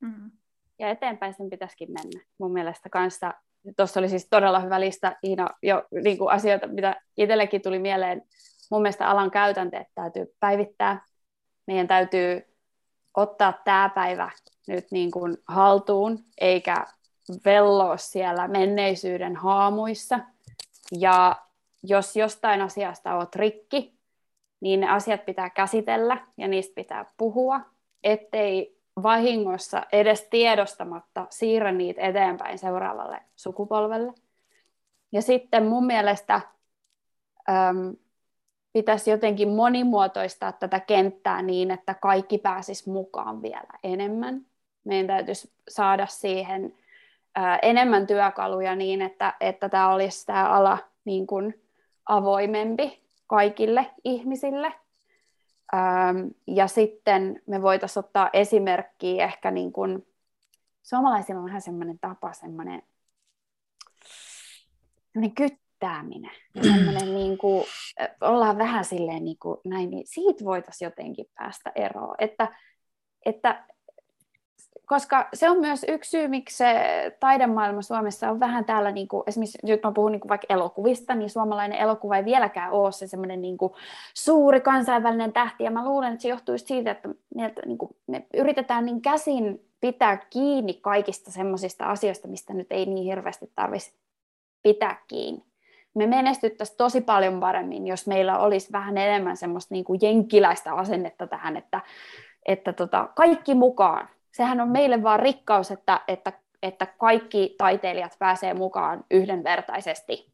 Mm. Ja eteenpäin sen pitäisikin mennä. Mun mielestä kanssa tuossa oli siis todella hyvä lista, Iina, jo niin kuin asioita, mitä itsellekin tuli mieleen. Mun mielestä alan käytänteet täytyy päivittää. Meidän täytyy ottaa tämä päivä nyt niin kuin haltuun, eikä velloa siellä menneisyyden haamuissa. Ja jos jostain asiasta oot rikki, niin ne asiat pitää käsitellä ja niistä pitää puhua, ettei vahingossa edes tiedostamatta siirrä niitä eteenpäin seuraavalle sukupolvelle. Ja sitten mun mielestä pitäisi jotenkin monimuotoistaa tätä kenttää niin, että kaikki pääsis mukaan vielä enemmän. Meidän täytyisi saada siihen enemmän työkaluja niin, että, että tämä olisi tämä ala niin kuin avoimempi kaikille ihmisille. Ja sitten me voitaisiin ottaa esimerkkiä ehkä niin kuin, suomalaisilla on vähän semmoinen tapa, semmoinen, semmoinen kyttääminen. Semmoinen niin kuin, ollaan vähän silleen niin kuin näin, niin siitä voitaisiin jotenkin päästä eroon. Että, että koska se on myös yksi syy, miksi se taidemaailma Suomessa on vähän täällä, niin kuin, esimerkiksi nyt mä puhun niin kuin vaikka elokuvista, niin suomalainen elokuva ei vieläkään ole se semmoinen niin kuin suuri kansainvälinen tähti, ja mä luulen, että se johtuu siitä, että me, niin kuin, me yritetään niin käsin pitää kiinni kaikista semmoisista asioista, mistä nyt ei niin hirveästi tarvitsisi pitää kiinni. Me menestyttäisiin tosi paljon paremmin, jos meillä olisi vähän enemmän semmoista niin kuin jenkkiläistä asennetta tähän, että, että tota, kaikki mukaan, sehän on meille vaan rikkaus, että, että, että kaikki taiteilijat pääsee mukaan yhdenvertaisesti,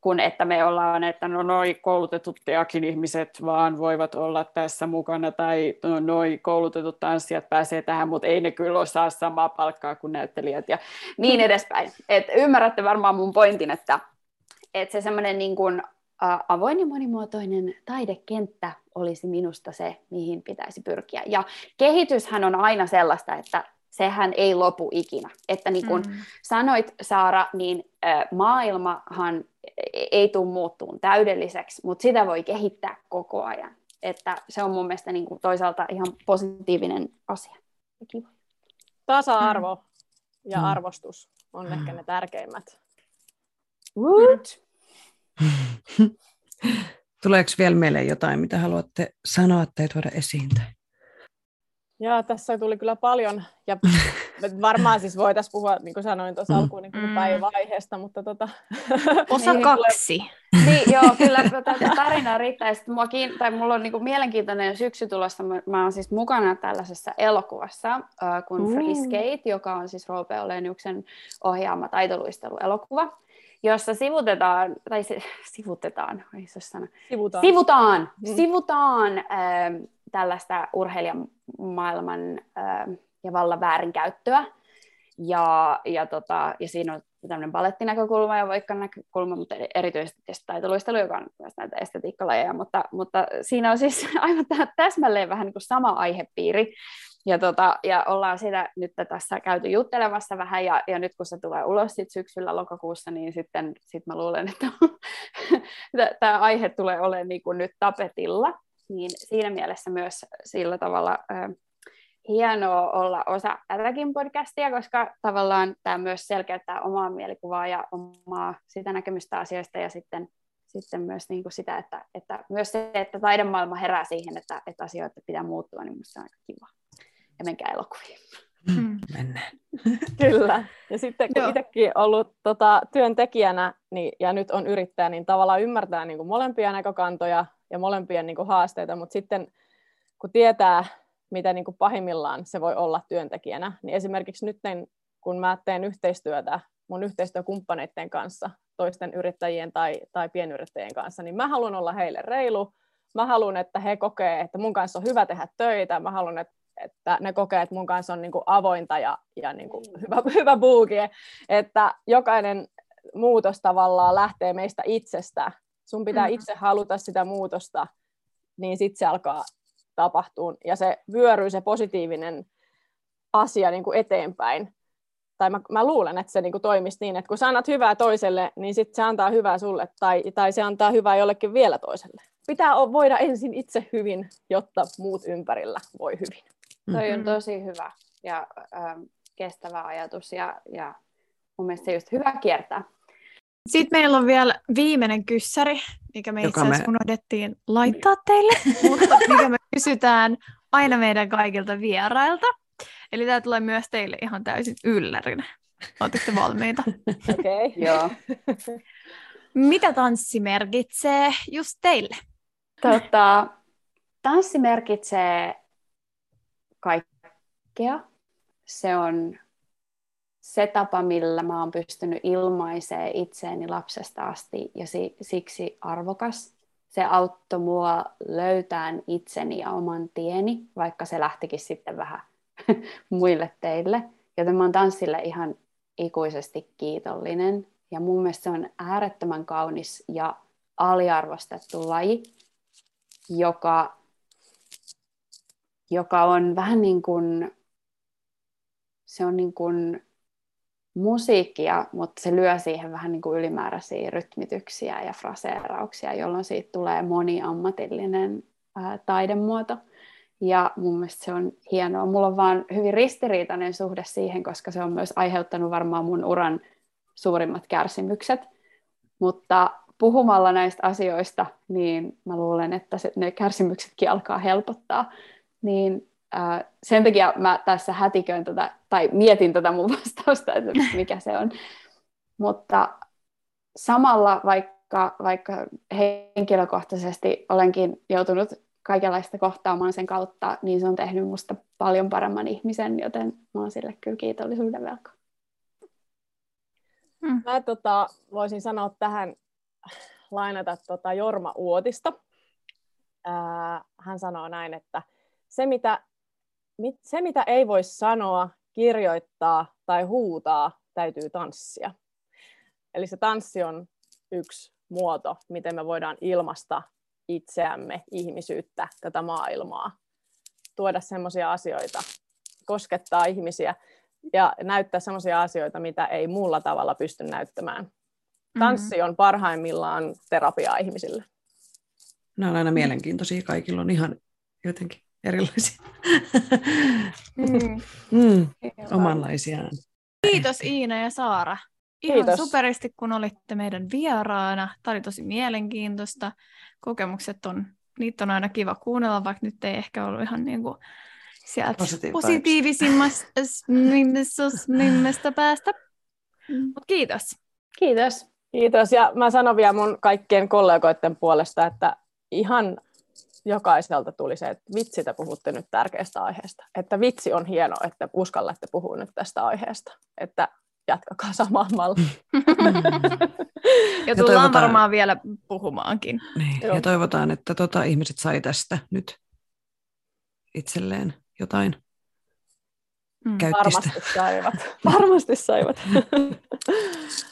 kun että me ollaan, että no noi koulutetut teakin ihmiset vaan voivat olla tässä mukana, tai no noi koulutetut tanssijat pääsee tähän, mutta ei ne kyllä osaa samaa palkkaa kuin näyttelijät, ja niin edespäin. Et ymmärrätte varmaan mun pointin, että, että se semmoinen niin kuin avoin ja monimuotoinen taidekenttä olisi minusta se, mihin pitäisi pyrkiä. Ja kehityshän on aina sellaista, että sehän ei lopu ikinä. Että niin kuin mm. sanoit Saara, niin maailmahan ei tule muuttuun täydelliseksi, mutta sitä voi kehittää koko ajan. Että se on mun mielestä niin kuin toisaalta ihan positiivinen asia. Kiva. Tasa-arvo mm. ja mm. arvostus on mm. ehkä ne tärkeimmät. Woot. Tuleeko vielä mieleen jotain, mitä haluatte sanoa tai tuoda esiin? Joo, tässä tuli kyllä paljon, ja varmaan siis voitaisiin puhua, niin kuin sanoin tuossa mm. alkuun, niin mm. päivävaiheesta, mutta tota... Osa niin, kaksi. niin, joo, kyllä tätä tarinaa riittää, ja mua kiin... tai mulla on niin kuin mielenkiintoinen syksy tulossa, mä oon siis mukana tällaisessa elokuvassa äh, kuin mm. Free Skate, joka on siis Roope Oleniuksen ohjaama taitoluisteluelokuva, jossa sivutetaan, tai se, sivutetaan, ei se sana, sivutaan, sivutaan, mm. sivutaan äh, tällaista urheilijamaailman äh, ja vallan väärinkäyttöä. Ja, ja, tota, ja siinä on tämmöinen balettinäkökulma ja vaikka näkökulma, mutta erityisesti taitoluistelu, joka on myös näitä estetiikkalajeja, mutta, mutta siinä on siis aivan täsmälleen vähän niin kuin sama aihepiiri. Ja, tota, ja ollaan sitä nyt tässä käyty juttelemassa vähän, ja, ja nyt kun se tulee ulos sit syksyllä lokakuussa, niin sitten sit mä luulen, että tämä aihe tulee olemaan niin kuin nyt tapetilla. Niin siinä mielessä myös sillä tavalla äh, hienoa olla osa tätäkin podcastia, koska tavallaan tämä myös selkeyttää omaa mielikuvaa ja omaa sitä näkemystä asioista ja sitten, sitten myös niin kuin sitä, että, että myös se, että taidemaailma herää siihen, että, että asioita pitää muuttua, niin minusta on aika kiva ja menkää elokuviin. Mm. Mennään. Kyllä. Ja sitten kun itsekin ollut tota, työntekijänä niin, ja nyt on yrittäjä, niin tavallaan ymmärtää niin kuin molempia näkökantoja ja molempien niin kuin haasteita, mutta sitten kun tietää, mitä niin kuin pahimmillaan se voi olla työntekijänä, niin esimerkiksi nyt kun mä teen yhteistyötä mun yhteistyökumppaneiden kanssa, toisten yrittäjien tai, tai pienyrittäjien kanssa, niin mä haluan olla heille reilu, mä haluan, että he kokee, että mun kanssa on hyvä tehdä töitä, mä haluan, että että ne kokee, että mun kanssa on niin kuin avointa ja, ja niin kuin hyvä, hyvä buuki, että jokainen muutos tavallaan lähtee meistä itsestä. Sun pitää mm-hmm. itse haluta sitä muutosta, niin sitten se alkaa tapahtua ja se vyöryy se positiivinen asia niin kuin eteenpäin. Tai mä, mä luulen, että se niin kuin toimisi niin, että kun sä annat hyvää toiselle, niin sitten se antaa hyvää sulle tai, tai se antaa hyvää jollekin vielä toiselle. Pitää voida ensin itse hyvin, jotta muut ympärillä voi hyvin. Toi on mm-hmm. tosi hyvä ja ähm, kestävä ajatus ja, ja mun mielestä se just hyvä kiertää. Sitten meillä on vielä viimeinen kyssäri, mikä me itse asiassa me... unohdettiin laittaa teille, mutta mikä me kysytään aina meidän kaikilta vierailta. Eli tämä tulee myös teille ihan täysin yllärinä. Oletteko te valmiita? Okei. Okay. Joo. Mitä tanssi merkitsee just teille? Tota, tanssi merkitsee kaikkea. Se on se tapa, millä mä oon pystynyt ilmaisemaan itseäni lapsesta asti ja siksi arvokas. Se auttoi mua löytämään itseni ja oman tieni, vaikka se lähtikin sitten vähän muille teille. Joten mä oon tanssille ihan ikuisesti kiitollinen. Ja mun mielestä se on äärettömän kaunis ja aliarvostettu laji, joka, joka on vähän niin kuin, se on niin kuin musiikkia, mutta se lyö siihen vähän niin kuin ylimääräisiä rytmityksiä ja fraseerauksia, jolloin siitä tulee moniammatillinen ää, taidemuoto. Ja mun mielestä se on hienoa. Mulla on vaan hyvin ristiriitainen suhde siihen, koska se on myös aiheuttanut varmaan mun uran suurimmat kärsimykset. Mutta puhumalla näistä asioista, niin mä luulen, että se, ne kärsimyksetkin alkaa helpottaa. Niin äh, sen takia mä tässä hätiköin tätä, tai mietin tätä mun vastausta, että mikä se on. Mutta samalla, vaikka, vaikka henkilökohtaisesti olenkin joutunut kaikenlaista kohtaamaan sen kautta, niin se on tehnyt musta paljon paremman ihmisen, joten mä oon sille kyllä kiitollisuuden velka. Hmm. Mä tota, voisin sanoa tähän, lainata tota Jorma Uotista. Ää, hän sanoo näin, että se mitä, mit, se mitä ei voi sanoa, kirjoittaa tai huutaa, täytyy tanssia. Eli se tanssi on yksi muoto, miten me voidaan ilmaista itseämme, ihmisyyttä, tätä maailmaa. Tuoda semmoisia asioita, koskettaa ihmisiä ja näyttää semmoisia asioita, mitä ei muulla tavalla pysty näyttämään. Tanssi mm-hmm. on parhaimmillaan terapiaa ihmisille. Nämä on aina mielenkiintoisia, kaikilla on ihan jotenkin erilaisia. Mm. mm, omanlaisiaan. Kiitos Iina ja Saara. Ihan Kiitos. superisti, kun olitte meidän vieraana. Tämä oli tosi mielenkiintoista. Kokemukset on, niitä on aina kiva kuunnella, vaikka nyt ei ehkä ollut ihan niin kuin sieltä positiivisimmasta päästä. Mut kiitos. Kiitos. Kiitos. Ja mä sanon vielä mun kaikkien kollegoiden puolesta, että ihan jokaiselta tuli se, että vitsi te puhutte nyt tärkeästä aiheesta. Että vitsi on hieno, että uskallatte puhua nyt tästä aiheesta. Että jatkakaa samaan malliin. ja tullaan ja varmaan vielä puhumaankin. Niin, ja toivotaan, että tota, ihmiset sai tästä nyt itselleen jotain mm. käyttistä. Varmasti saivat. Varmasti saivat.